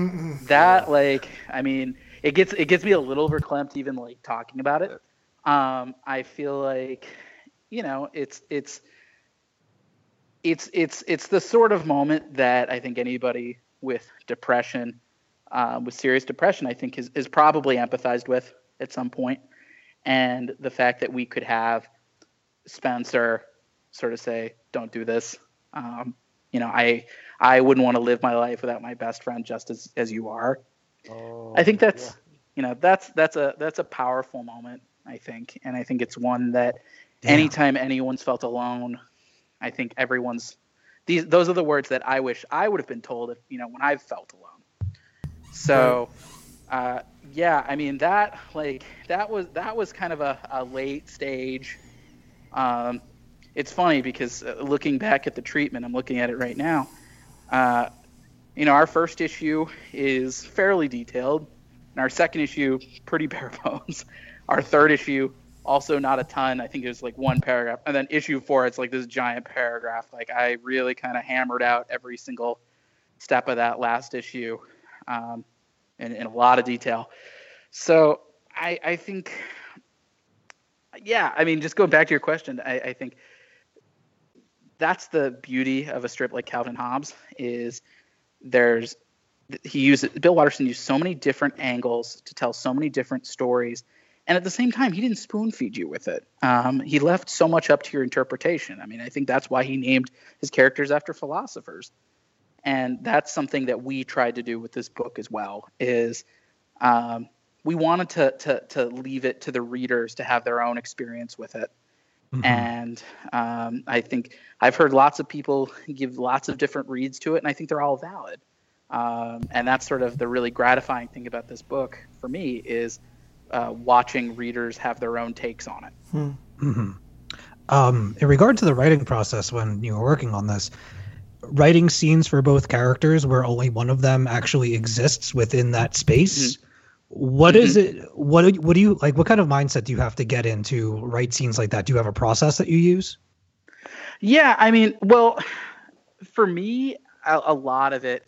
that, like, I mean, it gets it gets me a little verklempt even like talking about it. Um, I feel like, you know, it's it's it's it's it's the sort of moment that I think anybody with depression, uh, with serious depression, I think is is probably empathized with at some point. And the fact that we could have Spencer sort of say, "Don't do this." Um, you know, I I wouldn't want to live my life without my best friend, just as as you are. I think that's you know that's that's a that's a powerful moment. I think, and I think it's one that anytime anyone's felt alone, I think everyone's these those are the words that I wish I would have been told if you know when I've felt alone. So, uh, yeah, I mean that like that was that was kind of a, a late stage. Um, it's funny because uh, looking back at the treatment, I'm looking at it right now. Uh, you know, our first issue is fairly detailed, and our second issue pretty bare bones. Our third issue also not a ton. I think it was like one paragraph, and then issue four, it's like this giant paragraph. Like I really kind of hammered out every single step of that last issue, um, in, in a lot of detail. So I, I think, yeah, I mean, just going back to your question, I, I think that's the beauty of a strip like Calvin Hobbes is there's he used Bill Watterson used so many different angles to tell so many different stories, and at the same time he didn't spoon feed you with it. Um, he left so much up to your interpretation. I mean, I think that's why he named his characters after philosophers, and that's something that we tried to do with this book as well. Is um, we wanted to, to to leave it to the readers to have their own experience with it. And um, I think I've heard lots of people give lots of different reads to it, and I think they're all valid. Um, and that's sort of the really gratifying thing about this book for me is uh, watching readers have their own takes on it. hmm Um, in regard to the writing process when you were working on this, writing scenes for both characters where only one of them actually exists within that space. What is it? What do you, what do you like? What kind of mindset do you have to get in to write scenes like that? Do you have a process that you use? Yeah, I mean, well, for me, a, a lot of it,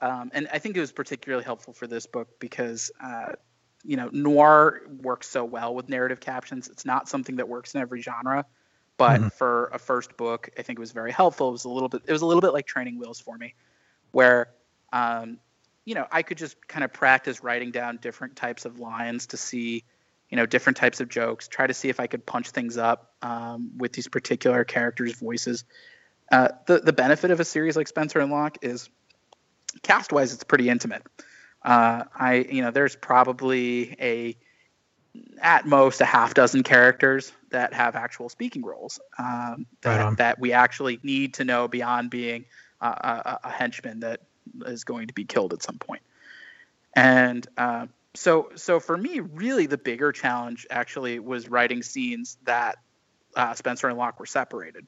um, and I think it was particularly helpful for this book because, uh, you know, noir works so well with narrative captions. It's not something that works in every genre, but Mhm. for a first book, I think it was very helpful. It was a little bit, it was a little bit like training wheels for me, where, um, you know, I could just kind of practice writing down different types of lines to see, you know, different types of jokes, try to see if I could punch things up um, with these particular characters' voices. Uh, the the benefit of a series like Spencer and Locke is cast wise, it's pretty intimate. Uh, I you know, there's probably a at most a half dozen characters that have actual speaking roles um, that, on. that we actually need to know beyond being a, a, a henchman that is going to be killed at some point. And uh, so, so for me, really, the bigger challenge actually was writing scenes that uh, Spencer and Locke were separated.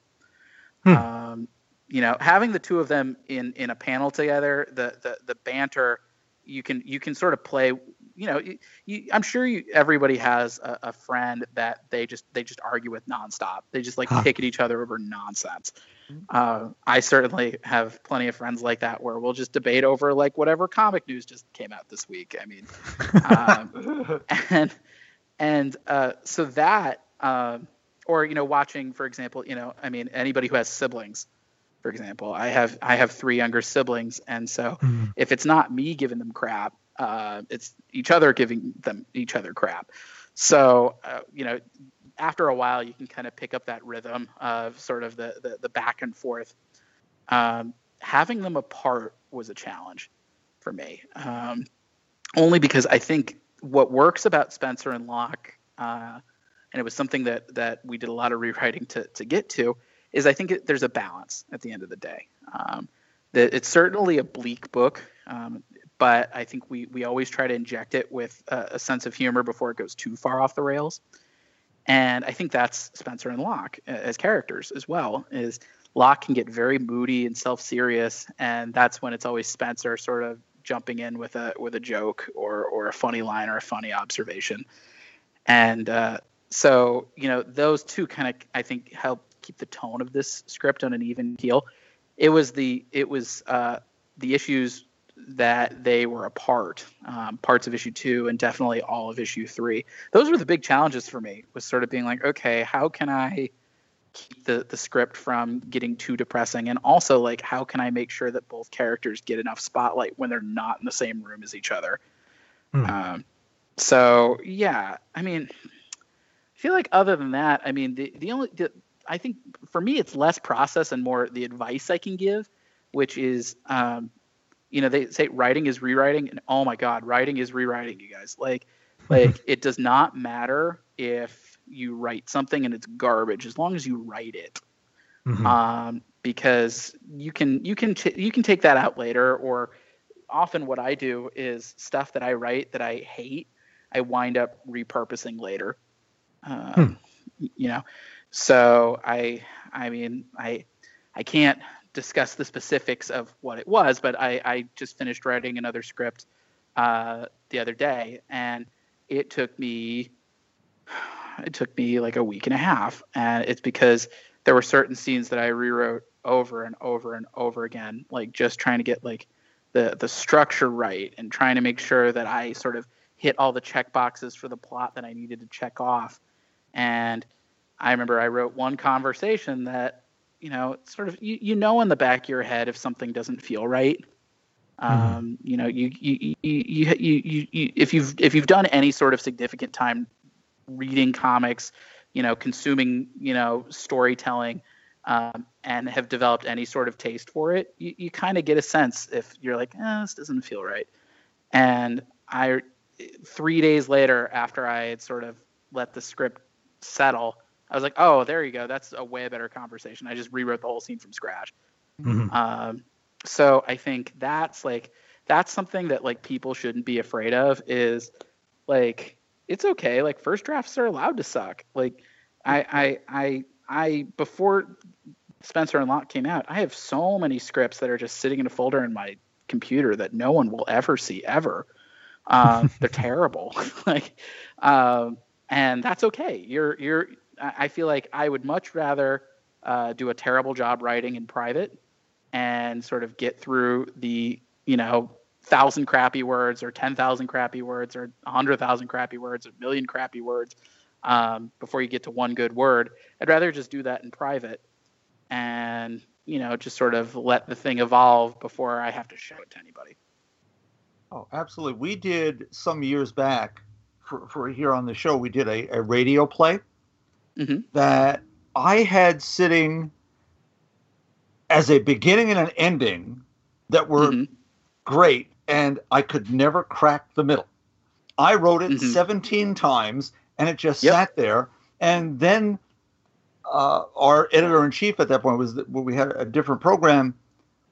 Hmm. Um, you know, having the two of them in in a panel together, the the the banter, you can you can sort of play. You know, you, you, I'm sure you, everybody has a, a friend that they just they just argue with nonstop. They just like Huh. pick at each other over nonsense. Uh, I certainly have plenty of friends like that where we'll just debate over like whatever comic news just came out this week. I mean, um, and and uh, so that um, or you know watching for example you know i mean anybody who has siblings for example i have i have three younger siblings and so Mhm. if it's not me giving them crap uh, it's each other giving them each other crap so uh, you know after a while you can kind of pick up that rhythm of sort of the the, the back and forth um, having them apart was a challenge for me um, only because i think what works about spencer and locke uh, and it was something that that we did a lot of rewriting to to get to is I think it, there's a balance at the end of the day. Um, it's certainly a bleak book, um, but I think we we always try to inject it with a, a sense of humor before it goes too far off the rails. And I think that's Spencer and Locke uh, as characters as well. Is Locke can get very moody and self-serious, and that's when it's always Spencer sort of jumping in with a with a joke or or a funny line or a funny observation. And uh, so you know those two kind of I think help keep the tone of this script on an even keel. It was the it was uh, the issues that they were apart, um, parts of issue two and definitely all of issue three. Those were the big challenges for me. Was sort of being like, okay, how can I keep the the script from getting too depressing, and also like how can I make sure that both characters get enough spotlight when they're not in the same room as each other. Hmm. Um, so yeah, I mean, I feel like other than that, I mean, the the only the, I think for me it's less process and more the advice I can give, which is, um, you know, they say writing is rewriting, and oh my God, writing is rewriting, you guys. Like, like it does not matter if you write something and it's garbage as long as you write it Mhm. um, because you can you can t- you can take that out later or often what I do is stuff that I write that I hate I wind up repurposing later um, y- you know so I I mean I I can't discuss the specifics of what it was but I I just finished writing another script uh, the other day and it took me it took me like a week and a half and it's because there were certain scenes that I rewrote over and over and over again, like just trying to get like the the structure right and trying to make sure that I sort of hit all the check boxes for the plot that I needed to check off. And I remember I wrote one conversation that, you know, sort of you, you know in the back of your head if something doesn't feel right. Um, you know, you you, you, you, you, you, you if you've if you've done any sort of significant time reading comics, you know, consuming, you know, storytelling, um, and have developed any sort of taste for it, you, you kind of get a sense if you're like, eh, this doesn't feel right. And I, three days later, after I had sort of let the script settle, I was like, oh, there you go. That's a way better conversation. I just rewrote the whole scene from scratch. Mhm. Um, so I think that's like that's something that like people shouldn't be afraid of is like it's okay. Like first drafts are allowed to suck. Like I I I I before Spencer and Locke came out, I have so many scripts that are just sitting in a folder in my computer that no one will ever see ever. Um, they're terrible. like um, and that's okay. You're you're I feel like I would much rather uh, do a terrible job writing in private and sort of get through the you know thousand crappy words or ten thousand crappy words or a hundred thousand crappy words or a million crappy words um, before you get to one good word. I'd rather just do that in private and you know just sort of let the thing evolve before I have to show it to anybody. Oh, absolutely. We did some years back for, for here on the show, we did a, a radio play Mhm. that I had sitting as a beginning and an ending that were Mhm. great, and I could never crack the middle. I wrote it Mhm. 17 times, and it just Yep. sat there. And then uh, our editor in chief at that point was that we had a different program.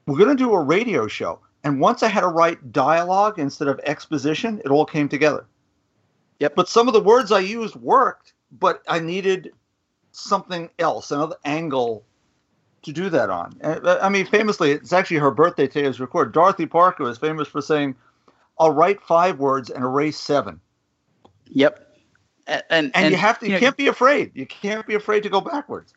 we're going to do a radio show. And once I had to write dialogue instead of exposition, it all came together. Yep. But some of the words I used worked, but I needed something else, another angle to do that on. Uh, I mean, famously, it's actually her birthday today is recorded. Dorothy Parker is famous for saying, I'll write five words and erase seven. Yep. A- And And, you have to, you, know, can't be afraid. You can't be afraid to go backwards.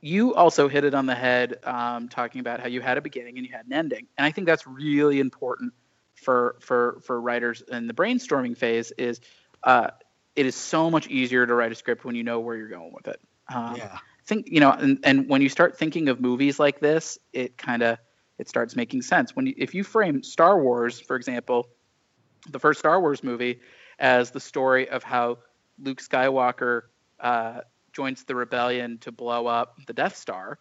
you also hit it on the head um, talking about how you had a beginning and you had an ending and i think that's really important for for for writers in the brainstorming phase is uh, it is so much easier to write a script when you know where you're going with it um, yeah. think you know and, and when you start thinking of movies like this it kind of it starts making sense when you, if you frame star wars for example the first star wars movie as the story of how luke skywalker uh, joins the rebellion to blow up the death star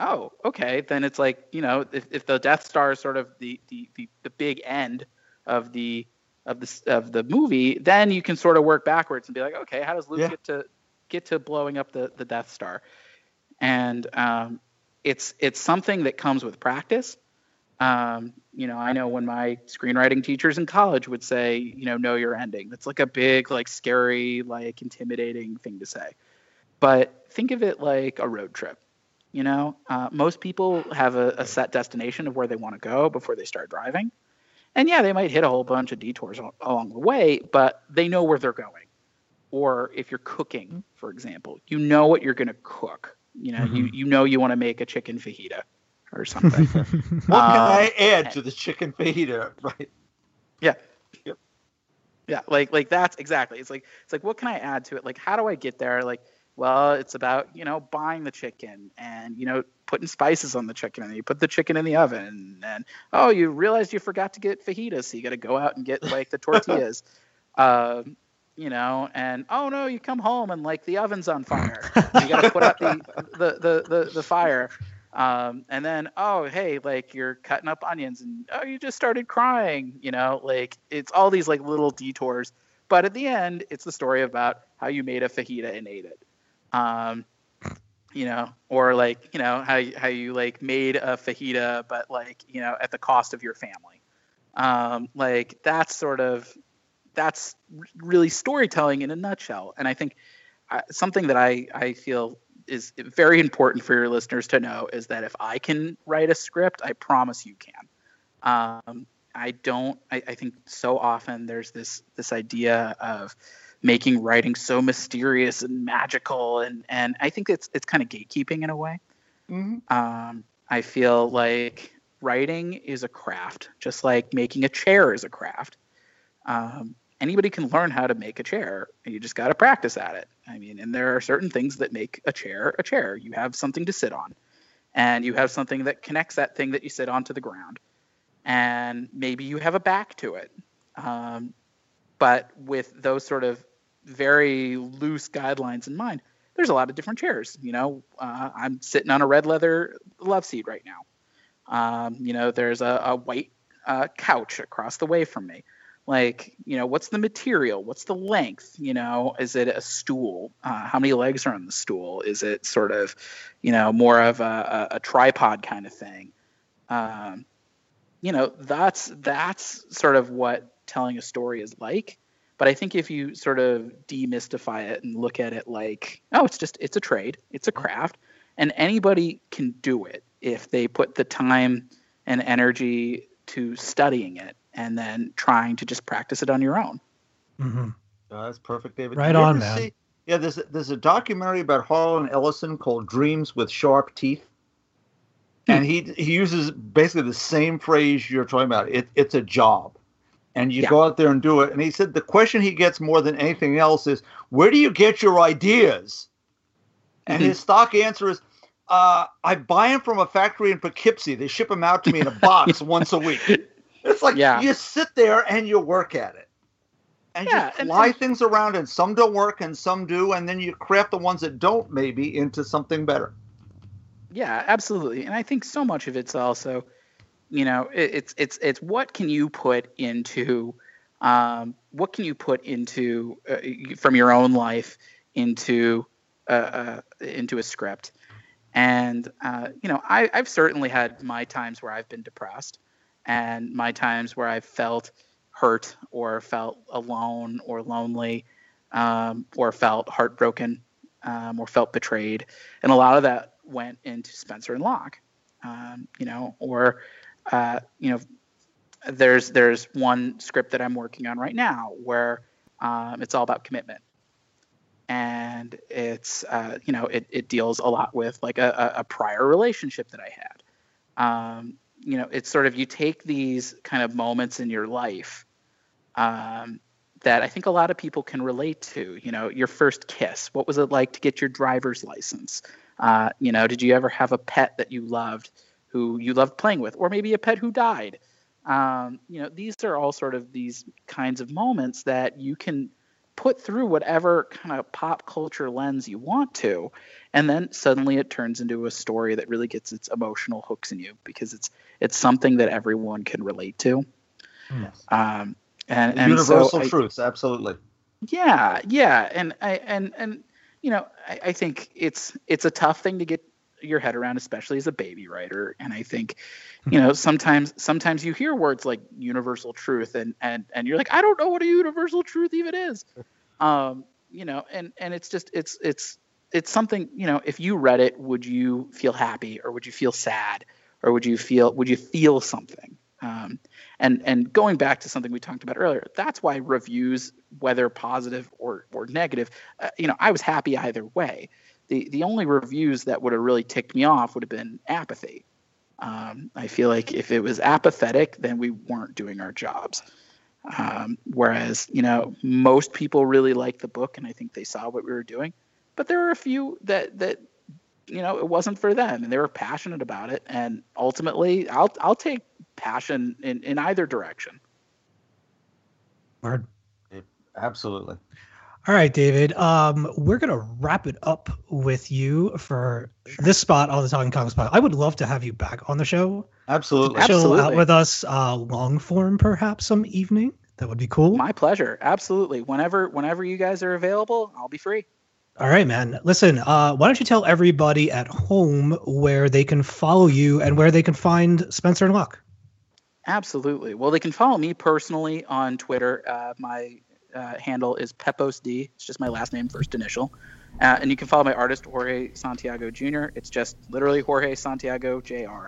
oh okay then it's like you know if, if the death star is sort of the, the the the big end of the of the of the movie then you can sort of work backwards and be like okay how does luke Yeah. get to get to blowing up the the death star? And um, it's it's something that comes with practice. Um, you know i know when my screenwriting teachers in college would say you know know your ending. That's like a big like scary like intimidating thing to say. But think of it like a road trip you know? Uh, most people have a, a set destination of where they want to go before they start driving and yeah they might hit a whole bunch of detours along the way but they know where they're going or if you're cooking for example you know what you're going to cook you know you, you know you want to make a chicken fajita or something What can Um, I add to the chicken fajita? Right. Yeah. Yep. Yeah, like like that's exactly. It's like it's like what can I add to it? Like how do I get there? Like well, it's about, you know, buying the chicken and, you know, putting spices on the chicken and you put the chicken in the oven and oh, you realized you forgot to get fajitas, so you got to go out and get like the tortillas. um, you know, and oh no, you come home and like the oven's on fire. You got to put out the the the the, the fire. Um, and then oh hey, like you're cutting up onions and oh you just started crying. You know, like it's all these like little detours. But at the end, it's the story about how you made a fajita and ate it. Um, you know, or like you know how how you like made a fajita, but like you know at the cost of your family. Um, like that's sort of that's really storytelling in a nutshell. And I think uh, something that I I feel is very important for your listeners to know is that if I can write a script, I promise you can. Um, I don't. I, I think so often there's this this idea of making writing so mysterious and magical, and and I think it's it's kind of gatekeeping in a way. Mhm. Um, I feel like writing is a craft, just like making a chair is a craft. Um, anybody can learn how to make a chair. You just got to practice at it. I mean, and there are certain things that make a chair a chair. You have something to sit on, and you have something that connects that thing that you sit on to the ground, and maybe you have a back to it. Um, but with those sort of very loose guidelines in mind, there's a lot of different chairs. You know, uh, I'm sitting on a red leather love seat right now. Um, you know, there's a, a white uh, couch across the way from me. Like, you know, what's the material? What's the length? You know, is it a stool? Uh, how many legs are on the stool? Is it sort of, you know, more of a, a, a tripod kind of thing? Um, you know, that's that's sort of what telling a story is like. But I think if you sort of demystify it and look at it like, oh, it's just it's a trade, it's a craft, and anybody can do it if they put the time and energy to studying it and then trying to just practice it on your own. Mm-hmm. Uh, that's perfect, David. Right on, man. see- yeah, there's a, there's a documentary about Harlan Ellison called Dreams with Sharp Teeth, Hmm. and he he uses basically the same phrase you're talking about. It, it's a job, and you Yeah. go out there and do it. And he said the question he gets more than anything else is, "Where do you get your ideas?" And Mm-hmm. Mhm. his stock answer is, uh, "I buy them from a factory in Poughkeepsie. They ship them out to me in a box once a week." It's like Yeah. you sit there and you work at it. And Yeah, you fly and- things around, and some don't work, and some do, and then you craft the ones that don't, maybe, into something better. Yeah, absolutely. And I think so much of it's also, you know, it, it's it's it's what can you put into, um, what can you put into uh, from your own life into uh, uh, into a script, And uh, you know, I, I've certainly had my times where I've been depressed, and my times where I've felt hurt or felt alone or lonely, um, or felt heartbroken, um, or felt betrayed, and a lot of that went into Spencer and Locke. Um, you know, or uh, you know, there's there's one script that I'm working on right now where um, it's all about commitment and it's uh, you know it, it deals a lot with like a, a prior relationship that I had. Um, you know, it's sort of you take these kind of moments in your life um, that I think a lot of people can relate to. You know, your first kiss. What was it like to get your driver's license? Uh, you know, did you ever have a pet that you loved, who you loved playing with, or maybe a pet who died? Um, you know, these are all sort of these kinds of moments that you can put through whatever kind of pop culture lens you want to and then suddenly it turns into a story that really gets its emotional hooks in you because it's it's something that everyone can relate to Yes. um and, and Universal so I- truths, absolutely. yeah yeah and i and and you know I, I think it's it's a tough thing to get your head around especially as a baby writer. And i think you know sometimes sometimes you hear words like universal truth and and and you're like i don't know what a universal truth even is. Um you know and and it's just it's it's it's something you know if you read it would you feel happy or would you feel sad or would you feel would you feel something? Um, and and going back to something we talked about earlier that's why reviews whether positive or or negative uh, you know i was happy either way the the only reviews that would have really ticked me off would have been apathy um, i feel like if it was apathetic then we weren't doing our jobs um, whereas you know most people really liked the book and i think they saw what we were doing but there were a few that that you know it wasn't for them and they were passionate about it and ultimately i'll i'll take passion in in either direction Word. Absolutely. All right, David. Um, we're gonna wrap it up with you for this spot on the Talking Comics pod. I would love to have you back on the show. Absolutely. Ab- Chill out with us, uh, long form, perhaps some evening. That would be cool. my pleasure absolutely whenever whenever you guys are available i'll be free All right, man. Listen, uh, why don't you tell everybody at home where they can follow you and where they can find Spencer and Locke? Absolutely. Well, they can follow me personally on Twitter. Uh, my uh, handle is Pepose D. It's just my last name, first initial. Uh, and you can follow my artist, Jorge Santiago Jr. It's just literally Jorge Santiago Jr.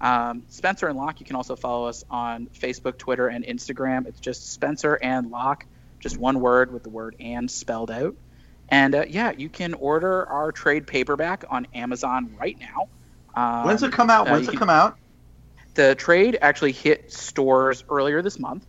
Um, Spencer and Locke, you can also follow us on Facebook, Twitter, and Instagram. It's just Spencer and Locke, just one word with the word and spelled out. And uh, yeah, you can order our trade paperback on Amazon right now. Um, When's it come out? uh, When's it can- come out? the trade actually hit stores earlier this month.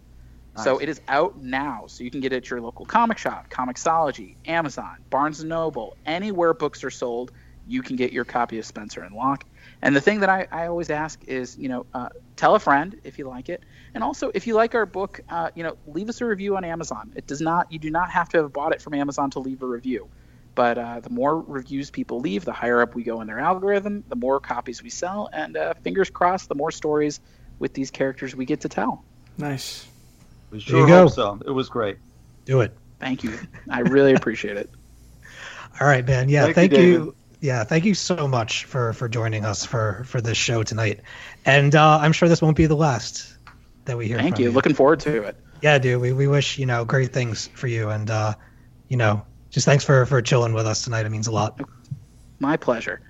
So it is out now. So you can get it at your local comic shop, Comixology, Amazon, Barnes and Noble, anywhere books are sold, you can get your copy of Spencer and Locke. And the thing that I, I always ask is, you know, uh, tell a friend if you like it, and also if you like our book, uh, you know, leave us a review on Amazon. It does not, you do not have to have bought it from Amazon to leave a review. But uh, the more reviews people leave, the higher up we go in their algorithm, the more copies we sell, and uh, fingers crossed, the more stories with these characters we get to tell. Nice. We you sure go. so. It was great. Do it. Thank you. I really appreciate it. All right, man. Yeah, Thank thank, you, you. Yeah, thank you so much for for joining us for for this show tonight. And uh, I'm sure this won't be the last that we hear. Thank from you. Looking forward to it. Yeah, dude. We we wish you know great things for you, and uh, you know, just thanks for for chilling with us tonight. It means a lot. My pleasure.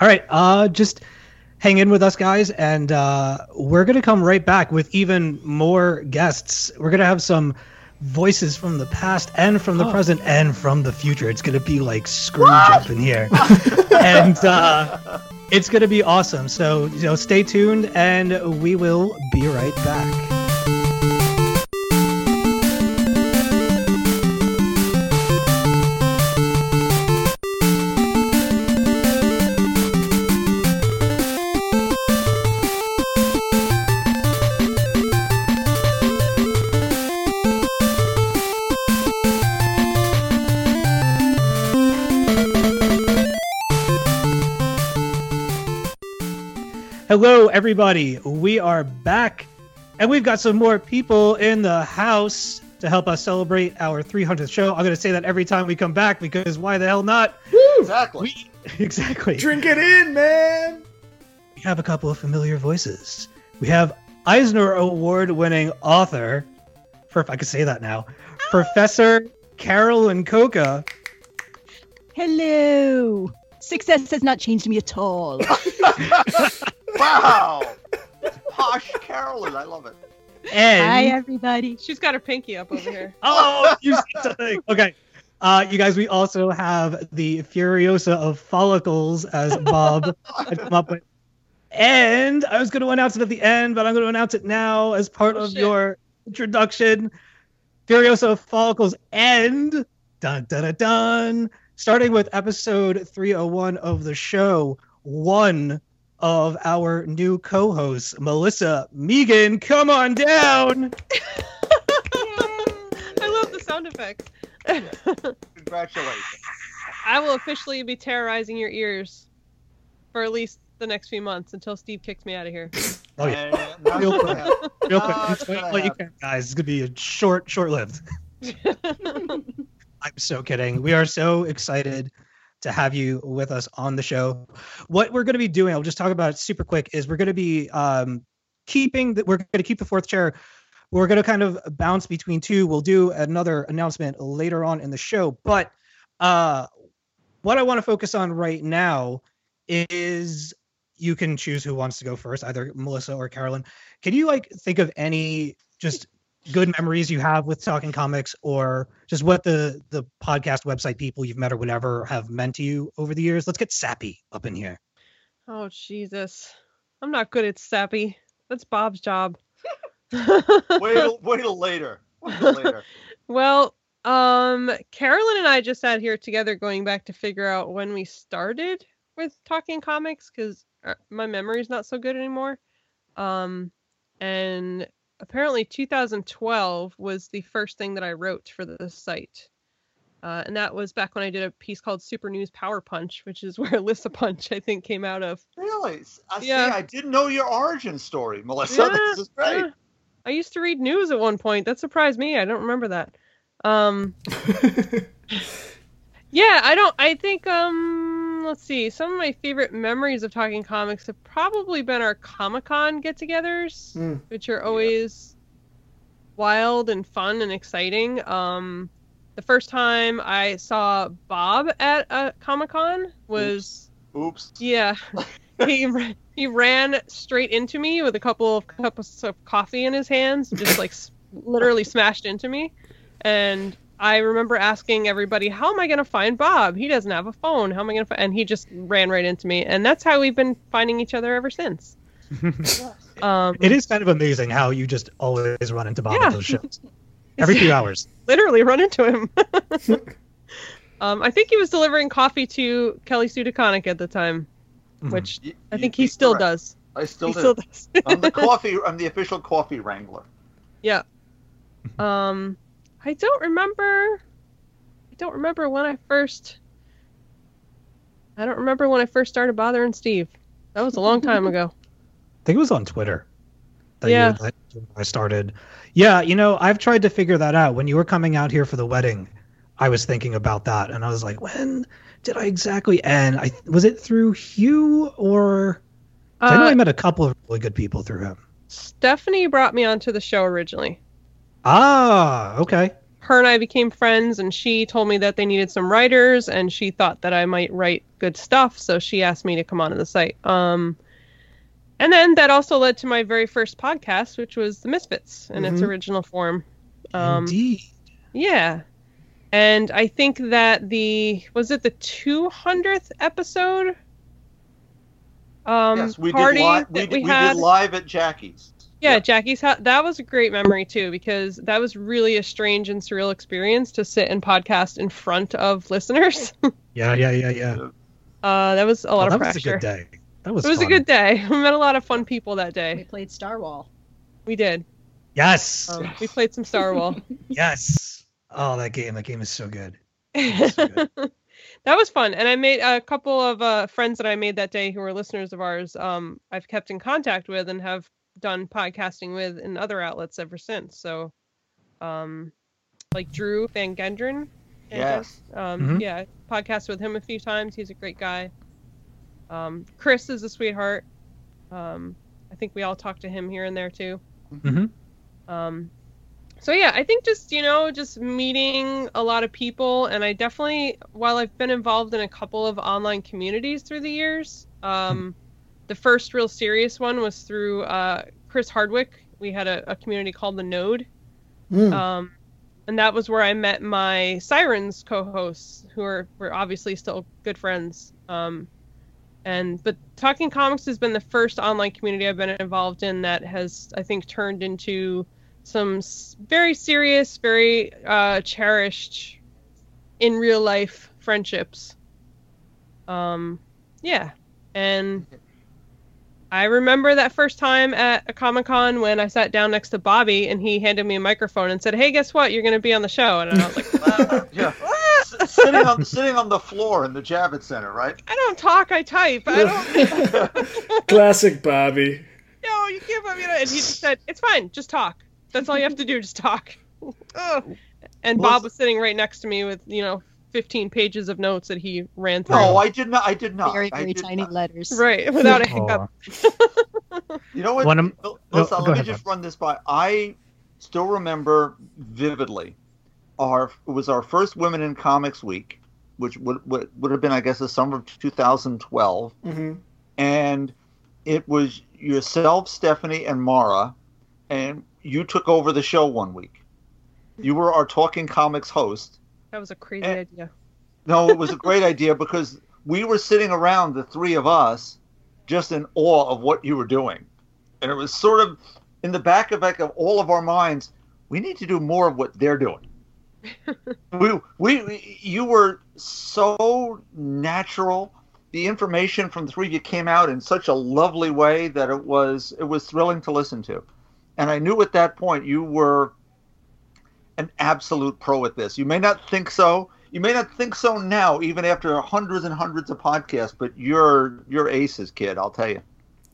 All right, uh, just hang in with us, guys, and uh, we're gonna come right back with even more guests. We're gonna have some voices from the past and from the present and from the future. It's gonna be like Scrooge up in here, and uh, it's gonna be awesome. So you know, stay tuned, and we will be right back. Hello, everybody. We are back, and we've got some more people in the house to help us celebrate our 300th show. I'm going to say that every time we come back because why the hell not? Exactly. We exactly. Drink it in, man. We have a couple of familiar voices. We have Eisner Award winning author, for if I could say that now, Professor Carolyn Cocca. Hello. Success has not changed me at all. Wow! Posh Carolyn, I love it. And Hi, everybody. She's got her pinky up over here. Oh, you said something. Okay. Uh, you guys, we also have the Furiosa of Follicles, as Bob had come up with. And I was going to announce it at the end, but I'm going to announce it now as part Oh, of shit. your introduction. Furiosa of Follicles and Dun, dun, dun, dun. Starting with episode 301 of the show, one of our new co hosts, Melissa Megan. Come on down. I love the sound effects. Congratulations. I will officially be terrorizing your ears for at least the next few months until Steve kicks me out of here. Oh, yeah. And that's Real gonna quick. happen. real quick. Just wait gonna you can, guys. It's gonna be a short, short lived. I'm so kidding. We are so excited to have you with us on the show. What we're gonna be doing, I'll just talk about it super quick, is we're gonna be um, keeping that we're gonna keep the fourth chair. We're gonna kind of bounce between two. We'll do another announcement later on in the show, but uh, what I want to focus on right now is you can choose who wants to go first, either Melissa or Carolyn. Can you like think of any just good memories you have with talking comics or just what the the podcast website people you've met or whatever have meant to you over the years? Let's get sappy up in here. oh Jesus, I'm not good at sappy. That's Bob's job. Wait till, wait till later. Wait till later. Well, um, Carolyn and I just sat here together going back to figure out when we started with talking comics because my memory's not so good anymore. Um, and apparently 2012 was the first thing that I wrote for the site. Uh, and that was back when I did a piece called Super News Power Punch, which is where Alyssa Punch, I think, came out of. Really? I see. I didn't know your origin story, Melissa. Yeah, this is great. yeah. I used to read news at one point. That surprised me. I don't remember that. Um, yeah, I don't. I think. Um, let's see. Some of my favorite memories of talking comics have probably been our Comic Con get-togethers, Mm. which are always wild and fun and exciting. Um, the first time I saw Bob at a Comic Con was Oops. yeah. he he ran straight into me with a couple of cups of coffee in his hands, just like literally smashed into me. And I remember asking everybody, "How am I going to find Bob? He doesn't have a phone. How am I going to find?" And he just ran right into me, and that's how we've been finding each other ever since. Um, It is kind of amazing how you just always run into Bob Yeah. at those shows every few hours. literally run into him. um, I think he was delivering coffee to Kelly Sue DeConnick at the time, Mhm. which You- I think he still correct. does. I still he do. still does. I'm the coffee. I'm the official coffee wrangler. Yeah. Um, I don't remember. I don't remember when I first. I don't remember when I first started bothering Steve. That was a long time ago. I think it was on Twitter. That Yeah. You, I started. Yeah, you know, I've tried to figure that out. When you were coming out here for the wedding, I was thinking about that, and I was like, when did I exactly And I was it through Hugh or? 'cause I know Uh, I met a couple of really good people through him. Stephanie brought me onto the show originally. Ah, okay. Her and I became friends, and she told me that they needed some writers, and she thought that I might write good stuff, so she asked me to come onto the site. Um, and then that also led to my very first podcast, which was The Misfits in its Mhm. original form. Um, Indeed. Yeah. And I think that the was it the 200th episode um yes, we party did live. that We, we, did, we had. did live at Jackie's. Yeah, yeah. Jackie's ha- that was a great memory too because that was really a strange and surreal experience to sit and podcast in front of listeners. Yeah, yeah, yeah, yeah. uh that was a lot Oh, lot that of was a good day. That was. It was a good day. We met a lot of fun people that day. we played Star Wall. We did. Yes. Um, we played some Star Wall. Yes. Oh, that game. That game is so good. that was fun and i made a couple of uh, friends that i made that day who were listeners of ours um, i've kept in contact with and have done podcasting with in other outlets ever since so um, like drew van gendren Yes. Um, Mhm. Yeah, podcast with him a few times. He's a great guy. Um, Chris is a sweetheart. Um, I think we all talk to him here and there too. Mhm. Um, so yeah, I think just you know just meeting a lot of people, and I definitely while I've been involved in a couple of online communities through the years, um, the first real serious one was through uh, Chris Hardwick. We had a, a community called the Node. Um, and that was where I met my Sirens co-hosts, who are were obviously still good friends. Um, and but Talking Comics has been the first online community I've been involved in that has, I think, turned into some very serious, very uh, cherished in real life friendships. Um, yeah, and I remember that first time at a Comic Con when I sat down next to Bobby and he handed me a microphone and said, "Hey, guess what? You're going to be on the show." And I was like, Yeah. S- sitting on sitting on the floor in the Javits Center, right? "I don't talk, I type. I don't." Classic Bobby. no, you can't put me on. And he just said, "It's fine. Just talk. That's all you have to do. Just talk." Ugh. and Bob was sitting right next to me with you know 15 pages of notes that he ran through. No, I did not. I did not. Very, very tiny not. letters. right, without a hiccup. You know what? One of- Mel- oh, Melissa, go let me ahead, just Bob. run this by. I still remember vividly. Our it was our first Women in Comics Week, which would would, would have been, I guess, the summer of 2012, hmm and it was yourself, Stephanie, and Mara, and you took over the show one week. You were our Talking Comics host. That was a crazy Eh. idea. No, it was a great idea because we were sitting around, the three of us, just in awe of what you were doing. And it was sort of in the back of like of all of our minds, we need to do more of what they're doing. we, we, we, you were so natural. The information from the three of you came out in such a lovely way that it was it was thrilling to listen to. And I knew at that point you were an absolute pro at this. You may not think so. You may not think so now, even after hundreds and hundreds of podcasts, but you're you're aces, kid. I'll tell you.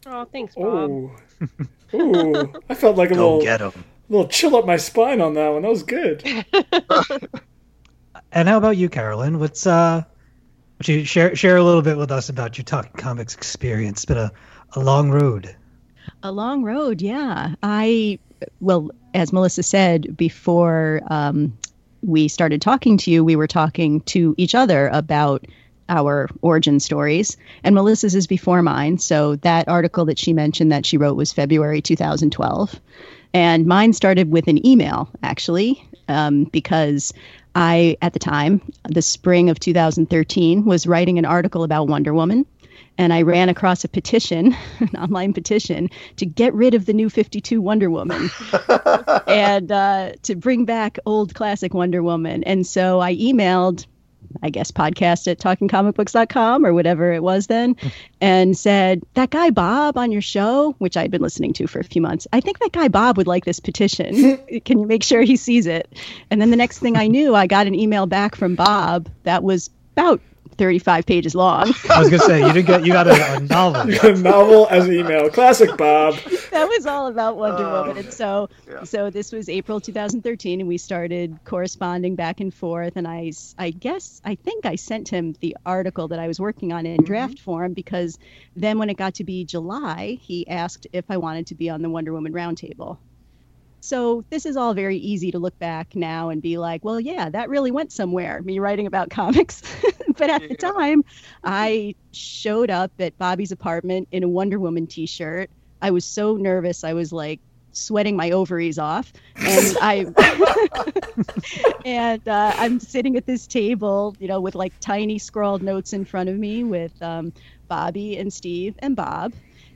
Oh, thanks, Bob. Ooh. Ooh. I felt like a Go little, get him. little chill up my spine on that one. That was good. And how about you, Carolyn? What's uh, would you share share a little bit with us about your talking comics experience? It's been a, a long road. A long road, yeah. I, well, as Melissa said before um, we started talking to you, we were talking to each other about our origin stories. And Melissa's is before mine. So that article that she mentioned that she wrote was February 2012. And mine started with an email, actually, um, because I, at the time, the spring of 2013, was writing an article about Wonder Woman. And I ran across a petition, an online petition, to get rid of the new 52 Wonder Woman and uh, to bring back old classic Wonder Woman. And so I emailed, I guess, podcast at talkingcomicbooks.com or whatever it was then, and said, That guy Bob on your show, which I'd been listening to for a few months, I think that guy Bob would like this petition. Can you make sure he sees it? And then the next thing I knew, I got an email back from Bob that was about 35 pages long. I was gonna say you did get you got a, a novel. Novel as an email. Classic Bob. that was all about Wonder Oh, Woman. And so, yeah. so this was April 2013, and we started corresponding back and forth. And I I guess, I think I sent him the article that I was working on in mm-hmm. draft form because then when it got to be July, he asked if I wanted to be on the Wonder Woman roundtable. So this is all very easy to look back now and be like, well, yeah, that really went somewhere. Me writing about comics, but at the time, I showed up at Bobby's apartment in a Wonder Woman T-shirt. I was so nervous. I was like sweating my ovaries off, and I and uh, I'm sitting at this table, you know, with like tiny scrawled notes in front of me with um, Bobby and Steve and Bob.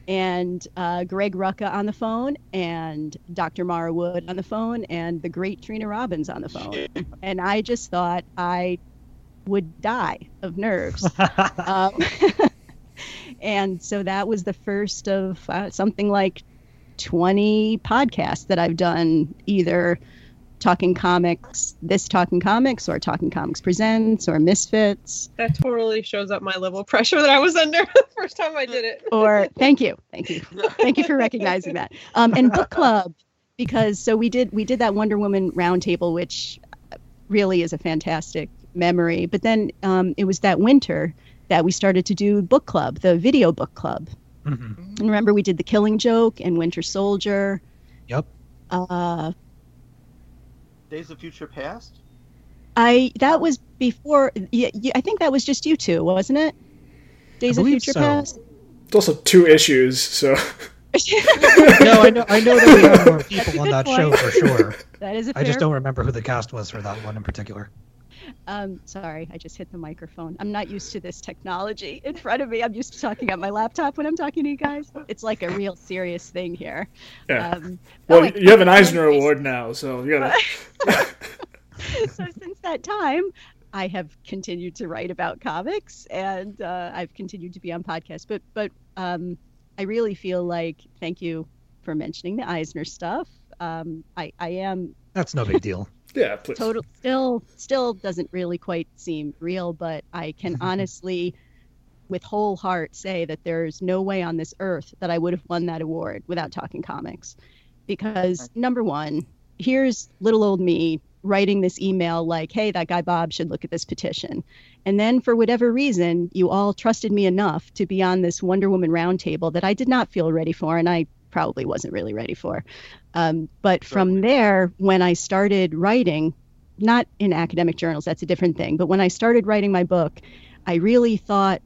And uh, Greg Rucka on the phone, and Dr. Mara Wood on the phone, and the great Trina Robbins on the phone. And I just thought I would die of nerves. um, and so that was the first of uh, something like 20 podcasts that I've done, either Talking Comics, this Talking Comics, or Talking Comics Presents, or Misfits, That totally shows up my level of pressure that I was under the first time I did it. or thank you, thank you, thank you for recognizing that. Um, and book club, because so we did we did that Wonder Woman roundtable, which really is a fantastic memory. But then um, it was that winter that we started to do book club, the video book club. Mhm. And remember, we did the Killing Joke and Winter Soldier. Yep. Uh, Days of Future Past. I that was before. Yeah, yeah, I think that was just you two, wasn't it? Days of Future so. Past. It's also two issues, so No, I know. I know that we have more people on good that show for sure. that is a I just don't remember who the cast was for that one in particular. Um, sorry, I just hit the microphone. I'm not used to this technology in front of me. I'm used to talking on my laptop when I'm talking to you guys. It's like a real serious thing here. yeah. Um, well, wait, you have an Eisner wait, Award now, so you gotta. so since that time, I have continued to write about comics, and uh, I've continued to be on podcasts. But but um, I really feel like thank you for mentioning the Eisner stuff. Um, I I am That's no big deal. Yeah, please. total still still doesn't really quite seem real but i can honestly with whole heart say that there's no way on this earth that i would have won that award without talking comics. Because number one here's little old me writing this email like hey that guy bob should look at this petition. And then for whatever reason you all trusted me enough to be on this wonder woman roundtable that i did not feel ready for and i probably wasn't really ready for. Um, but from there when i started writing not in academic journals that's a different thing but when i started writing my book i really thought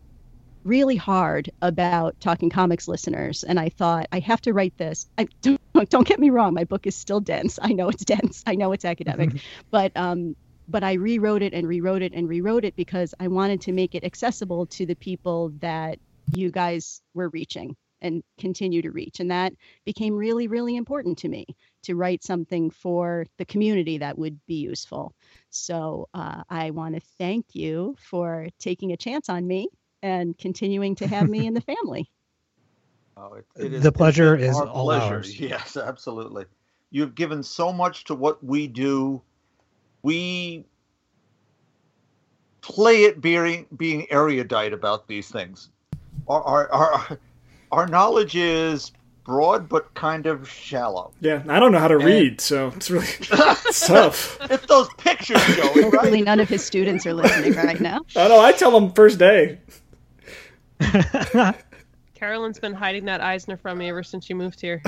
really hard about talking comics listeners. And i thought i have to write this. I don't, don't get me wrong. My book is still dense. I know it's dense. I know it's academic. But um but i rewrote it and rewrote it and rewrote it because i wanted to make it accessible to the people that you guys were reaching and continue to reach and that became really really important to me to write something for the community that would be useful so uh, i want to thank you for taking a chance on me and continuing to have me in the family Oh, it, it The pleasure is our all pleasure. ours. Yes, absolutely. You've given so much to what we do. We play it being being erudite about these things. Our our our, our knowledge is broad but kind of shallow. Yeah, I don't know how to And- read, so it's really it's tough. It's those pictures, Joey, hopefully none of his students are listening right now I know. I tell them first day. Carolyn's been hiding that Eisner from me ever since she moved here.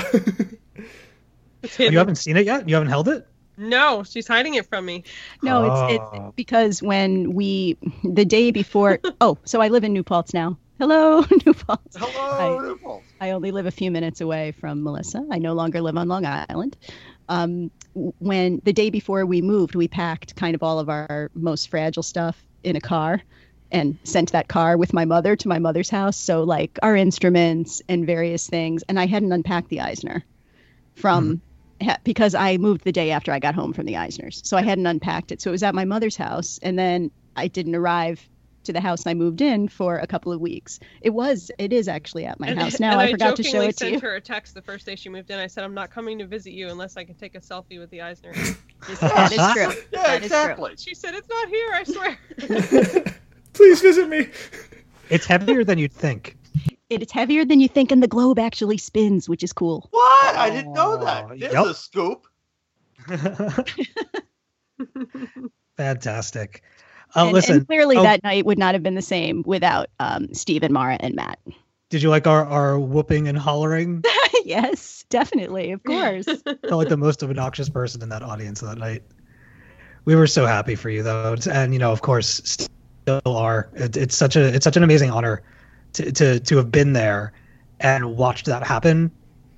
You haven't seen it yet. You haven't held it. No, she's hiding it from me. No, it's Oh. it's because when we the day before. oh, so I live in New Paltz now. Hello, New Paltz. Hello, I- Newport. I only live a few minutes away from Melissa. I no longer live on Long Island. Um, when the day before we moved, we packed kind of all of our most fragile stuff in a car and sent that car with my mother to my mother's house. So, like our instruments and various things. And I hadn't unpacked the Eisner from ha- because I moved the day after I got home from the Eisners. So I hadn't unpacked it. So it was at my mother's house. And then I didn't arrive to the house I moved in for a couple of weeks. It was, it is actually at my And- house now. and I forgot to show jokingly it to you. I sent her a text the first day she moved in. I said, "I'm not coming to visit you unless I can take a selfie with the Eisner." That is true. Yeah, That is true. exactly. she said, "It's not here. I swear." Please visit me. It's heavier than you'd think. It is heavier than you think, and the globe actually spins, which is cool. What? I didn't know that. There's yep. a scoop. Fantastic. Uh, and, listen, and clearly, oh, that night would not have been the same without um, Steve and Mara and Matt. did you like our, our whooping and hollering? yes, definitely, of course. felt like the most obnoxious person in that audience that night. We were so happy for you though, and you know, of course, still are. It, it's such a it's such an amazing honor to, to to have been there and watched that happen.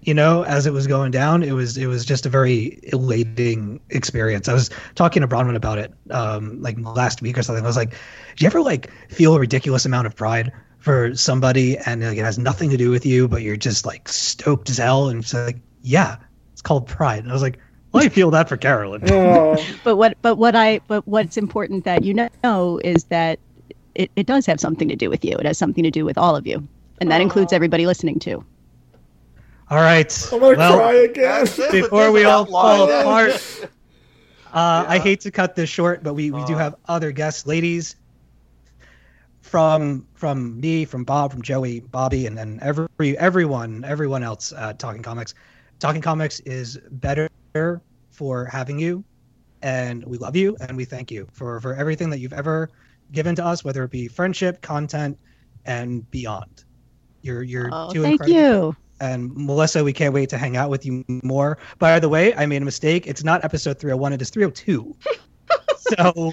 You know, as it was going down, it was it was just a very elating experience. I was talking to Bronwyn about it um, like last week or something. I was like, "Do you ever like feel a ridiculous amount of pride for somebody and like, it has nothing to do with you, but you're just like stoked as hell?" And she's like, "Yeah, it's called pride." And I was like, "Well, I feel that for Carolyn." But what but what I but what's important that you know is that it, it does have something to do with you. It has something to do with all of you, and that includes everybody listening too. All right. I'm gonna well, cry again. Before we all outline. fall apart, uh, I hate to cut this short, but we, we do Uh. have other guests, ladies. From from me, from Bob, from Joey, Bobby, and then every everyone everyone else at Talking Comics. Talking Comics is better for having you, and we love you and we thank you for for everything that you've ever given to us, whether it be friendship, content, and beyond. You're you're Oh, too thank incredible. you. And Melissa, we can't wait to hang out with you more. By the way, I made a mistake. It's not episode 301, it is 302. so,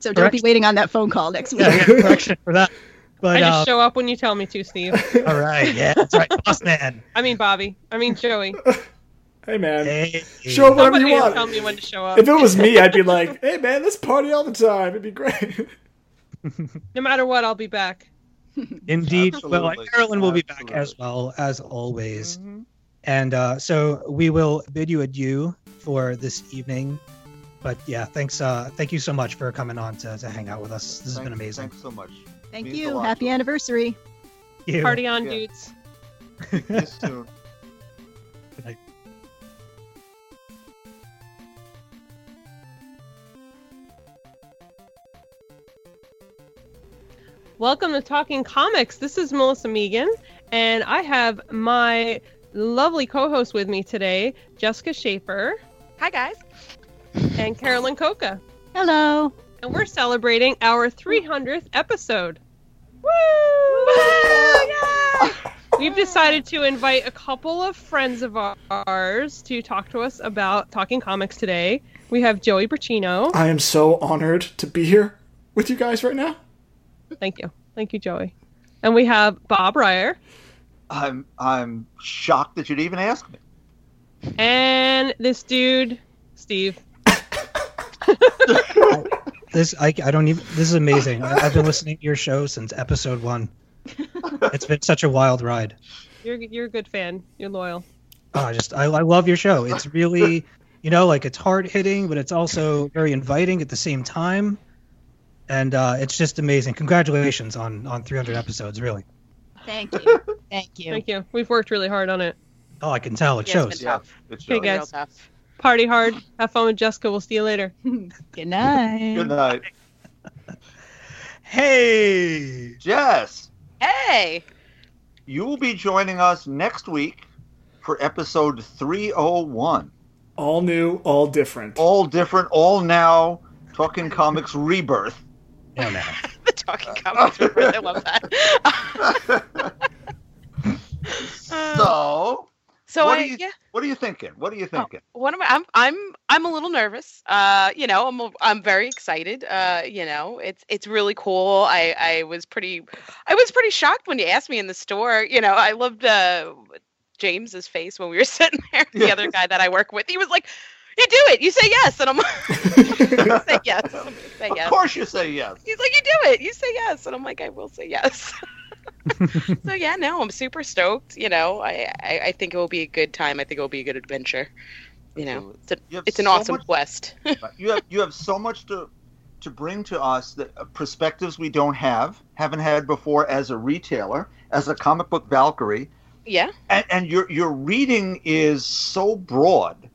So don't be waiting on that phone call next week. yeah, I correction for that. But, I just uh, show up when you tell me to, Steve. all right. Yeah, that's right. Boss man. I mean Bobby. I mean Joey. Hey man, Hey. show up whenever Somebody you will want. tell me when to show up. If it was me, I'd be like, "Hey man, let's party all the time. It'd be great." No matter what, I'll be back. Indeed. Well, Absolutely. Carolyn will be back as well, as always. Mm-hmm. And uh, so we will bid you adieu for this evening. But yeah, thanks. Uh, thank you so much for coming on to, to hang out with us. This has been amazing. Thanks so much. Thank Means you. Happy anniversary. You. Party on, Yeah. dudes. See you soon. Welcome to Talking Comics. This is Melissa Megan, and I have my lovely co-host with me today, Jessica Schaefer Hi guys. and Carolyn Cocca. Hello. And we're celebrating our 300th episode. Woo! We've decided to invite a couple of friends of ours to talk to us about Talking Comics today. We have Joey Braccino. I am so honored to be here with you guys right now. Thank you. Thank you, Joey. And we have Bob Reyer I'm I'm shocked that you'd even ask me. and this dude, Steve. This I, I don't even. This is amazing. I, I've been listening to your show since episode one. It's been such a wild ride. You're you're a good fan. You're loyal. Oh, I just I, I love your show. It's really, you know, like it's hard hitting, but it's also very inviting at the same time, and uh, it's just amazing. Congratulations on on 300 episodes. Really. Thank you. Thank you. Thank you. We've worked really hard on it. Oh, I can tell. It Yeah, it's shows. been tough. It's Okay, guys. Tough. Party hard. Have fun with Jessica. We'll see you later. Good night. Good night. Hey. Jess, Hey. you will be joining us next week for episode 301. All new, all different. All different, all now, Talking Comics Rebirth. Yeah, man. the talking comics. I love that. So, so what I are you yeah. what are you thinking? What are you thinking? What am I? I'm I'm I'm a little nervous. Uh, you know, I'm a, I'm very excited. Uh, you know, it's it's really cool. I I was pretty I was pretty shocked when you asked me in the store. You know, I loved uh James's face when we were sitting there. The Yeah. other guy that I work with, he was like, "You do it. You say yes," and I'm like, "Say yes. Say Of course you say yes. He's like, "You do it. You say yes," and I'm like, "I will say yes." so yeah, no, I'm super stoked. You know, I, I I think it will be a good time. I think it will be a good adventure. You know, it's, a, You it's an so awesome much- quest. you have you have so much to to bring to us that uh, perspectives we don't have, haven't had before as a retailer, as a comic book Valkyrie, yeah, and, and your your reading is so broad.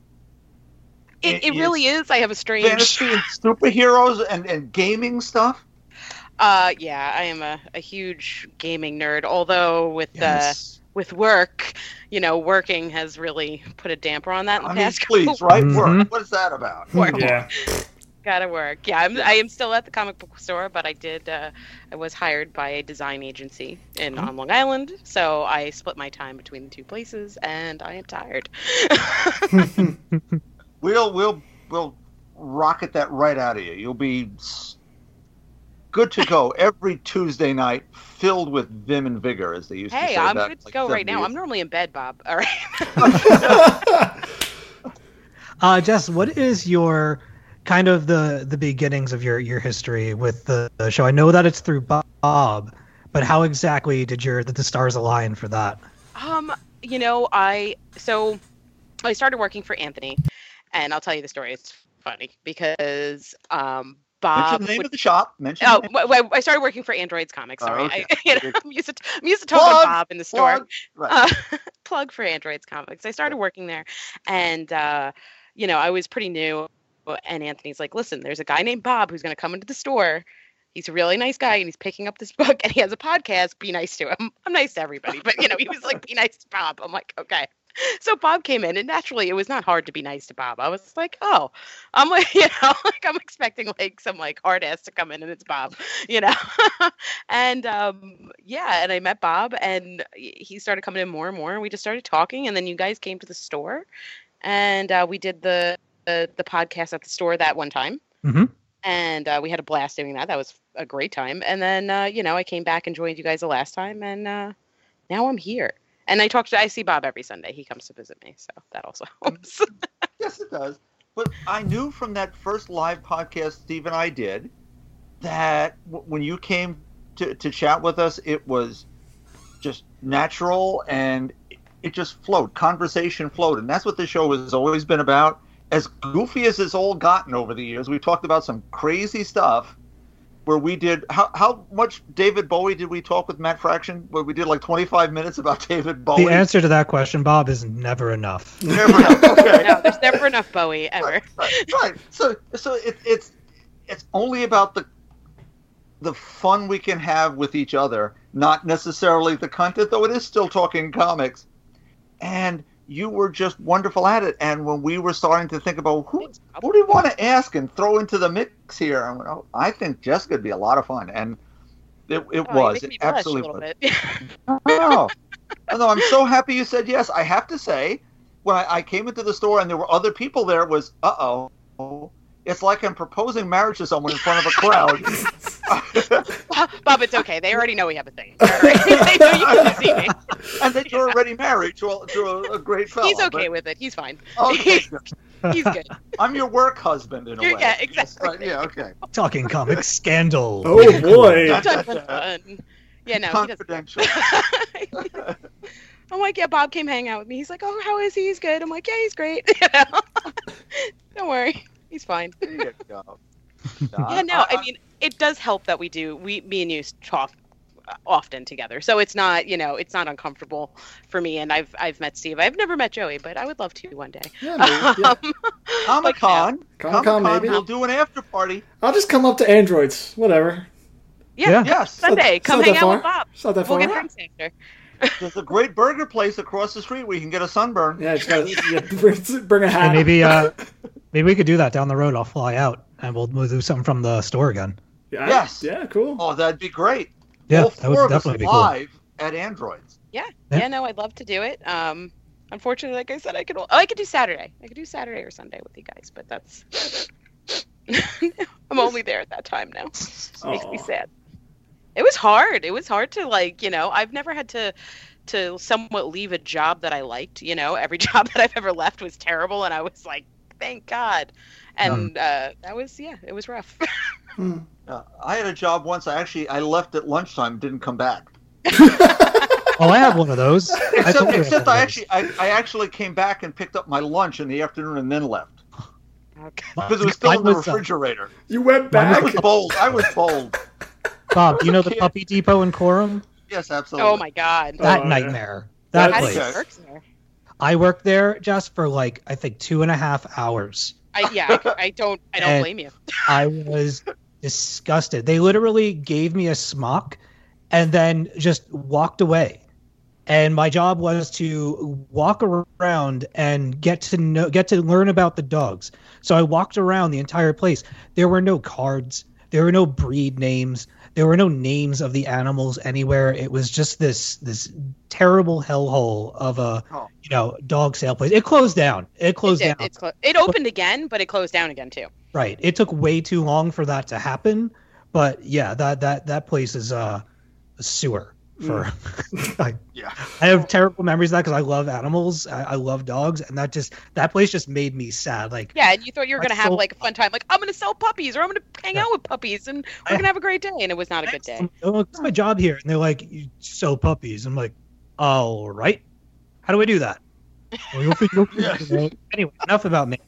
It, It it really is. I have a strange. Fantasy and superheroes and, and gaming stuff. Uh, yeah, I am a, a huge gaming nerd. Although with Yes. uh, with work, you know, working has really put a damper on that in the I mean, please, couple right? Mhm. Work. What is that about? Work. Yeah. Gotta work. Yeah, I'm, I am still at the comic book store, but I did. Uh, I was hired by a design agency in on Long Island, so I split my time between the two places, and I am tired. We'll we'll we'll rocket that right out of you. You'll be good to go every Tuesday night, filled with vim and vigor, as they used to say. hey, I'm back good to like go right now. 70s. I'm normally in bed, Bob. All right. Uh, Jess, what is your kind of the the beginnings of your your history with the, the show? I know that it's through Bob, but how exactly did your did the stars align for that? Um, you know, I so I started working for Anthony, and I'll tell you the story. It's funny because um, Bob. Mention the name would- of the shop. Mention. Oh, the name. w- w- I started working for Androids Comics. Oh, Sorry, okay. I, you know, I'm used to I'm used to talking Plug, Bob in the store. Plug. Right. Uh, plug for Androids Comics. I started working there, and uh, you know, I was pretty new. And Anthony's like, "Listen, there's a guy named Bob who's going to come into the store. He's a really nice guy, and he's picking up this book, and he has a podcast. Be nice to him. I'm nice to everybody, but you know, he was like, "Be nice to Bob." I'm like, "Okay." so Bob came in, and naturally, it was not hard to be nice to Bob. I was like, oh, I'm like, you know, like I'm expecting like some like hard ass to come in, and it's Bob, you know. and um, yeah, and I met Bob, and he started coming in more and more, and we just started talking, and then you guys came to the store, and uh, we did the, the the podcast at the store that one time Mhm. and uh, we had a blast doing that. That was a great time. And then uh, you know I came back and joined you guys the last time, and uh, now I'm here. And I talk to I see Bob every Sunday. He comes to visit me, so that also helps. Yes, it does. But I knew from that first live podcast Steve and I did that w- when you came to, to chat with us, it was just natural and it just flowed. Conversation flowed. And that's what the show has always been about. As goofy as it's all gotten over the years, we've talked about some crazy stuff where we did. How, how much David Bowie did we talk with Matt Fraction? Where we did like 25 minutes about David Bowie? The answer to that question, Bob, is never enough. Never enough. Okay. no, there's never enough Bowie ever. right, right, right. So, so it, it's it's only about the the fun we can have with each other, not necessarily the content, though it is still talking comics. And you were just wonderful at it. And when we were starting to think about who who do we want to ask and throw into the mix here, I went, oh, I think Jessica would be a lot of fun, and it, it Oh, was. It absolutely was. Oh, no, I'm so happy you said yes. I have to say, when I, I came into the store and there were other people there, it was uh oh. It's like I'm proposing marriage to someone in front of a crowd. Bob, it's okay. They already know we have a thing. All right? they know you come to see me. and that you're already married to a, to a, a great fellow. He's okay but- with it. He's fine. Okay. He's good. I'm your work husband in a You're- way. yeah, exactly. Right, uh, yeah, okay. Talking comic scandal. Oh boy. Dun, dun, dun. Yeah, no. Confidential. I'm like, yeah, Bob came hang out with me. He's like, oh, how is he? He's good. I'm like, yeah, he's great. You know? Don't worry, he's fine. There you go. Yeah, no, I mean, it does help that we do. We, me and you talk uh, often together, so it's not, you know, it's not uncomfortable for me. And I've, I've met Steve. I've never met Joey, but I would love to one day. Yeah, maybe, yeah. Um, Comic Con. Comic-Con, maybe. We'll do an after party. I'll just come up to androids. Whatever. yeah, Yeah. Yes. Sunday, It's come hang that out with. Bob. It's not that We'll far. get drinks after. There's a great burger place across the street where you can get a sunburn. Yeah, just gotta yeah, bring, bring a hat. And maybe uh, maybe we could do that down the road. I'll fly out and we'll, we'll do something from the store again. Yeah, Yes. Yeah, cool. Oh, that'd be great. Yeah, All that would definitely be cool. live at Androids. Yeah, Yeah. yeah, no, I'd love to do it. Um, unfortunately, like I said, I could. Oh, I could do Saturday. I could do Saturday or Sunday with you guys, but that's. I'm only there at that time now. It makes me sad. It was hard. It was hard to like, you know, I've never had to to somewhat leave a job that I liked. You know, every job that I've ever left was terrible, and I was like, thank God. And uh, that was yeah, it was rough. Hmm. Uh, I had a job once. I actually I left at lunchtime, didn't come back. Oh, I have one of those. I Except, totally have except one I of actually I, I actually came back and picked up my lunch in the afternoon and then left okay. because it was still Mine in the was, uh, refrigerator. You went Mine I back. was bold. I was bold. those. Bob, do you know the Kid. Puppy Depot in Coram? Yes, absolutely. Oh my God. That Oh, yeah. nightmare. That How place. does work there? I worked there just for like I think two and a half hours. I, yeah, I, I don't. I don't blame you. I was disgusted. They literally gave me a smock and then just walked away. And my job was to walk around and get to know get to learn about the dogs. So I walked around the entire place. There were no cards, there were no breed names, there were no names of the animals anywhere. It was just this this terrible hellhole of a Oh. you know dog sale place. It closed down. It closed it, down. It's clo- it opened again, but it closed down again too. Right. It took way too long for that to happen, but yeah, that that that place is uh, a sewer for. I, Yeah. I have terrible memories of that because I love animals. I, I love dogs, and that just that place just made me sad. Like Yeah, and you thought you were gonna have so- like a fun time, like I'm gonna sell puppies or I'm gonna hang Yeah. out with puppies and we're gonna have a great day, and it was not a good day. oh, it's my job here, and they're like, "You sell puppies." I'm like, "All right, how do I do that?" Well, you'll figure- you'll figure it out. Anyway, enough about me.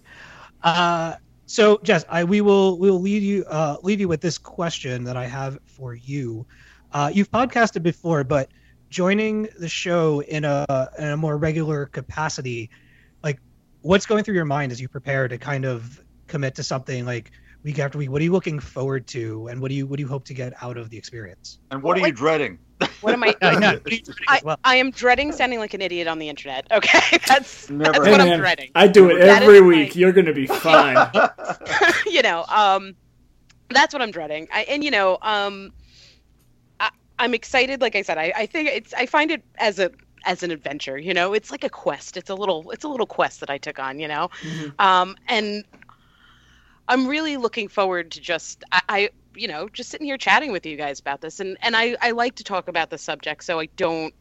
Uh, so Jess, I we will we will leave you uh, leave you with this question that I have for you. Uh, you've podcasted before, but joining the show in a in a more regular capacity, like what's going through your mind as you prepare to kind of commit to something? Like, week after week? What are you looking forward to, and what do you what do you hope to get out of the experience? And what are you dreading? What am I? I know. What are you dreading I, well? I am dreading sounding like an idiot on the internet. Okay, that's Never. that's Hey, what I'm dreading. I do it That every week. my- You're gonna be fine. you know, um, that's what I'm dreading. I, and you know, um, I, I'm excited. Like I said, I, I think it's. I find it as a as an adventure. You know, it's like a quest. It's a little. It's a little quest that I took on. You know, um, and I'm really looking forward to just. I, I you know just sitting here chatting with you guys about this, and and I I like to talk about the subject, so I don't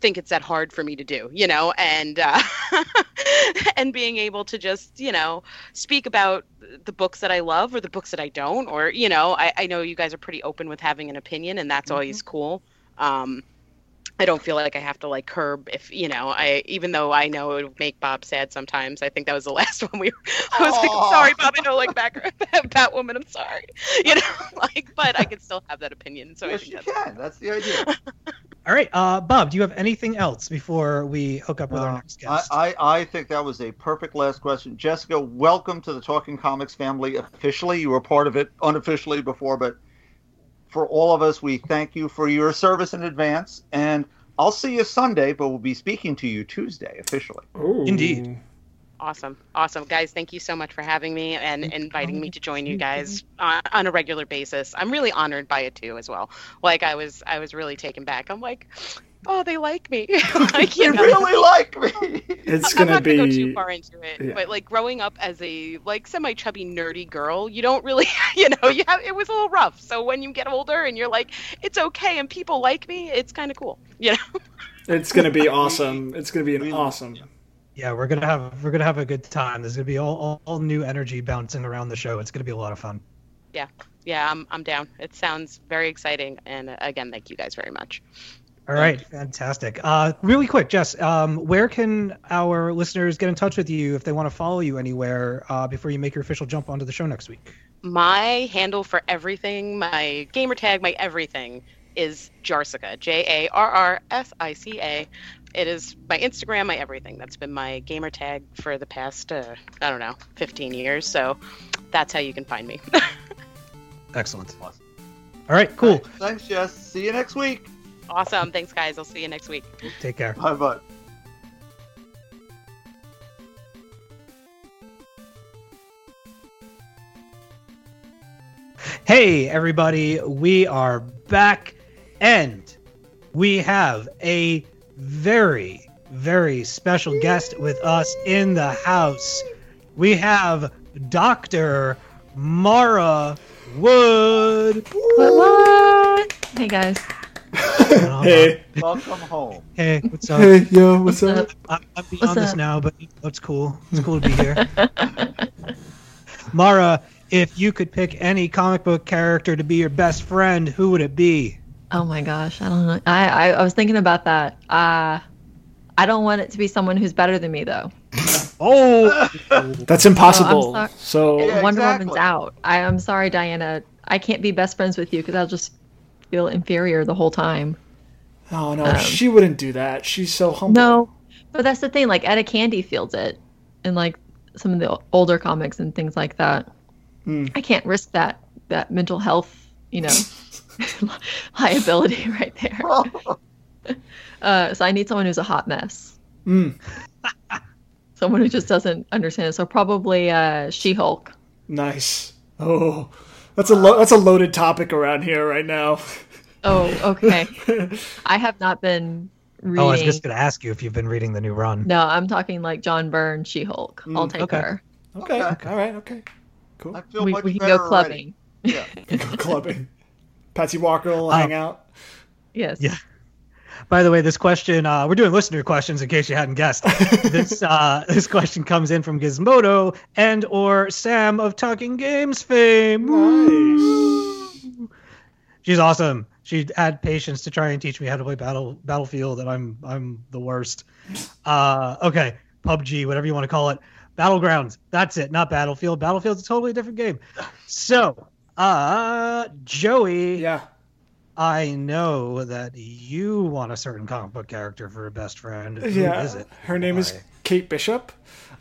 think it's that hard for me to do you know and uh and being able to just you know speak about the books that I love or the books that I don't, or you know, I, I know you guys are pretty open with having an opinion, and that's always cool. Um, I don't feel like I have to like curb if you know I even though I know it would make Bob sad sometimes. I think that was the last one we. I was like, sorry, Bob. I know like back Batwoman. I'm sorry, you know, like, but I can still have that opinion. So I yes, think you that's can. That's the idea. All right, uh, Bob, do you have anything else before we hook up with our No, next I, guest? I, I think that was a perfect last question. Jessica, welcome to the Talking Comics family officially. You were part of it unofficially before, but for all of us, we thank you for your service in advance. And I'll see you Sunday, but we'll be speaking to you Tuesday officially. Ooh. Indeed. awesome, awesome, guys. Thank you so much for having me and inviting me to join you guys on, on a regular basis. I'm really honored by it too, as well. Like I was, I was really taken back. I'm like, oh, they like me. like you You know. really like me. It's I'm gonna not gonna go too far into it, yeah. but like growing up as a like semi-chubby nerdy girl, you don't really, you know, you have it was a little rough. So when you get older and you're like, it's okay and people like me, it's kind of cool, you know. It's gonna be awesome. It's gonna be an awesome. yeah, we're gonna have we're gonna have a good time. There's gonna be all, all, all new energy bouncing around the show. It's gonna be a lot of fun. Yeah, yeah, I'm I'm down. It sounds very exciting, and uh, again, thank you guys very much. All right, fantastic. Uh, really quick, Jess, um, where can our listeners get in touch with you if they want to follow you anywhere uh, before you make your official jump onto the show next week? My handle for everything, my gamer tag, my everything is Jarsica. J A R R S I C A. It is my Instagram, my everything. That's been my gamer tag for the past uh, I don't know, 15 years. So that's how you can find me. Excellent. All right, cool. Thanks, Jess. See you next week. Awesome. Thanks, guys. I'll see you next week. Take care. Bye bye. Hey, everybody, we are back and we have a very, very special guest with us in the house. We have Dr. Mara Wood. What? What? Hey guys. Hey, Welcome home. Hey, what's up? hey, yo, what's What's up? up? I'm, I'm beyond this up? now, but it's cool. It's cool to be here. Mara, if you could pick any comic book character to be your best friend, who would it be? Oh my gosh, I don't know. I, I I was thinking about that. Uh I don't want it to be someone who's better than me though. Oh, That's impossible. sorry. so Yeah, Wonder exactly. Woman's out. I, I'm sorry, Diana. I can't be best friends with you because I'll just feel inferior the whole time. Oh no, Um, she wouldn't do that. She's so humble. No, but that's the thing. Like Etta Candy feels it, in like some of the older comics and things like that. Hmm. I can't risk that that mental health, you know, liability right there. Uh, so I need someone who's a hot mess. Mm, Someone who just doesn't understand. So probably uh, She-Hulk. nice. Oh, that's a lo- that's a loaded topic around here right now. Oh, okay. I have not been reading. oh, I was just gonna ask you if you've been reading the new run. No, I'm talking like John Byrne, She-Hulk. I'll Mm, take okay. her. Okay, Okay. all right, okay, cool. I feel We, much we can better go already. clubbing. Yeah. Go clubbing. Patsy Walker will Um, hang out. Yes. Yeah. By the way, this question uh, we're doing listener questions in case you hadn't guessed. this uh, this question comes in from Gizmodo and or Sam of Talking Games fame. Nice. She's awesome. She had patience to try and teach me how to play Battle Battlefield, and I'm I'm the worst. Uh, okay, PUBG, whatever you want to call it, Battlegrounds. That's it, not Battlefield. Battlefield's a totally different game. So, uh, Joey, Yeah. I know that you want a certain comic book character for a best friend. Who is yeah. it? Her name is Kate Bishop.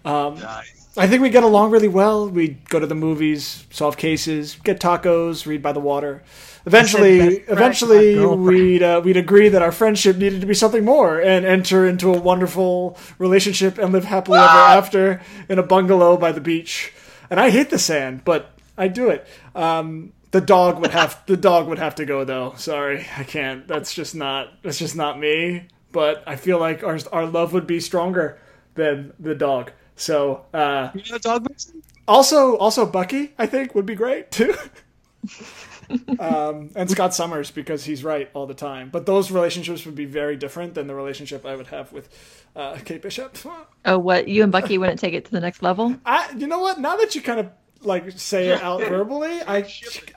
Um, Nice. I think we get along really well. We go to the movies, solve cases, get tacos, read by the water. Eventually, eventually, we'd uh, we'd agree that our friendship needed to be something more, and enter into a wonderful relationship and live happily ever after in a bungalow by the beach. And I hate the sand, but I do it. Um, the dog would have the dog would have to go though. Sorry, I can't. That's just not that's just not me. But I feel like our our love would be stronger than the dog. So uh, You know, dog Vixen? also also Bucky I think would be great too. um, and Scott Summers because he's right all the time. But those relationships would be very different than the relationship I would have with uh, Kate Bishop. Oh, what? You and Bucky wouldn't take it to the next level? I, you know what? Now that you kind of like say it out verbally, I,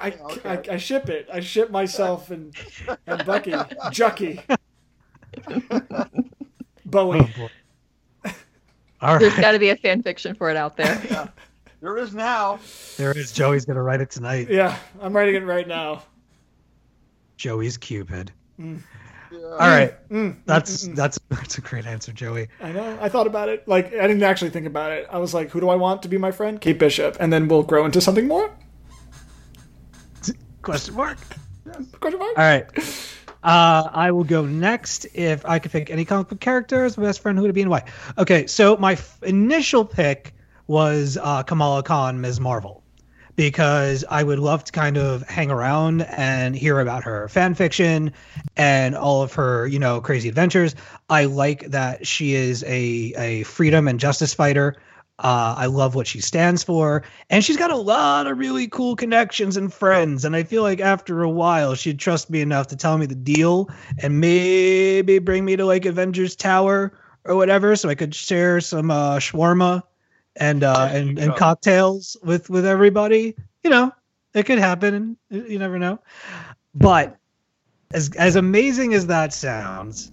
I, I, I ship it. I ship myself and and Bucky, Jucky, Bowie. Oh, boy. All There's right. got to be a fan fiction for it out there. There is now. There is. Joey's going to write it tonight. Yeah, I'm writing it right now. Joey's Cupid. Mm. All right. Mm, That's mm, mm, that's that's a great answer, Joey. I know. I thought about it. Like I didn't actually think about it. I was like, who do I want to be my friend? Kate Bishop, and then we'll grow into something more. Question mark. Question mark. All right. Uh, I will go next. If I could pick any comic book character as my best friend, who would it be and why? Okay, so my f- initial pick was uh, Kamala Khan, Ms. Marvel, because I would love to kind of hang around and hear about her fan fiction and all of her, you know, crazy adventures. I like that she is a a freedom and justice fighter. Uh, I love what she stands for, and she's got a lot of really cool connections and friends. And I feel like after a while, she'd trust me enough to tell me the deal and maybe bring me to like Avengers Tower or whatever, so I could share some uh, shawarma and uh, and and cocktails with with everybody. You know, it could happen. You never know. But as as amazing as that sounds,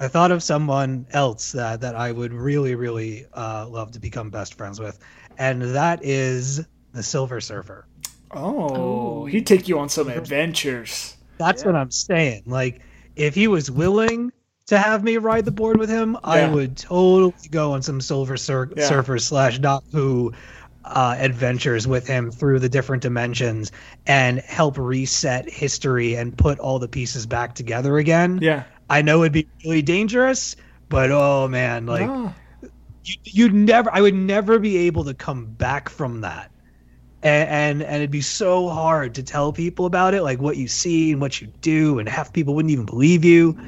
I thought of someone else that that I would really really uh, love to become best friends with, and that is the Silver Surfer. Oh, he'd take you on some adventures. That's what I'm saying. Like, if he was willing to have me ride the board with him, I would totally go on some Silver Sur- Yeah. Surfer slash Doc Who uh, adventures with him through the different dimensions and help reset history and put all the pieces back together again. Yeah. I know it'd be really dangerous, but oh man, like No. you, you'd never i would never be able to come back from that and, and and it'd be so hard to tell people about it like what you see and what you do and half people wouldn't even believe you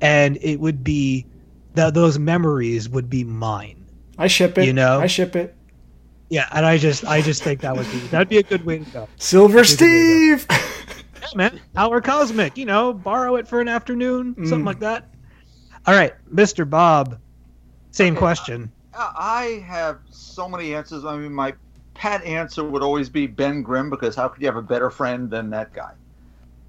and it would be that those memories would be mine I ship it. You know? I ship it. yeah and i just i just think that would be that'd be a good way to go Silver Good way Steve. yeah, man power cosmic you know borrow it for an afternoon something Mm. like that all right mr bob same Okay, question I have so many answers. I mean, my pat answer would always be Ben Grimm because how could you have a better friend than that guy?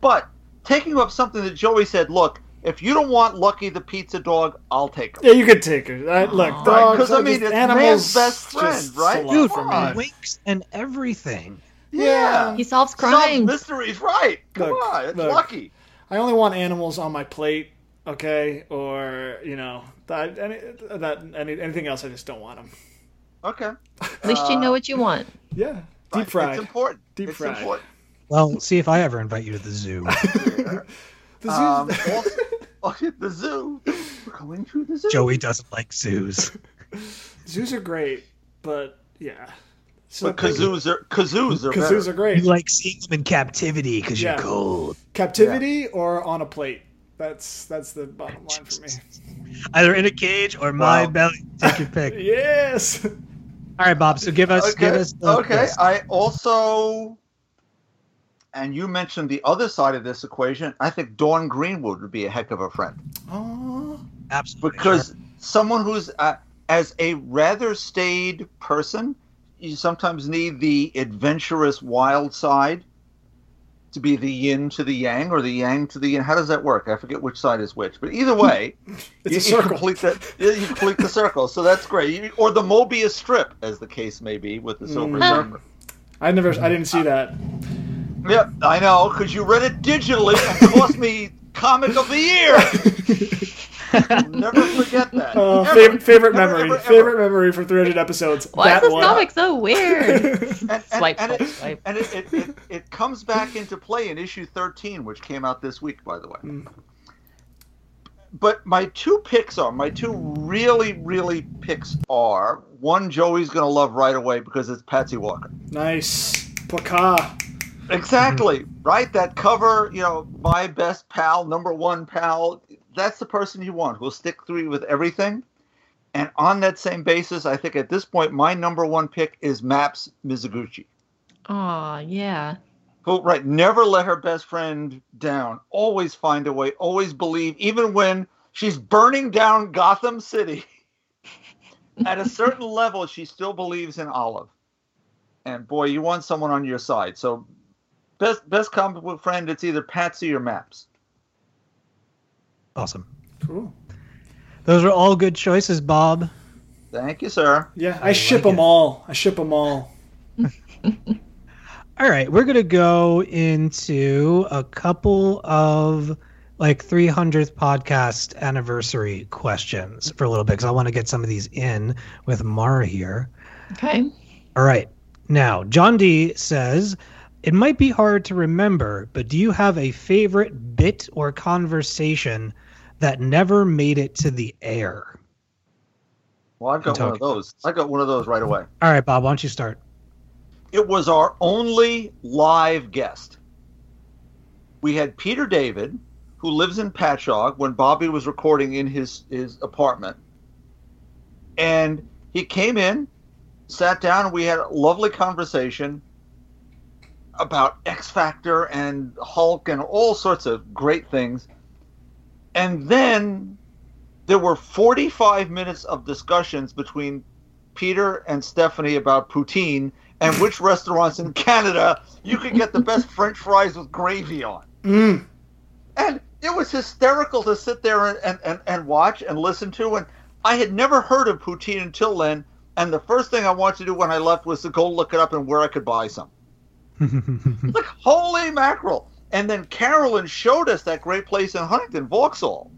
But taking up something that Joey said, look, if you don't want Lucky the pizza dog, I'll take him. Yeah, you could take her. I, look, oh, Right, dogs. 'cause, I mean, it's animals. man's best friend, right? Dude, for come me. winks and everything Yeah. He solves Solve crimes. mysteries, right? Come Look, on, it's look. Lucky. I only want animals on my plate, okay? Or you know that any that any, anything else, I just don't want them. Okay. At least you know uh, what you want. Yeah, deep fried. It's important. Deep it's fried. important. well see if i ever invite you to the zoo The zoo's- Um, also, the zoo. We're going to the zoo. Joey doesn't like zoos. zoos are great, but yeah. So But kazoos are kazoos are kazoos better. are great. You like seeing them in captivity because Yeah. you're cold. Captivity or on a plate. That's that's the bottom line for me. Either in a cage or my Wow. belly. Take your pick. Yes. All right, Bob. So give us, give us. The okay. list. I also, and you mentioned the other side of this equation. I think Dawn Greenwood would be a heck of a friend Oh. Absolutely. because someone who's uh, as a rather staid person, you sometimes need the adventurous wild side to be the yin to the yang or the yang to the yin. How does that work? I forget which side is which, but either way, It's you, a circle. You complete that. You complete the circle, so that's great. You- or the Mobius strip, as the case may be, with the silver Mm. surfer. I never. I didn't see that. Yep, I know, because you read it digitally and cost me comic of the year. I'll never forget that. Uh, Ever. favorite favorite Never, memory. ever, ever. Favorite memory for 300 episodes. Why that is this one. comic so weird? And, and, Swipe, and, swipe, it, swipe. and it, it, it, it comes back into play in issue 13, which came out this week, by the way. Mm. But my two picks are my two really, really picks are one Joey's going to love right away because it's Patsy Walker. Nice. Paka. Exactly, right? That cover, you know, my best pal, number one pal, that's the person you want who'll stick through you with everything. And on that same basis, I think at this point, my number one pick is Maps Mizuguchi. Aw, yeah. who right never let her best friend down always find a way always believe even when she's burning down gotham city at a certain level she still believes in olive and boy you want someone on your side so best best comic book friend it's either patsy or maps Awesome. Cool. Those are all good choices, Bob. thank you sir Yeah, I, ship them all. I ship them all. All right, we're gonna go into a couple of like 300th podcast anniversary questions for a little bit because I want to get some of these in with Mara here. Okay. All right, now John D says it might be hard to remember, but do you have a favorite bit or conversation that never made it to the air? well i've got one of those i got one of those right away All right, Bob, why don't you start? it was our only live guest. We had Peter David, who lives in Patchogue, when Bobby was recording in his, his apartment. And he came in, sat down, and we had a lovely conversation about X Factor and Hulk and all sorts of great things. And then there were 45 minutes of discussions between Peter and Stephanie about poutine and which restaurants in Canada you could get the best French fries with gravy on. Mm. And it was hysterical to sit there and, and, and, and watch and listen to. And I had never heard of poutine until then. And the first thing I wanted to do when I left was to go look it up and where I could buy some. Like, holy mackerel. And then Carolyn showed us that great place in Huntington, Holtsville,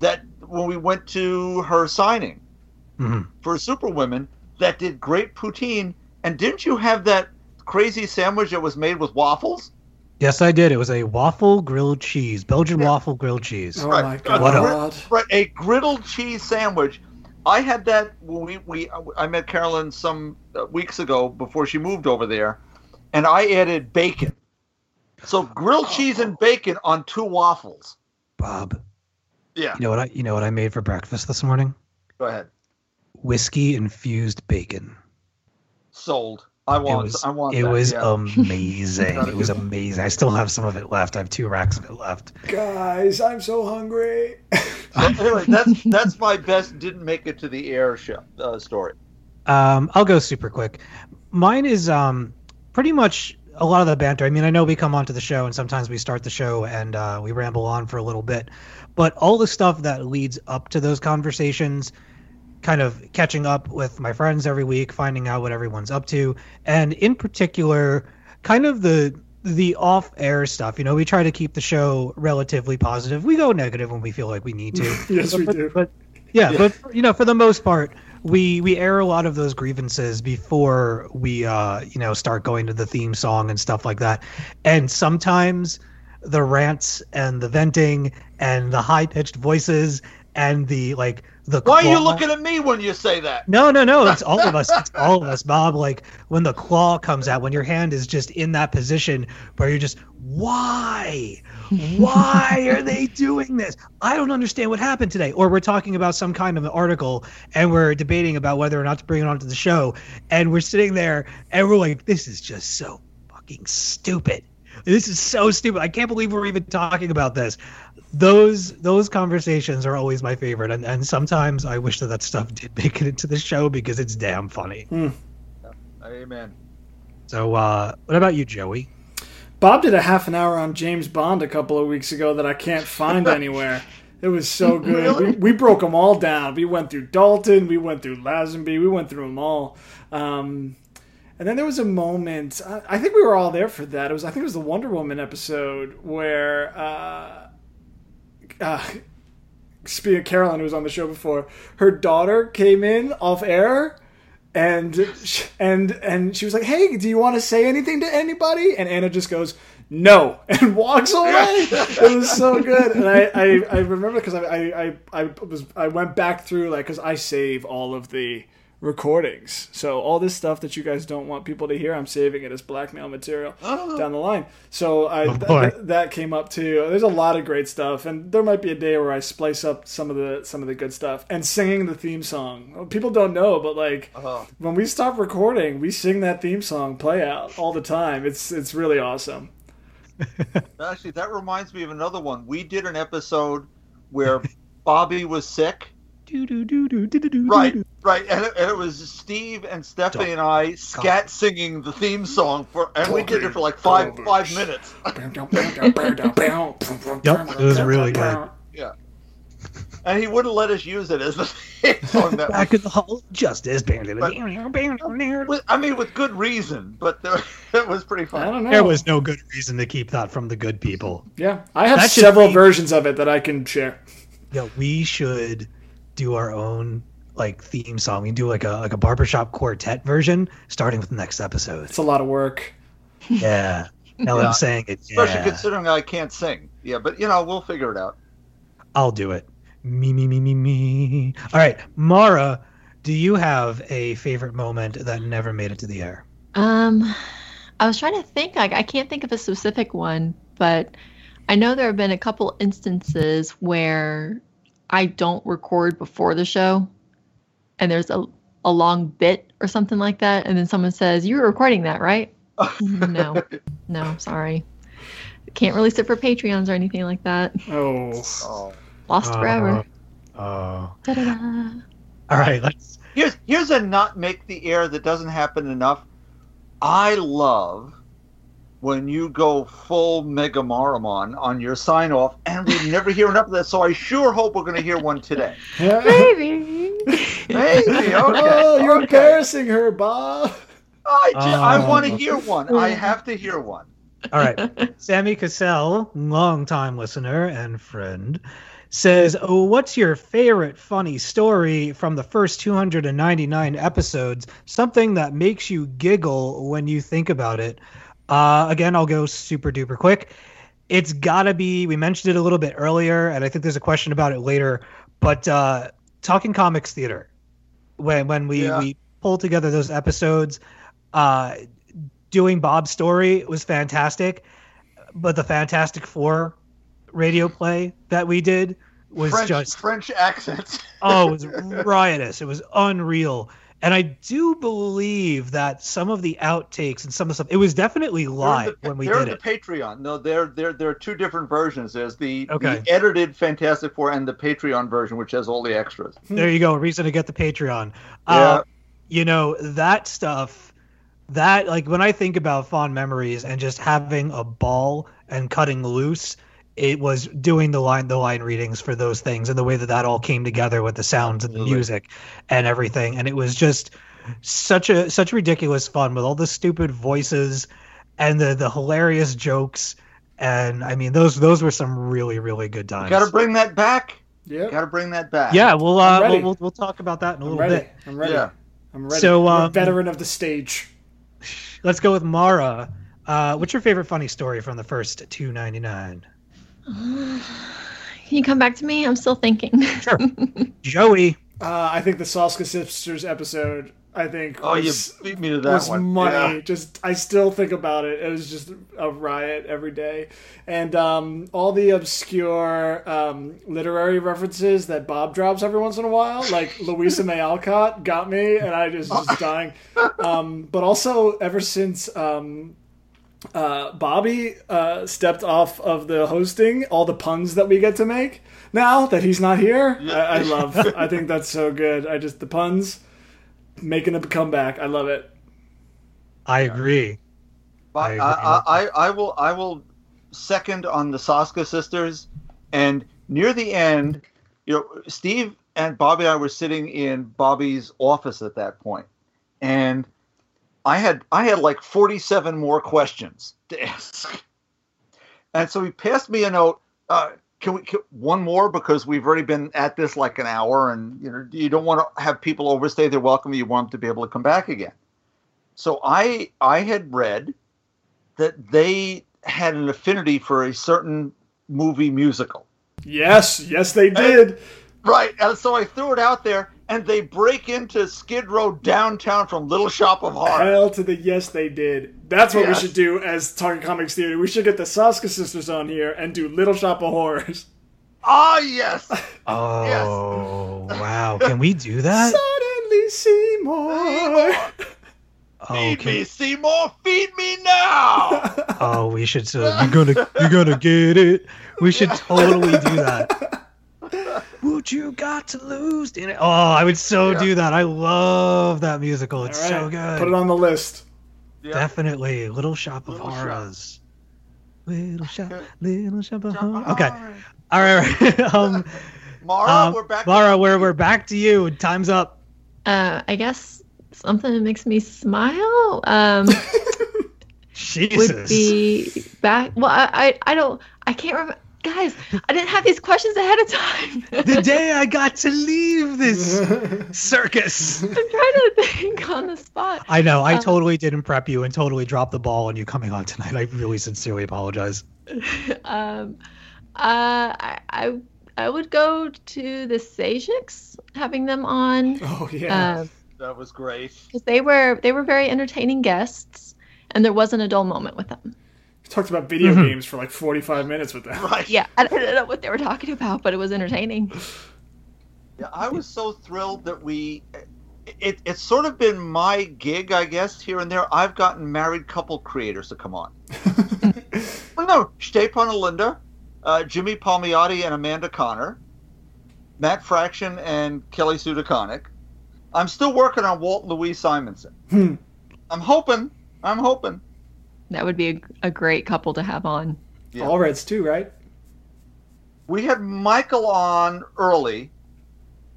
that when we went to her signing Mhm. for Superwomen, that did great poutine. And didn't you have that crazy sandwich that was made with waffles? Yes, I did. It was a waffle grilled cheese, Belgian waffle grilled cheese. Oh Right. my god. What a- Right, a griddled cheese sandwich. I had that when we, we I met Carolyn some uh, weeks ago before she moved over there, and I added bacon. So grilled cheese and bacon on two waffles. Bob, Yeah, you know what I you know what I made for breakfast this morning? go ahead. Whiskey infused bacon. Sold. I It want. was I want. it that, was yeah. amazing. It was amazing. I still have some of it left. I have two racks of it left. Guys, I'm so hungry. So anyway, that's that's my best. Didn't make it to the air show uh, story. Um, I'll go super quick. Mine is um pretty much a lot of the banter. I mean, I know we come onto the show and sometimes we start the show and uh, we ramble on for a little bit, but all the stuff that leads up to those conversations, kind of catching up with my friends every week, finding out what everyone's up to, and in particular, kind of the the off-air stuff. You know, we try to keep the show relatively positive. We go negative when we feel like we need to. yes, we but, do. But yeah, but you know, for the most part, we we air a lot of those grievances before we uh you know start going to the theme song and stuff like that. And sometimes the rants and the venting and the high pitched voices and the like the Why are you looking at me when you say that? no, no, no. It's all of us. It's all of us, Bob. Like when the claw comes out, when your hand is just in that position where you're just, why? Why are they doing this? I don't understand what happened today. Or we're talking about some kind of an article and we're debating about whether or not to bring it onto the show. And we're sitting there and we're like, this is just so fucking stupid. This is so stupid. I can't believe we're even talking about this. Those those conversations are always my favorite, and, and sometimes I wish that that stuff did make it into the show because it's damn funny. Amen. So, uh, what about you, Joey? Bob did a half an hour on James Bond a couple of weeks ago that I can't find anywhere. It was so good. Really? We, we broke them all down. We went through Dalton. We went through Lazenby. We went through them all. Um, and then there was a moment. I, I think we were all there for that. It was. I think it was the Wonder Woman episode where uh, uh, speaking of Carolyn, who was on the show before, her daughter came in off air. And and and she was like, "Hey, do you want to say anything to anybody?" And Anna just goes, "No," and walks away. it was so good, and I I, I remember because I, I I I was I went back through like because I save all of the recordings, so all this stuff that you guys don't want people to hear, I'm saving it as blackmail material down the line. So I Oh, th- th- that came up too. There's a lot of great stuff, and there might be a day where I splice up some of the some of the good stuff and singing the theme song. People don't know, but like Uh-huh. when we stop recording, we sing that theme song play out all the time. It's it's really awesome. Actually, that reminds me of another one. We did an episode where Bobby was sick. Right, right, and it, and it was Steve and Stephanie and I scat singing the theme song for, and we did it for like five five minutes. Yep, it was really good. Yeah, and he wouldn't let us use it as the theme song. That Back in the Hall of Justice. with, I mean, with good reason, but there, it was pretty fun. I don't know. There was no good reason to keep that from the good people. Yeah, I have That several be- versions of it that I can share. Yeah, we should do our own like theme song. We can do like a like a barbershop quartet version, starting with the next episode. It's a lot of work. Yeah. Now Yeah. I'm saying it. Especially Yeah. considering I can't sing. Yeah, but you know, we'll figure it out. I'll do it. Me me me me me. All right, Mara, do you have a favorite moment that never made it to the air? Um, I was trying to think. Like, I can't think of a specific one, but I know there have been a couple instances where I don't record before the show, and there's a a long bit or something like that, and then someone says, "You were recording that, right?" no, no, sorry. Can't release it for Patreons or anything like that. Oh. Lost uh, forever. Uh. Oh. Da-da-da. All right, let's. Here's here's a not make the air that doesn't happen enough. I love when you go full Mega Maramon on your sign off, and we never hear enough of that. So I sure hope we're going to hear one today. Maybe. Maybe okay. oh, you're okay. embarrassing her, Bob. I, ju- I want to Oh. hear one. I have to hear one. All right. Sammy Cassell, longtime listener and friend, says, oh, What's your favorite funny story from the first 299 episodes? Something that makes you giggle when you think about it. Uh, again, I'll go super duper quick. It's got to be, we mentioned it a little bit earlier, and I think there's a question about it later, but uh, Talking Comics Theater, when, when we, Yeah. we pulled together those episodes, uh, doing Bob's story was fantastic, but the Fantastic Four radio play that we did was French, just French accents. oh, it was riotous. It was unreal. And I do believe that some of the outtakes and some of the stuff it was definitely live the- when we did in it. the Patreon. No, there there there are two different versions. There's the, Okay. the edited Fantastic Four and the Patreon version, which has all the extras. There you go. A reason to get the Patreon. Yeah. Uh, you know that stuff. That like when I think about fond memories and just having a ball and cutting loose, it was doing the line the line readings for those things and the way that that all came together with the sounds and the Absolutely. music and everything, and it was just such a such ridiculous fun with all the stupid voices and the the hilarious jokes. And I mean those those were some really really good times. Got to bring that back. Yeah, Got to bring that back. yeah, we'll uh, we'll, we'll we'll talk about that in a I'm little ready. bit. I'm ready. Yeah. I'm ready. So, I'm a um, veteran of the stage. Let's go with Mara. Uh, what's your favorite funny story from the first 299? Can you come back to me? I'm still thinking. Sure. Joey. Uh, I think the Soska Sisters episode. I think Oh, you was, beat me to that was one. money. Yeah. Just I still think about it. It was just a riot every day, and um, all the obscure um, literary references that Bob drops every once in a while, like Louisa May Alcott, got me, and I just just dying. Um, but also, ever since um, uh, Bobby uh, stepped off of the hosting, all the puns that we get to make now that he's not here, I, I love. I think that's so good. I just the puns making a comeback. I love it. I agree. I I, agree. I, I, I will I will second on the Soska sisters, and near the end, you know, Steve and Bobby and I were sitting in Bobby's office at that point, and I had I had like forty seven more questions to ask, and so he passed me a note. Uh, can we can, one more because we've already been at this like an hour, and you know you don't want to have people overstay their welcome. You want them to be able to come back again. So I I had read that they had an affinity for a certain movie musical. Yes, yes, they did. Right, and so I threw it out there, and they break into Skid Row downtown from Little Shop of Horrors. Hell to the yes, they did. That's what Yes. we should do as Talking Comics Theater. We should get the Soska sisters on here and do Little Shop of Horrors. Ah, yes. Oh wow! Can we do that? Suddenly Seymour. Oh, Feed can- me, Seymour. Feed me now. oh, we should. So you're gonna, you're gonna get it. We should totally do that. What you got to lose? In it? Oh, I would so do that. I love that musical. It's All so good. Put it on the list. Definitely, Little Shop of Horrors. Little shop, little shop of horrors. Okay, all right. all right. um, Mara, um, we're back. Mara, we're we're back to you. Time's up. Uh, I guess something that makes me smile um, would be back. Well, I, I, I don't. I can't remember. Guys, I didn't have these questions ahead of time. the day I got to leave this circus. I'm trying to think on the spot. I know. I Um, totally didn't prep you and totally dropped the ball on you coming on tonight. I really sincerely apologize. um, uh, I, I, I would go to the Sejics, having them on. Oh yeah. That was great. because they were they were very entertaining guests, and there wasn't a dull moment with them. Talked about video Mhm. games for like 45 minutes with them. Right. Yeah, I don't know what they were talking about, but it was entertaining. Yeah, I was so thrilled that we. It, it's sort of been my gig, I guess, here and there. I've gotten married couple creators to come on. well, no, Stjepan and Linda, uh, Jimmy Palmiotti and Amanda Conner, Matt Fraction and Kelly Sue DeConnick. I'm still working on Walt Louise Simonson. Hmm. I'm hoping. I'm hoping. That would be a, a great couple to have on. Yeah. Allreds too, right? We had Michael on early,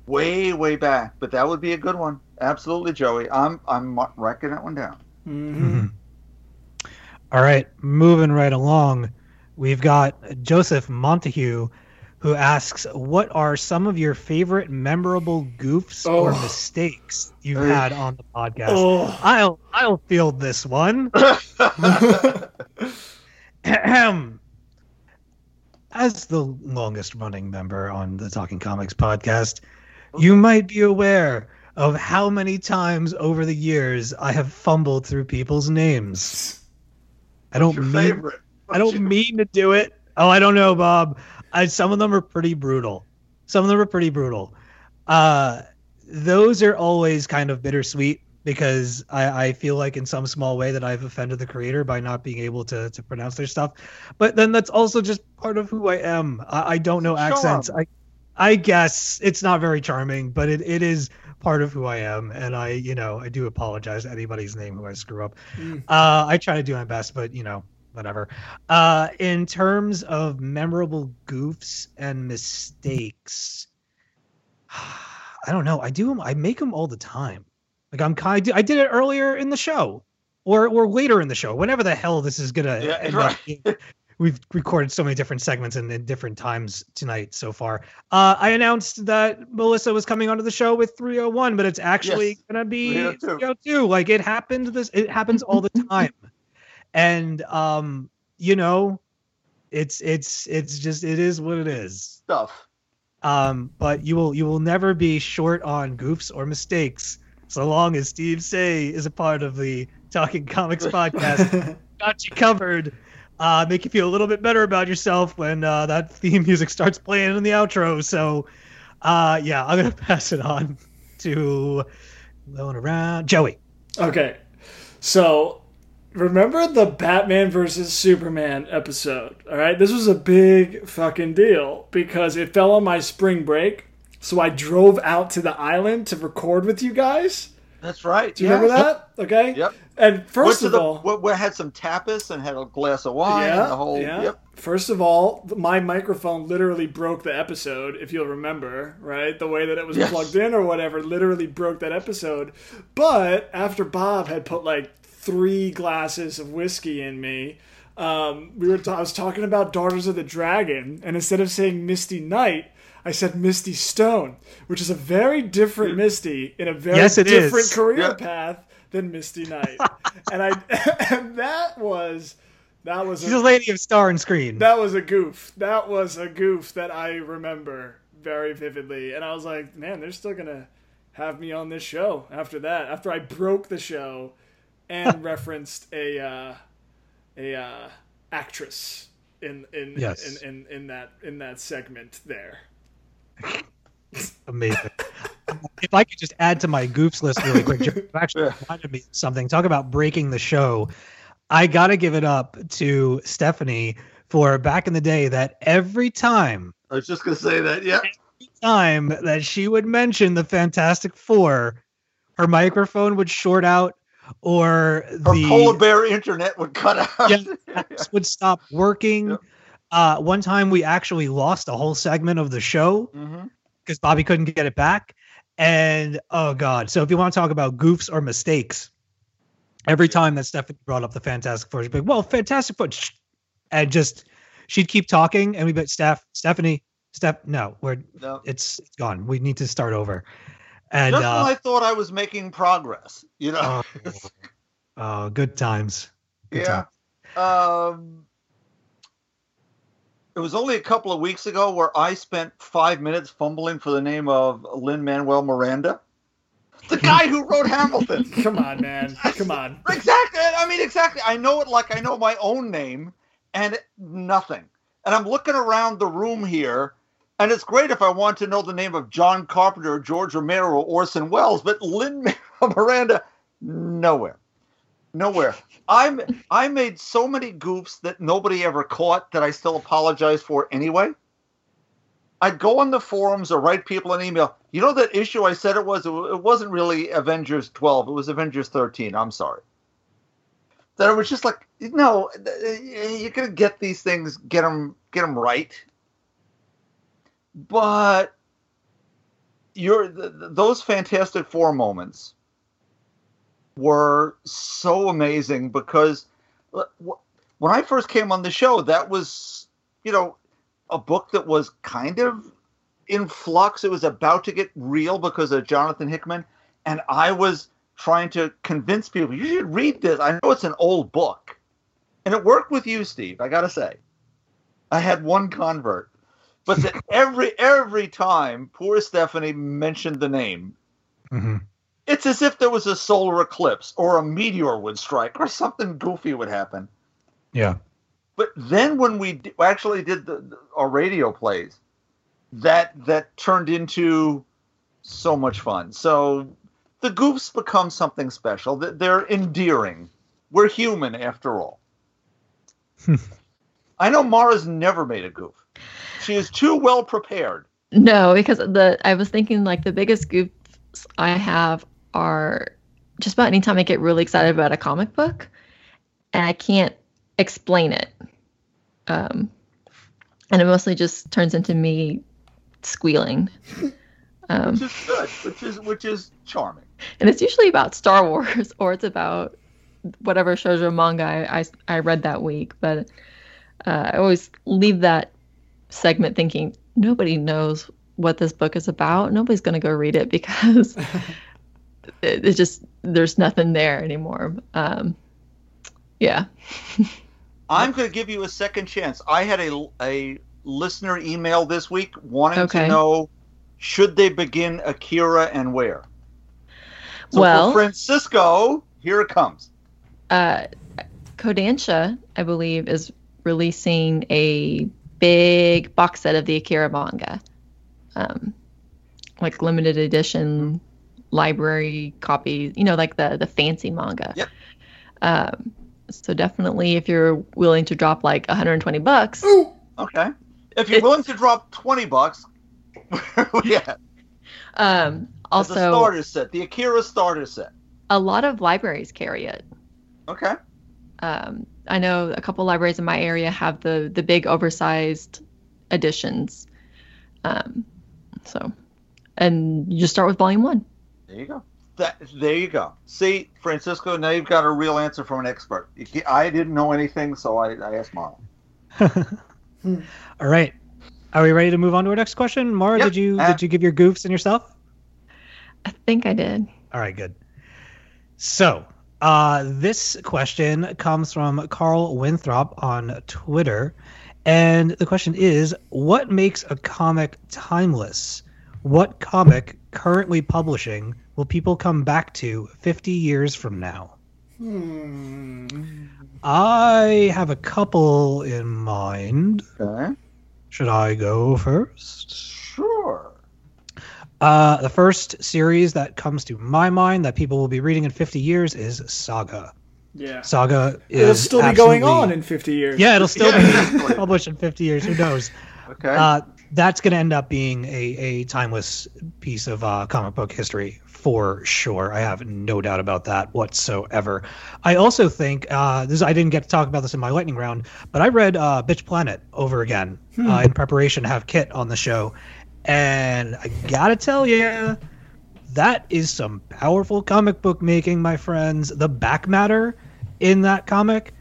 way, way back, but that would be a good one. Absolutely, Joey. I'm I'm writing that one down. Mm-hmm. All right, moving right along. We've got Joseph Montague who asks, What are some of your favorite memorable goofs or Oh. mistakes you've had on the podcast? Oh. I'll I'll field this one. As the longest running member on the Talking Comics podcast, you might be aware of how many times over the years I have fumbled through people's names. I don't mean favorite. I don't mean to do it. Oh, I don't know, Bob. I, some of them are pretty brutal. Some of them are pretty brutal. Uh, those are always kind of bittersweet because I, I feel like in some small way that I've offended the creator by not being able to, to pronounce their stuff. But then that's also just part of who I am. I, I don't know accents. I I guess it's not very charming, but it, it is part of who I am. And I, you know, I do apologize to anybody's name who I screw up. Mm. Uh, I try to do my best, but you know, whatever. Uh, in terms of memorable goofs and mistakes, I don't know. I do them. I make them all the time. Like I'm kind. I did it earlier in the show, or or later in the show. Whenever the hell this is gonna Yeah, end right. up. We've recorded so many different segments and in different times tonight so far. Uh, I announced that Melissa was coming onto the show with 301, but it's actually Yes, gonna be 302. 302. Like it happened. This it happens all the time, and um, you know, it's it's it's just it is what it is. Stuff. Um, but you will you will never be short on goofs or mistakes so long as Steve Seigh is a part of the Talking Comics podcast. Got you covered. Uh, make you feel a little bit better about yourself when uh, that theme music starts playing in the outro. So, uh, yeah, I'm gonna pass it on to going around Joey. Okay. So, remember the Batman versus Superman episode? All right. This was a big fucking deal because it fell on my spring break. So I drove out to the island to record with you guys. That's right. Do you remember that? Okay. Yep. And first of the- all, we, we had some tapas and had a glass of wine yeah, and the whole. yeah. Yep. First of all, my microphone literally broke the episode, if you'll remember, right? The way that it was Yes. plugged in or whatever literally broke that episode. But after Bob had put like three glasses of whiskey in me, Um, we were. I was talking about Daughters of the Dragon, and instead of saying Misty Knight, I said Misty Stone, which is a very different Misty in a very Yes, different is. career Yeah. path than Misty Knight. and I and that was that was She's a lady of star and screen. that was a goof. That was a goof that I remember very vividly. And I was like, man, they're still gonna have me on this show after that. After I broke the show and referenced a uh, a uh, actress in in, Yes. in, in in that in that segment there. Amazing. if I could just add to my goofs list really quick, Joe, you actually reminded me of something. Talk about breaking the show. I got to give it up to Stephanie for back in the day that every time, I was just gonna say that. Yeah. time that she would mention the Fantastic Four, her microphone would short out or the polar bear internet would cut out. Yeah, would stop working. Uh, one time we actually lost a whole segment of the show because Bobby couldn't get it back. And oh god! So if you want to talk about goofs or mistakes, every time that Stephanie brought up the Fantastic Four, she'd be like, "Well, Fantastic Four," and just she'd keep talking, and we'd be like, "Steph, Stephanie, Steph, no, we're No. it's it's gone. We need to start over." And Just uh, when I thought I was making progress, you know. oh, oh, good times. Good yeah. times. Um, it was only a couple of weeks ago where I spent five minutes fumbling for the name of Lin Manuel Miranda, the guy who wrote Hamilton. Come on, man. Come on. Exactly. I mean, exactly. I know it like I know my own name, and nothing. And I'm looking around the room here, and it's great if I want to know the name of John Carpenter, George Romero, or Orson Welles, but Lin Miranda, nowhere, nowhere. I'm I made so many goofs that nobody ever caught that I still apologize for anyway. I'd go on the forums or write people an email. You know that issue I said it was? It wasn't really Avengers 12. It was Avengers 13. I'm sorry. That it was just like, no, you're gonna get these things, get them, get them right. But th- those Fantastic Four moments were so amazing because when I first came on the show, that was, you know, a book that was kind of in flux. It was about to get real because of Jonathan Hickman, and I was trying to convince people you should read this. I know it's an old book, and it worked with you, Steve. I gotta say, I had one convert, but that every every time poor Stephanie mentioned the name, Mhm. it's as if there was a solar eclipse or a meteor would strike or something goofy would happen. Yeah. But then when we d- actually did the, the our radio plays, that that turned into so much fun. So the goofs become something special. Th- They're endearing. We're human after all. I know Mara's never made a goof. She is too well prepared. No, because the I was thinking like the biggest goofs I have are just about anytime I get really excited about a comic book and I can't explain it. Um, and it mostly just turns into me squealing. Um, Which is good. Which is which is charming. and it's usually about Star Wars or it's about whatever shoujo manga I, I, I read that week. But uh, I always leave that segment thinking nobody knows what this book is about. Nobody's going to go read it because it, it's just there's nothing there anymore. Um, yeah. I'm going to give you a second chance. I had a, a listener email this week wanting Okay. to know should they begin Akira and where. So Well- for Francisco, here it comes. uh, Kodansha, I believe, is releasing a big box set of the Akira manga, um, like limited edition library copies. You know, like the the fancy manga. Yep. Um, so definitely, if you're willing to drop like 120 bucks, Ooh, Okay. If you're willing to drop 20 bucks, yeah. um, a also starter set, the Akira starter set. a lot of libraries carry it. Okay. Um, I know a couple libraries in my area have the the big oversized editions. Um, so, and you just start with volume one. There you go. That, there you go. See, Francisco, now you've got a real answer from an expert. I didn't know anything, so I, I asked Mara. All right. Are we ready to move on to our next question? Mara, Yep. did you Uh, did you give your goofs and yourself? I think I did. All right, good. So, uh, this question comes from Carl Winthrop on Twitter. And the question is What makes a comic timeless? What comic currently publishing will people come back to 50 years from now? Hmm. I have a couple in mind. Okay. Should I go first? Sure. Uh, the first series that comes to my mind that people will be reading in 50 years is Saga. Yeah. Saga is It'll still be going on in 50 years. Yeah, it'll still Yeah. be published in 50 years. Who knows? Okay. Uh, that's going to end up being a, a timeless piece of uh, comic book history for sure. I have no doubt about that whatsoever. I also think uh, this. I didn't get to talk about this in my lightning round, but I read uh, Bitch Planet over again uh, in preparation to have Kit on the show, and I gotta tell you, that is some powerful comic book making, my friends. The back matter in that comic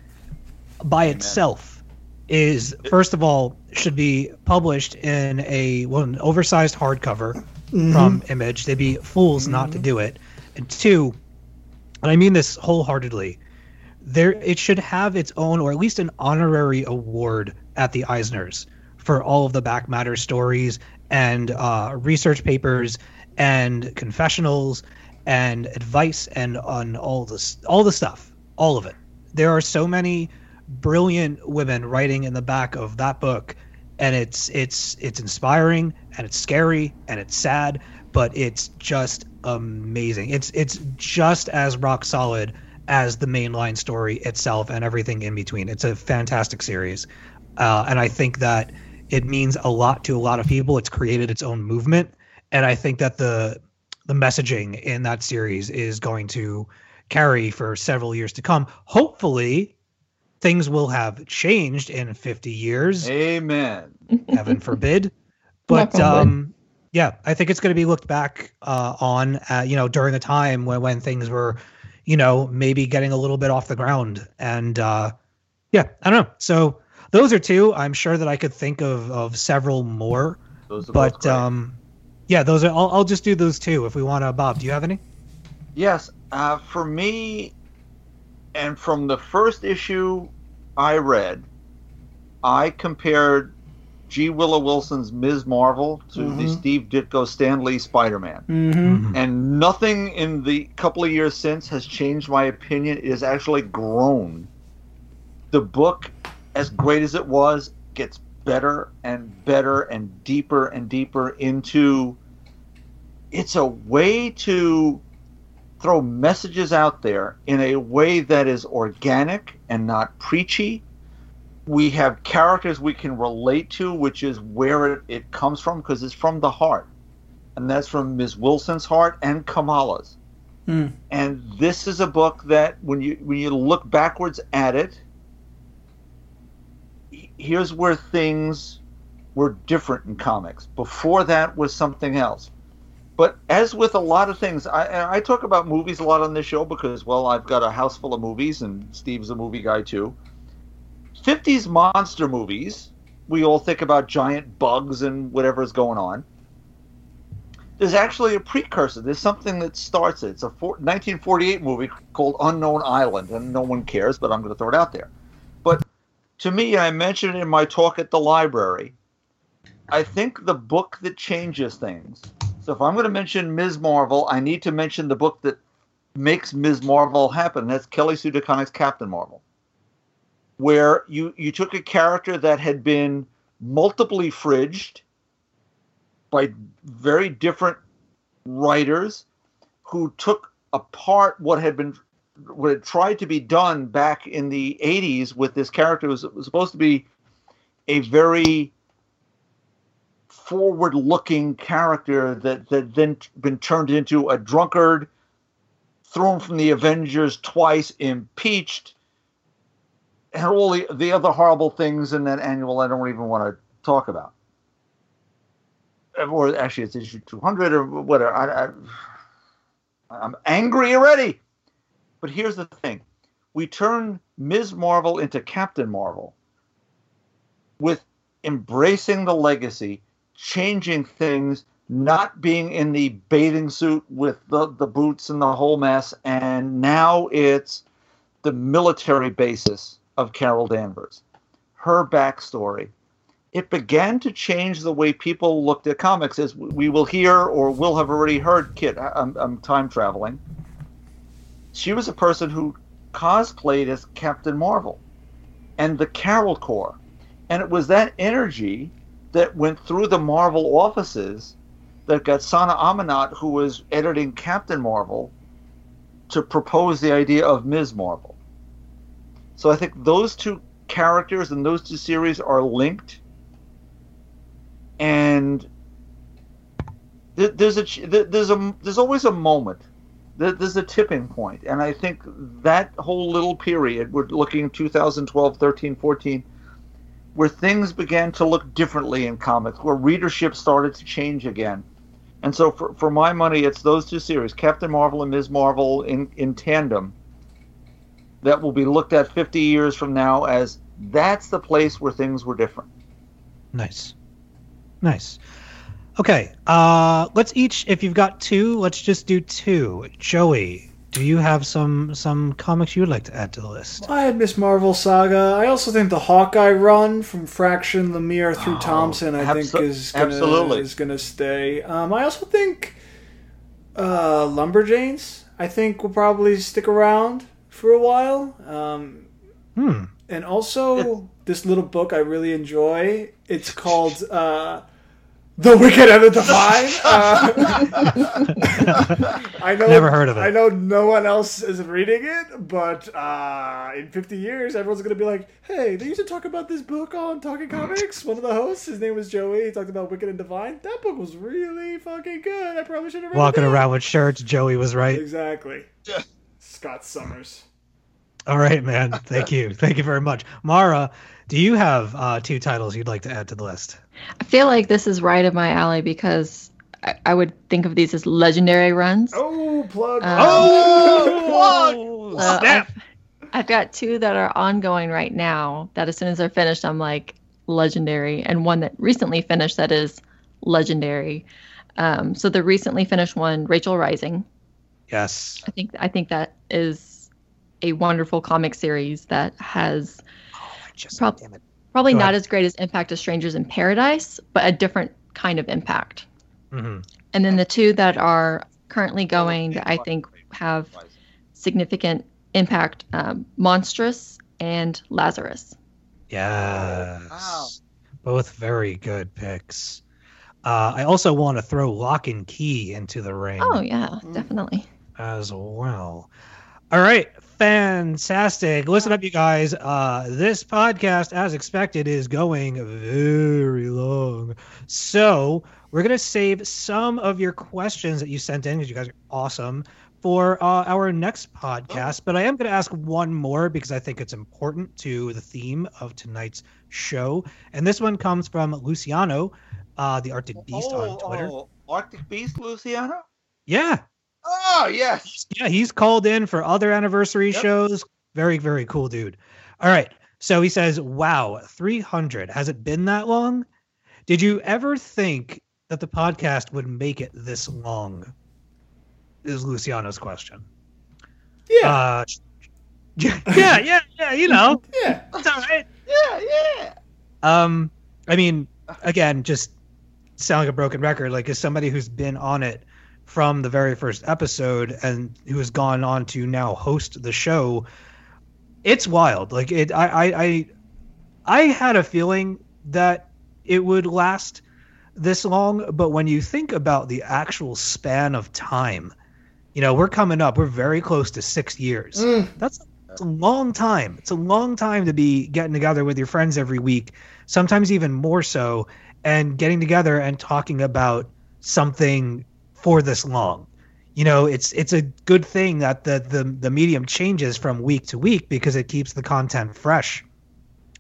by itself is first of all should be published in a well, an oversized hardcover mm-hmm. from Image. They'd be fools not to mm-hmm. do it. And two, and I mean this wholeheartedly, there it should have its own or at least an honorary award at the Eisners for all of the back matter stories and uh, research papers and confessionals and advice and on all this all the stuff all of it. There are so many brilliant women writing in the back of that book and it's it's it's inspiring and it's scary and it's sad but it's just amazing. It's it's just as rock solid as the mainline story itself and everything in between. It's a fantastic series uh, and i think that it means a lot to a lot of people. It's created its own movement. And i think that the the messaging in that series is going to carry for several years to come. Hopefully things will have changed in 50 years. Amen. heaven forbid. But Knock on wood. um yeah i think it's going to be looked back uh on uh, you know during a time when when things were you know maybe getting a little bit off the ground. And uh yeah i don't know. So those are two i'm sure that i could think of of several more Those are but um yeah those are I'll, I'll just do those two if we want to bob do you have any Yes, uh, for me, and from the first issue I read, I compared G. Willow Wilson's Ms. Marvel to the Mhm. Steve Ditko Stan Lee Spider Man. Mm-hmm. And nothing in the couple of years since has changed my opinion. It has actually grown. The book, as great as it was, gets better and better and deeper and deeper into. It's a way to throw messages out there in a way that is organic and not preachy. We have characters we can relate to, which is where it, it comes from, because it's from the heart. And that's from Ms. Wilson's heart and Kamala's. Hmm. And this is a book that when you when you look backwards at it, here's where things were different in comics. Before that was something else. But as with a lot of things, I, I talk about movies a lot on this show because, well, I've got a house full of movies, and Steve's a movie guy too. 50s monster movies, we all think about giant bugs and whatever's going on. There's actually a precursor. There's something that starts it. It's a four, 1948 movie called Unknown Island, and no one cares, but I'm going to throw it out there. But to me, I mentioned in my talk at the library. I think the book that changes things. So if I'm going to mention Ms. Marvel, I need to mention the book that makes Ms. Marvel happen. That's Kelly Sue DeConnick's Captain Marvel, where you you took a character that had been multiply fridged by very different writers who took apart what had been what had tried to be done back in the 80s with this character was, was supposed to be a very forward looking character that that then been turned into a drunkard thrown from the avengers twice impeached and all the, the other horrible things in that annual i don't even want to talk about or actually it's issue 200 or whatever I, I, I'm angry already. But here's the thing we turn Ms. Marvel into Captain Marvel with embracing the legacy, changing things, not being in the bathing suit with the, the boots and the whole mess. And now it's the military basis of Carol Danvers, her backstory. It began to change the way people looked at comics, as we will hear or will have already heard. Kit, I'm, I'm time traveling. She was a person who cosplayed as Captain Marvel and the Carol Corps. And it was that energy that went through the Marvel offices that got Sana Amanat, who was editing Captain Marvel, to propose the idea of Ms. Marvel. So I think those two characters and those two series are linked. And there's a there's a there's always a moment there's a tipping point and i think that whole little period we're looking 2012 13 14 where things began to look differently in comics where readership started to change again and so for, for my money it's those two series captain marvel and ms marvel in, in tandem that will be looked at 50 years from now as that's the place where things were different Nice. Nice. Okay. Uh let's each if you've got two, let's just do two. Joey, do you have some some comics you would like to add to the list? I had Miss Marvel saga. I also think the Hawkeye run from Fraction Lemire through Thompson, I think is gonna, absolutely. is gonna stay. Um, I also think uh, Lumberjanes. I think will probably stick around for a while. Um, Hmm. and also this little book I really enjoy. It's called uh, "The Wicked and the Divine." Uh, I know. Never heard of it. I know no one else is reading it, but uh, in 50 years, everyone's gonna be like, "Hey, they used to talk about this book on Talking Comics." One of the hosts, his name was Joey. He talked about Wicked and Divine. That book was really fucking good. I probably should have read Walking it. around with shirts, Joey was right. Exactly. Scott Summers. All right, man. Thank you. Thank you very much. Mara, do you have uh, two titles you'd like to add to the list? I feel like this is right up my alley because I, I would think of these as legendary runs. Oh, plug. Um, Oh, So snap. I've, I've got two that are ongoing right now that as soon as they're finished, I'm like legendary, and one that recently finished that is legendary. Um, so the recently finished one, Rachel Rising. Yes. I think I think that is a wonderful comic series that has Just, Prob- damn it. Probably Go not ahead. as great as Impact of Strangers in Paradise, but a different kind of impact. hmm And then the two that are currently going that I think have significant impact um, Monstrous and Lazarus. Yes. Wow. Both very good picks. Uh, I also want to throw Locke and Key into the ring Oh, yeah, definitely. as well. All right, fantastic. Listen up, you guys. Uh, this podcast, as expected, is going very long. So we're gonna save some of your questions that you sent in because you guys are awesome for uh, our next podcast. But I am gonna ask one more because I think it's important to the theme of tonight's show. And this one comes from Luciano, uh, the Arctic Beast on Twitter. oh, Arctic Beast, Luciano? Yeah, Oh, yes. yeah, he's called in for other anniversary Yep. shows. Very, very cool dude. All right. So he says, Wow, 300. Has it been that long? Did you ever think that the podcast would make it this long? Is Luciano's question. Yeah. Uh, yeah, yeah, yeah, yeah, you know. yeah. It's all right. Yeah, yeah. Um, I mean, again, just sound like a broken record. Like, as somebody who's been on it from the very first episode and who has gone on to now host the show, it's wild. Like, it, I, I, I, I had a feeling that it would last this long, but when you think about the actual span of time, you know, we're coming up. We're very close to six years. Mm. That's it's a long time. It's a long time to be getting together with your friends every week, sometimes even more so, and getting together and talking about something for this long. You know, it's it's a good thing that the the, the medium changes from week to week because it keeps the content fresh.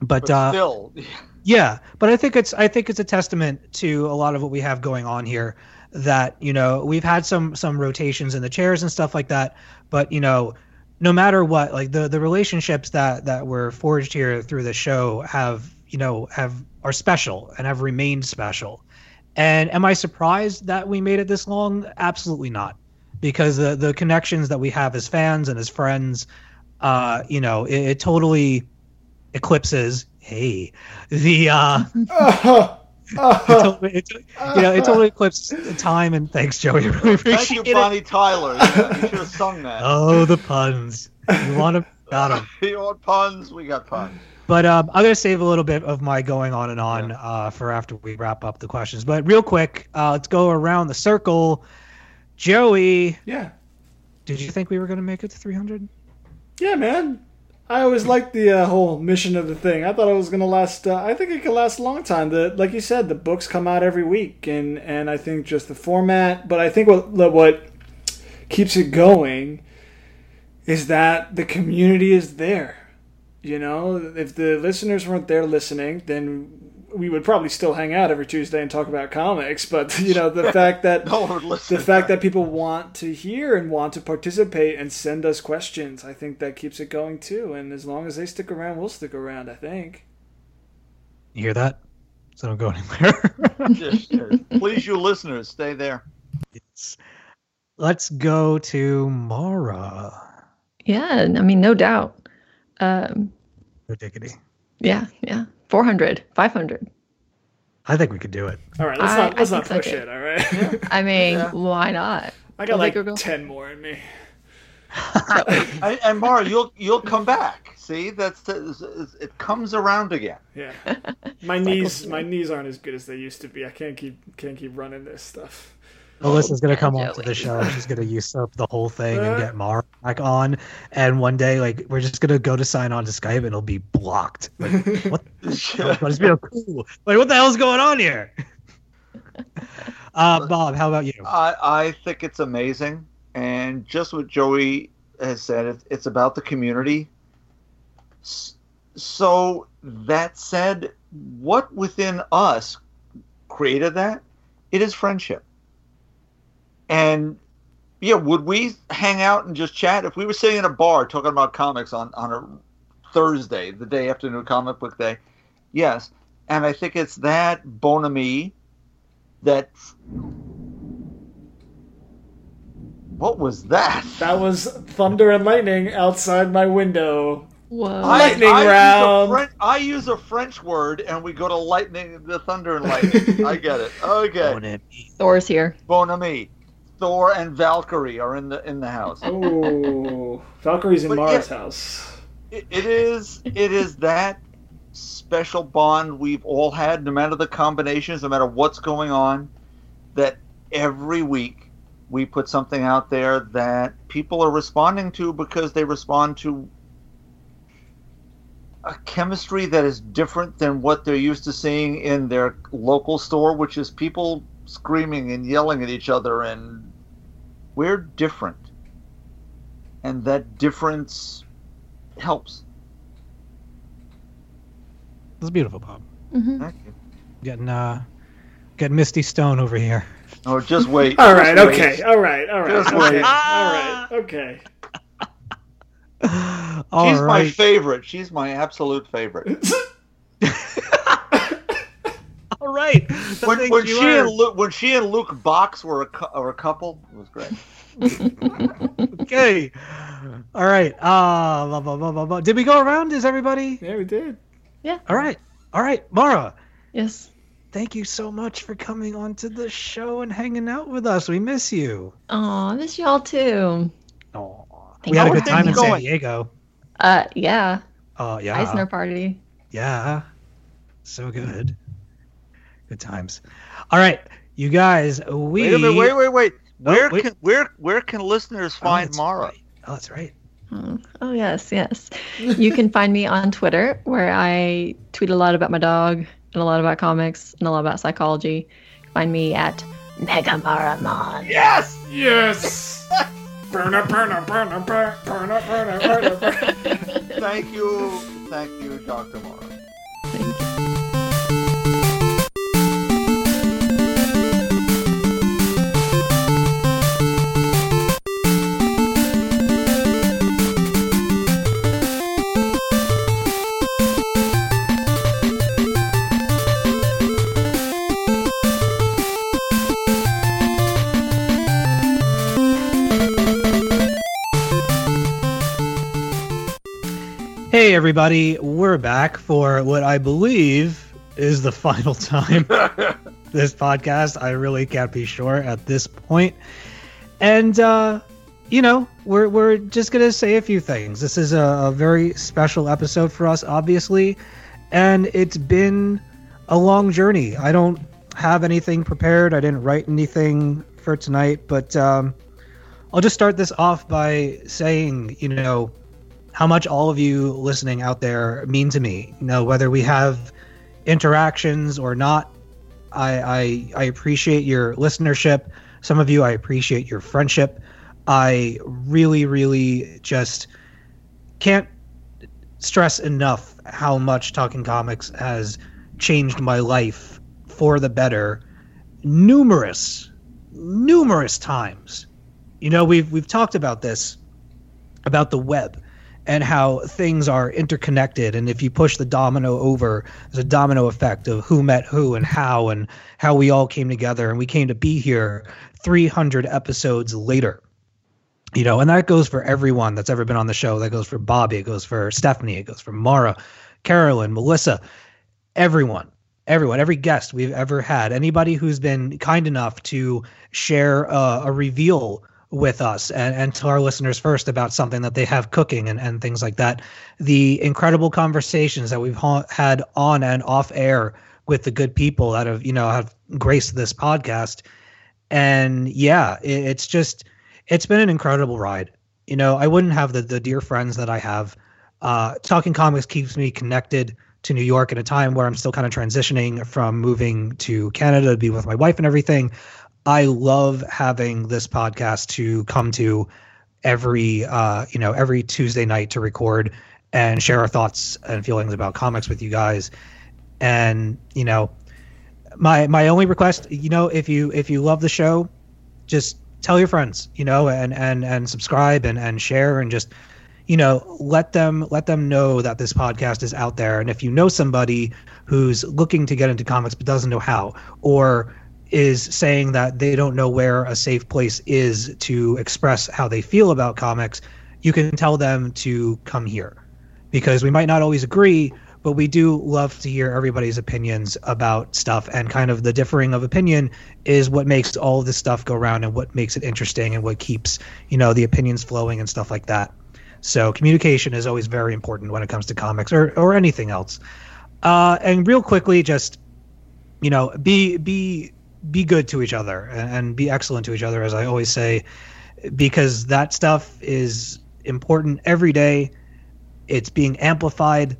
But, But uh, still, yeah, but I think it's I think it's a testament to a lot of what we have going on here that you know we've had some some rotations in the chairs and stuff like that, but you know no matter what, like the the relationships that that were forged here through the show have you know have are special and have remained special. And am I surprised that we made it this long? Absolutely not, because the the connections that we have as fans and as friends, uh, you know, it, it totally eclipses. Hey, the uh, it totally, it, you know, it totally eclipses time and thanks, Joey. I really Thank you, it. Bonnie Tyler. You should have sung that. Oh, the puns. You want them? Got them. you want puns? We got puns. But um, I'm gonna save a little bit of my going on and on uh, for after we wrap up the questions. But real quick, uh, let's go around the circle. Joey, Yeah. did you think we were gonna make it to 300? Yeah, man. I always liked the uh, whole mission of the thing. I thought it was gonna last. Uh, I think it could last a long time. The like you said, the books come out every week, and and I think just the format. But I think what what keeps it going is that the community is there. You know, if the listeners weren't there listening, then we would probably still hang out every Tuesday and talk about comics. But you know, the fact that No one would listen. the fact that people want to hear and want to participate and send us questions, I think that keeps it going too. And as long as they stick around, we'll stick around. I think. You hear that? So don't go anywhere. Yes, yes. Please, you listeners, stay there. Let's go to Mara. Yeah, I mean, no doubt. Um, No diggity. yeah, yeah. 400, 500. I think we could do it. All right, let's I- not let's not think so, push it. All right. I mean, Yeah. why not? I got Go like big or ten more in me. And, and Mara, you'll you'll come back. See, that's the, it comes around again. Yeah. My knees my knees aren't as good as they used to be. I can't keep can't keep running this stuff. Melissa's gonna come onto Joey. the show. and She's gonna usurp the whole thing and get Mara back on. And one day, like, we're just gonna go to sign on to Skype and it'll be blocked. Like, what? But it's cool. Like, what the hell's going on here? Uh, Bob, how about you? I, I think it's amazing. And just what Joey has said, it's, it's about the community. So, that said, what within us created that? It is friendship. And yeah, would we hang out and just chat? If we were sitting in a bar talking about comics on, on a Thursday, the day after New Comic Book Day, yes. And I think it's that bonhomie that what was that? That was thunder and lightning outside my window. Whoa. Lightning I, I round. Use a French, I use a French word, and we go to lightning, the thunder and lightning. I get it. Okay, Thor's here. bon ami. Thor and Valkyrie are in the in the house. Oh, Valkyrie's in But Mara's yeah. house. It, it is it is that special bond we've all had, no matter the combinations, no matter what's going on. That every week we put something out there that people are responding to because they respond to a chemistry that is different than what they're used to seeing in their local store, which is people screaming and yelling at each other, and we're different, and that difference helps. That's beautiful, Bob. Mhm. Thank you. Getting uh, getting Misty Stone over here. Oh, just wait. All just right, wait. okay, all right, all right, Just wait. all right, okay. All She's my favorite. She's my absolute favorite. All right. The when, when she are. and Luke, when she and Luke Box were a, cou- were a couple, it was great. okay. All right. Uh, blah, blah, blah, blah, blah. Did we go around? Is everybody? Yeah, we did. Yeah. All right. All right. Mara, Yes. thank you so much for coming onto the show and hanging out with us. We miss you. Aw, I miss y'all too. Oh, we had a good time in How's things San? Diego. Uh, yeah. Oh, yeah. Eisner party. Yeah. So good. Good times. All right. You guys, we. Wait a minute. Wait, wait, wait. Oh, where wait. can where where can listeners Oh, find that's Mara? right. Oh, that's right. Oh, oh, yes, yes. You can find me on Twitter where I tweet a lot about my dog and a lot about comics and a lot about psychology. Find me at Megamaramon. Yes. Yes. Burner, burner, burner, burner, burner, burner, burner, burner. Thank you. Thank you, Dr. Mara. Thank you. Hey, everybody, we're back for what I believe is the final time this podcast. I really can't be sure at this point. And, uh, you know, we're, we're just going to say a few things. This is a, a very special episode for us, obviously. And it's been a long journey. I don't have anything prepared, I didn't write anything for tonight, but um, I'll just start this off by saying, you know, how much all of you listening out there mean to me. You know, whether we have interactions or not, I, I I appreciate your listenership. Some of you, I appreciate your friendship. I really, really just can't stress enough how much Talking Comics has changed my life for the better numerous, numerous times. You know, we've we've talked about this about the web and how things are interconnected. And if you push the domino over there's a domino effect of who met who and how and how we all came together. And we came to be here 300 episodes later you know and that goes for everyone that's ever been on the show. That goes for bobby it goes for stephanie it goes for mara carolyn melissa everyone everyone every guest we've ever had. Anybody who's been kind enough to share uh, a reveal with us and, and to our listeners first about something that they have cooking and, and things like that. The incredible conversations that we've ha- had on and off air with the good people that have, you know, have graced this podcast. And yeah, it, it's just, it's been an incredible ride. You know, I wouldn't have the, the dear friends that I have. Uh, Talking Comics keeps me connected to New York at a time where I'm still kind of transitioning from moving to Canada to be with my wife and everything. I love having this podcast to come to every uh, you know every Tuesday night to record and share our thoughts and feelings about comics with you guys. And you know, my my only request, you know, if you if you love the show, just tell your friends, you know, and and and subscribe and and share and just you know let them let them know that this podcast is out there and if you know somebody who's looking to get into comics but doesn't know how or is saying that they don't know where a safe place is to express how they feel about comics, you can tell them to come here because we might not always agree, but we do love to hear everybody's opinions about stuff and kind of the differing of opinion is what makes all this stuff go around and what makes it interesting and what keeps, you know, the opinions flowing and stuff like that. So communication is always very important when it comes to comics or, or anything else. Uh, and real quickly, just you know, be be be good to each other and, be excellent to each other, as I always say, because that stuff is important every day. It's being amplified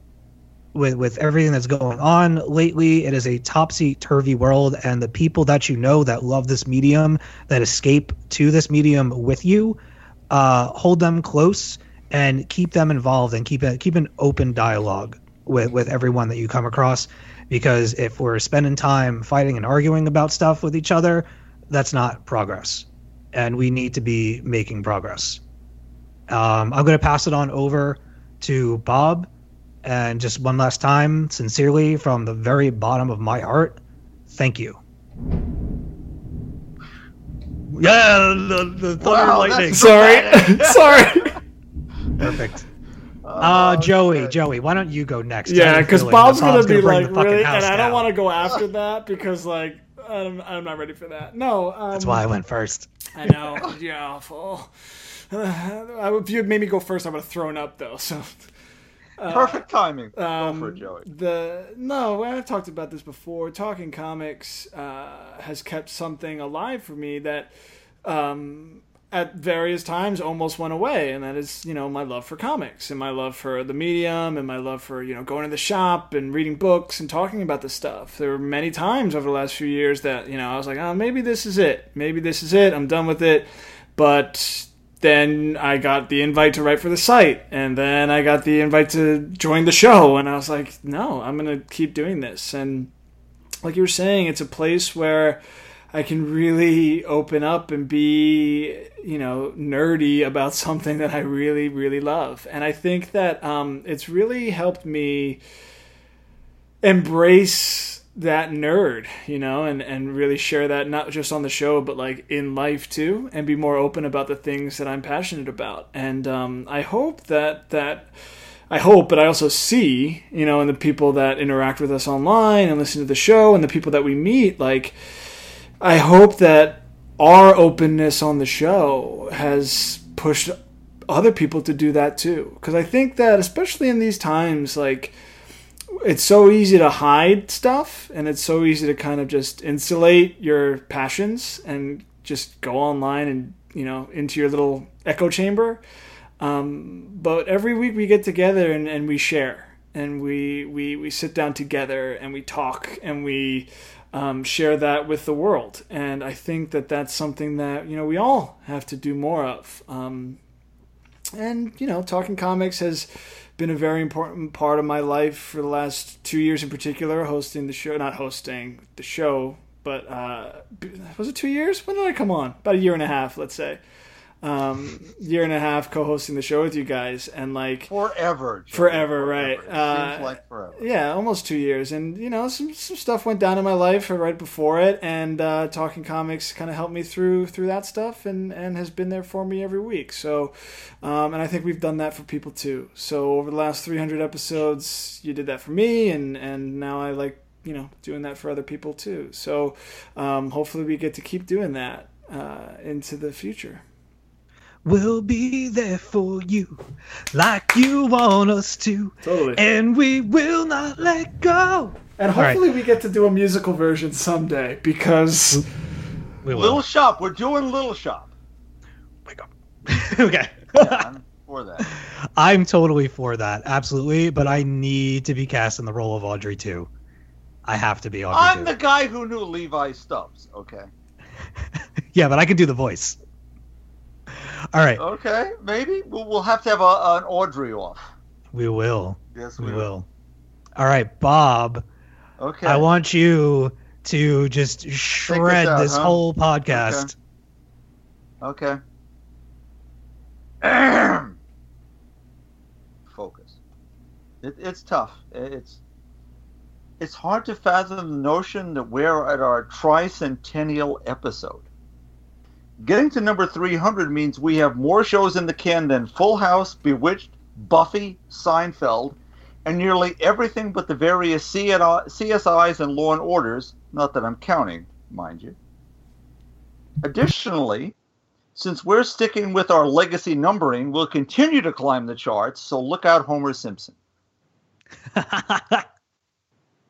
with with everything that's going on lately. It is a topsy turvy world, and the people that you know that love this medium, that escape to this medium with you, uh, hold them close and keep them involved and keep a, keep an open dialogue with with everyone that you come across because if we're spending time fighting and arguing about stuff with each other, that's not progress. And we need to be making progress. Um, I'm going to pass it on over to Bob. And just one last time, sincerely, from the very bottom of my heart, thank you. Yeah, the, the thunder Wow, and lightning. Sorry, sorry. Perfect. Uh, Joey, Joey, why don't you go next? Yeah, because feeling? Bob's gonna Bob's be bring like really, and I don't want to go after that because like I'm, I'm not ready for that. No, um, That's why I went first. I know. Yeah, awful. I if you had made me go first, I would have thrown up though. So Perfect timing. um, Go for it, Joey. the no, I've talked about this before. Talking comics uh, has kept something alive for me that um, at various times almost went away, and that is you know my love for comics and my love for the medium and my love for you know going to the shop and reading books and talking about this stuff. There were many times over the last few years that you know I was like, oh, maybe this is it. Maybe this is it. I'm done with it. But then I got the invite to write for the site, and then I got the invite to join the show, and I was like, no, I'm gonna keep doing this. And like you were saying, it's a place where I can really open up and be, you know, nerdy about something that I really, really love. And I think that um, it's really helped me embrace that nerd, you know, and, and really share that not just on the show, but like in life too, and be more open about the things that I'm passionate about. And um, I hope that that I hope, but I also see, you know, in the people that interact with us online and listen to the show and the people that we meet, like, I hope that our openness on the show has pushed other people to do that too. Because I think that, especially in these times, like, it's so easy to hide stuff and it's so easy to kind of just insulate your passions and just go online and, you know, into your little echo chamber. Um, but every week we get together and, and we share and we, we, we sit down together and we talk and we um, share that with the world. And I think that that's something that, you know, we all have to do more of. Um, and, you know, talking comics has been a very important part of my life for the last two years in particular, hosting the show, not hosting the show, but uh, was it two years? When did I come on? About a year and a half, let's say um, year and a half co-hosting the show with you guys, and like forever, Joe, forever, right? Uh, like forever. yeah, almost two years, and you know, some some stuff went down in my life right before it, and uh, talking comics kind of helped me through through that stuff, and and has been there for me every week. So, um, and I think we've done that for people too. So over the last 300 episodes, you did that for me, and and now I like you know doing that for other people too. So, um, hopefully, we get to keep doing that uh, into the future. We'll be there for you like you want us to. Totally. And we will not let go. And All right. hopefully we get to do a musical version someday because we Little Shop. We're doing Little Shop. okay. I'm for that. I'm totally for that. Absolutely. But I need to be cast in the role of Audrey too. I have to be Audrey I'm too. the guy who knew Levi Stubbs. Okay. Yeah, but I can do the voice. All right. Okay. Maybe we'll, we'll have to have a, an Audrey off. We will. Yes, We we will. All right, Bob. Okay. I want you to just shred out, this huh? whole podcast. Okay. Focus. It, it's tough. It's it's hard to fathom the notion that we're at our tricentennial episode. Getting to number 300 means we have more shows in the can than Full House, Bewitched, Buffy, Seinfeld, and nearly everything but the various CSIs and Law and Orders, not that I'm counting, mind you. Additionally, since we're sticking with our legacy numbering, we'll continue to climb the charts, so look out, Homer Simpson.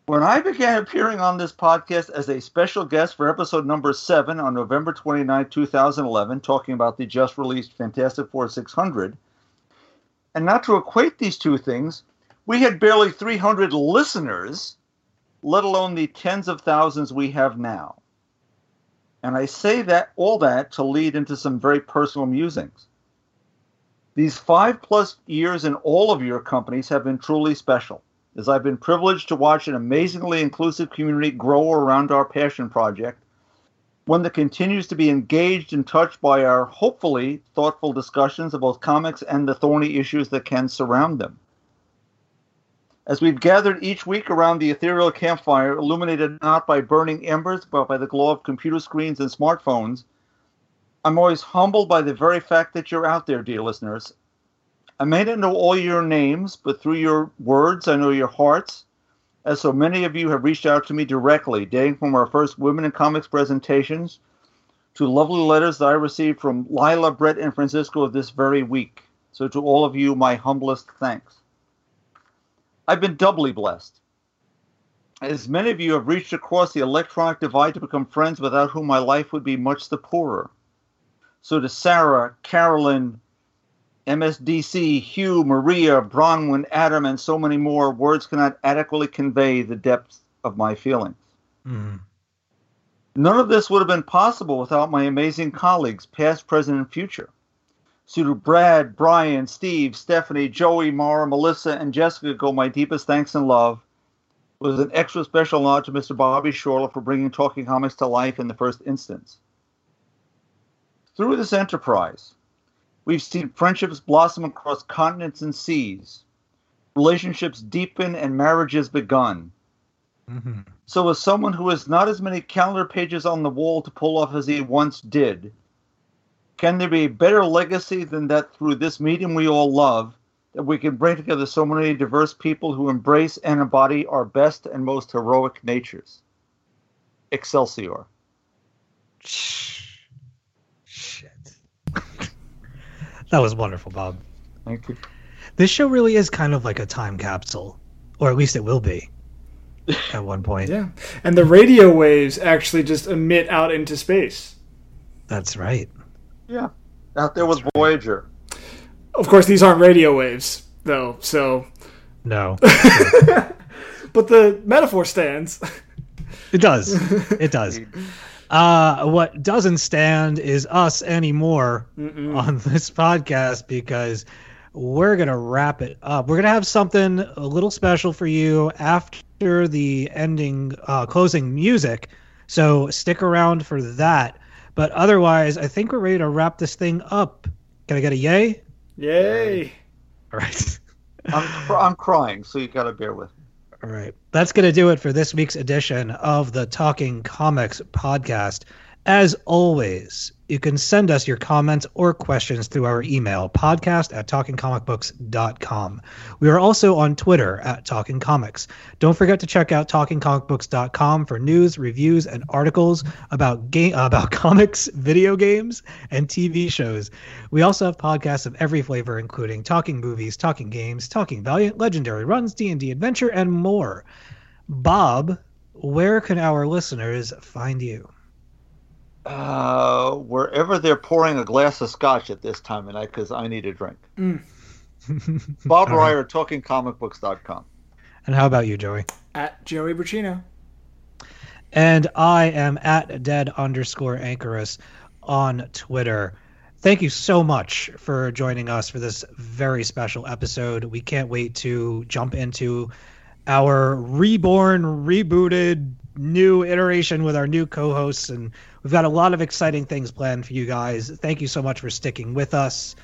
when I began appearing on this podcast as a special guest for episode number seven on November 29, 2011, talking about the just released Fantastic Four 600, and not to equate these two things, we had barely 300 listeners, let alone the tens of thousands we have now. And I say that all that to lead into some very personal musings. These five plus years in all of your companies have been truly special, as I've been privileged to watch an amazingly inclusive community grow around our passion project, one that continues to be engaged and touched by our hopefully thoughtful discussions of both comics and the thorny issues that can surround them. As we've gathered each week around the ethereal campfire, illuminated not by burning embers, but by the glow of computer screens and smartphones, I'm always humbled by the very fact that you're out there, dear listeners. I may not know all your names, but through your words, I know your hearts, as so many of you have reached out to me directly, dating from our first Women in Comics presentations to lovely letters that I received from Lila, Brett, and Francisco this very week. So, to all of you, my humblest thanks. I've been doubly blessed. As many of you have reached across the electronic divide to become friends without whom my life would be much the poorer. So to Sarah, Carolyn, MSDC, Hugh, Maria, Bronwyn, Adam, and so many more, words cannot adequately convey the depth of my feelings. Mm. None of this would have been possible without my amazing colleagues, past, present, and future. So to Brad, Brian, Steve, Stephanie, Joey, Mara, Melissa, and Jessica go my deepest thanks and love. With an extra special nod to Mr. Bobby Shortle for bringing Talking Comics to life in the first instance. Through this enterprise, we've seen friendships blossom across continents and seas, relationships deepen, and marriages begun. hmm So, as someone who has not as many calendar pages on the wall to pull off as he once did, can there be a better legacy than that through this medium we all love, that we can bring together so many diverse people who embrace and embody our best and most heroic natures. Excelsior. Shit. That was wonderful, Bob. Thank you. This show really is kind of like a time capsule, or at least it will be at one point. Yeah. And the radio waves actually just emit out into space. That's right. Yeah. Out there with Voyager. Of course, these aren't radio waves, though, so. No. But the metaphor stands. It does. It does. Uh, what doesn't stand is us anymore Mm-mm. on this podcast because we're going to wrap it up. We're going to have something a little special for you after the ending, uh, closing music. So stick around for that. But otherwise, I think we're ready to wrap this thing up. Can I get a yay? Yay. All right. I'm, cr- I'm crying, so you got to bear with me. All right. That's going to do it for this week's edition of the Talking Comics podcast. As always, you can send us your comments or questions through our email, podcast at talkingcomicbooks.com. We are also on Twitter at Talking Comics. Don't forget to check out talkingcomicbooks.com for news, reviews, and articles about game about comics, video games, and TV shows. We also have podcasts of every flavor, including talking movies, talking games, talking Valiant, legendary runs, D&D adventure, and more. Bob, where can our listeners find you? Uh, wherever they're pouring a glass of scotch at this time of night, because I need a drink. Bob All right. Reyer, talkingcomicbooks.com. And how about you, Joey? At Joey Braccino. And I am at dead underscore anchorus on Twitter. Thank you so much for joining us for this very special episode. We can't wait to jump into our reborn, rebooted, new iteration with our new co hosts. And we've got a lot of exciting things planned for you guys. Thank you so much for sticking with us,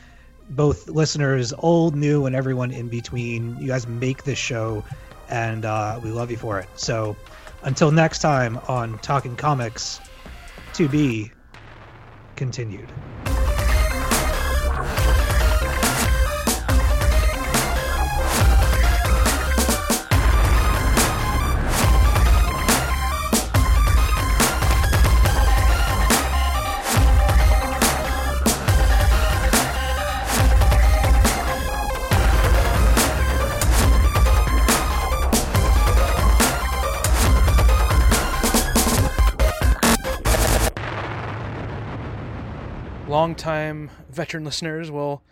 both listeners, old, new, and everyone in between. You guys make this show, and uh, we love you for it. So until next time on Talking Comics, to be continued. Longtime veteran listeners will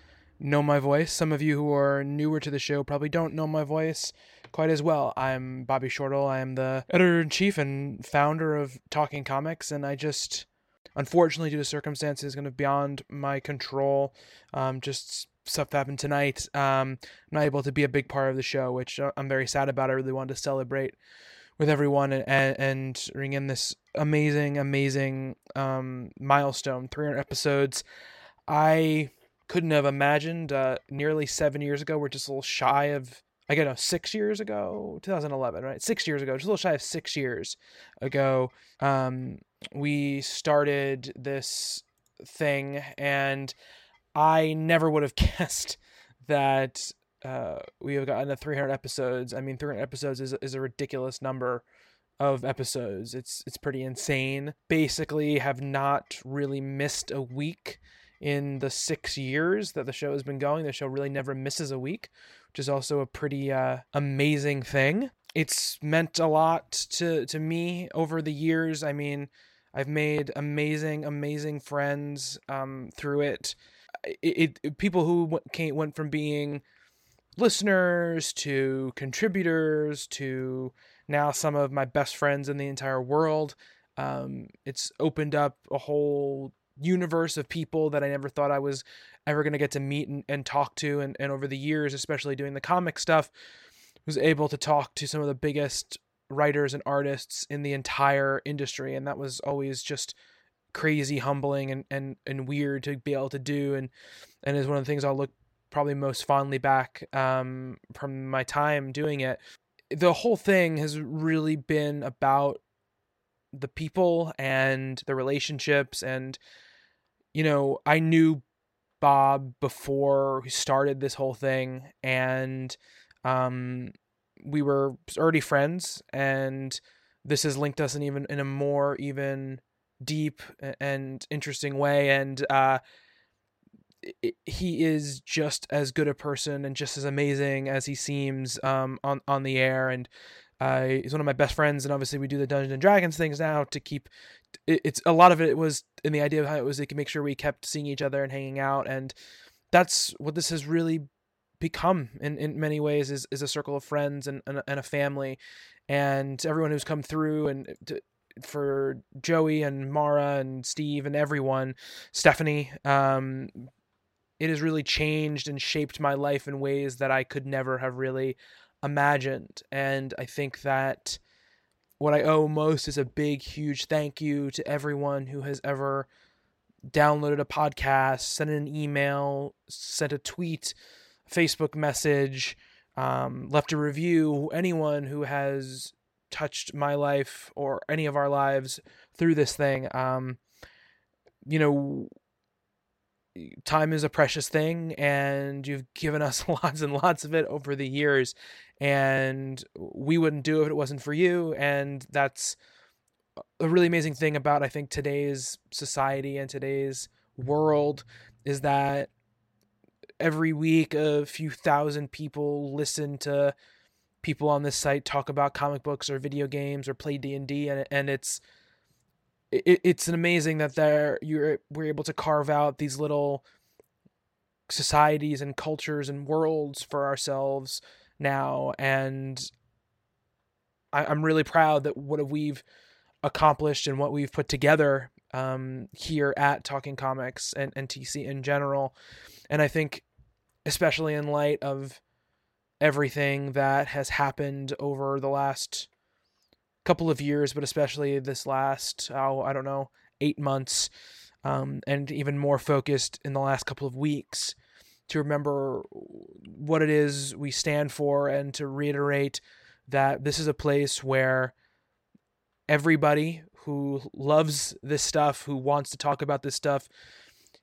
know my voice. Some of you who are newer to the show probably don't know my voice quite as well. I'm Bobby Shortle. I am the editor in chief and founder of Talking Comics, and I just, unfortunately, due to circumstances kind of beyond my control, um, just stuff happened tonight. Um, I'm not able to be a big part of the show, which uh, I'm very sad about. I really wanted to celebrate with everyone and, and, ring in this amazing, amazing um, milestone 300 episodes. I couldn't have imagined uh, nearly seven years ago. We're just a little shy of, I get know, six years ago, 2011, right? Six years ago, just a little shy of six years ago. Um, we started this thing, and I never would have guessed that uh, we have gotten to 300 episodes. I mean, 300 episodes is is a ridiculous number of episodes. It's it's pretty insane. Basically, have not really missed a week in the six years that the show has been going. The show really never misses a week, which is also a pretty uh, amazing thing. It's meant a lot to to me over the years. I mean, I've made amazing, amazing friends um, through it. It, it people who came, went from being listeners to contributors to now some of my best friends in the entire world. Um, it's opened up a whole universe of people that I never thought I was ever going to get to meet and, and talk to. And, and over the years, especially doing the comic stuff, was able to talk to some of the biggest writers and artists in the entire industry. And that was always just crazy humbling and, and, and weird to be able to do. And, and is one of the things I'll look probably most fondly back um, from my time doing it. The whole thing has really been about the people and the relationships and you know i knew Bob before we started this whole thing, and um, we were already friends, and this has linked us in even in a more even deep and interesting way. And uh, he is just as good a person and just as amazing as he seems um, on on the air. And uh, he's one of my best friends, and obviously we do the Dungeons and Dragons things now to keep. It, it's a lot of it was in the idea of how it was could make sure we kept seeing each other and hanging out, and that's what this has really become in, in many ways is, is a circle of friends and, and, and a family and everyone who's come through and to, for Joey and Mara and Steve and everyone, Stephanie, um, it has really changed and shaped my life in ways that I could never have really imagined. And I think that what I owe most is a big, huge thank you to everyone who has ever downloaded a podcast, sent an email, sent a tweet, Facebook message, um, left a review. Anyone who has touched my life or any of our lives through this thing. Um, you know, time is a precious thing, and you've given us lots and lots of it over the years, and we wouldn't do it if it wasn't for you. And that's a really amazing thing about I think today's society and today's world is that every week a few thousand people listen to people on this site talk about comic books or video games or play D&D and and it's it, it's amazing that there you're we're able to carve out these little societies and cultures and worlds for ourselves now and I, I'm really proud that what we've accomplished and what we've put together um, here at Talking Comics and, and TC in general. And I think, especially in light of everything that has happened over the last couple of years, but especially this last, oh, I don't know, eight months, um, and even more focused in the last couple of weeks to remember what it is we stand for and to reiterate that this is a place where everybody who loves this stuff, who wants to talk about this stuff,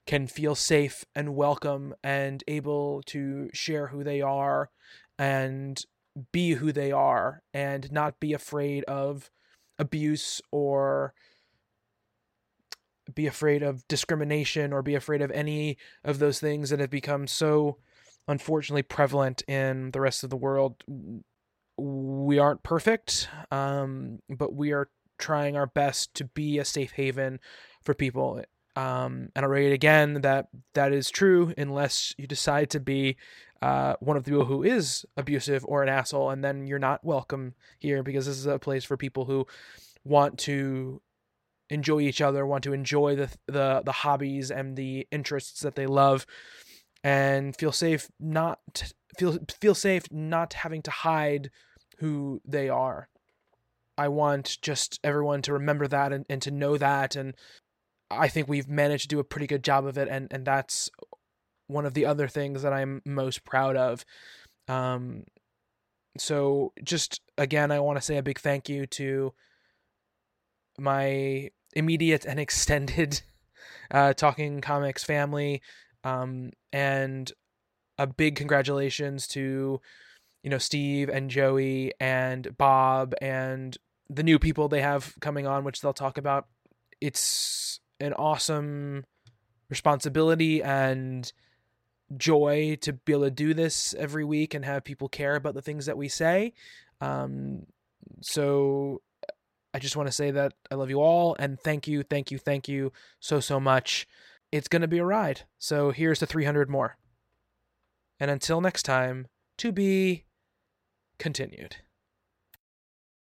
can feel safe and welcome and able to share who they are and be who they are and not be afraid of abuse or be afraid of discrimination or be afraid of any of those things that have become so unfortunately prevalent in the rest of the world. We aren't perfect um, but we are trying our best to be a safe haven for people. Um, and I'll rate again that that is true unless you decide to be uh, one of the people who is abusive or an asshole, and then you're not welcome here because this is a place for people who want to enjoy each other, want to enjoy the the the hobbies and the interests that they love, and feel safe not feel feel safe not having to hide who they are. I want just everyone to remember that and, and to know that and I think we've managed to do a pretty good job of it, and and that's one of the other things that I'm most proud of. Um, so just again, I want to say a big thank you to my immediate and extended uh, Talking Comics family, um, and a big congratulations to you know Steve and Joey and Bob and the new people they have coming on, which they'll talk about. It's an awesome responsibility and joy to be able to do this every week and have people care about the things that we say. Um, so I just want to say that I love you all and thank you, thank you, thank you so, so much. It's going to be a ride. So here's the 300 more. And until next time, to be continued.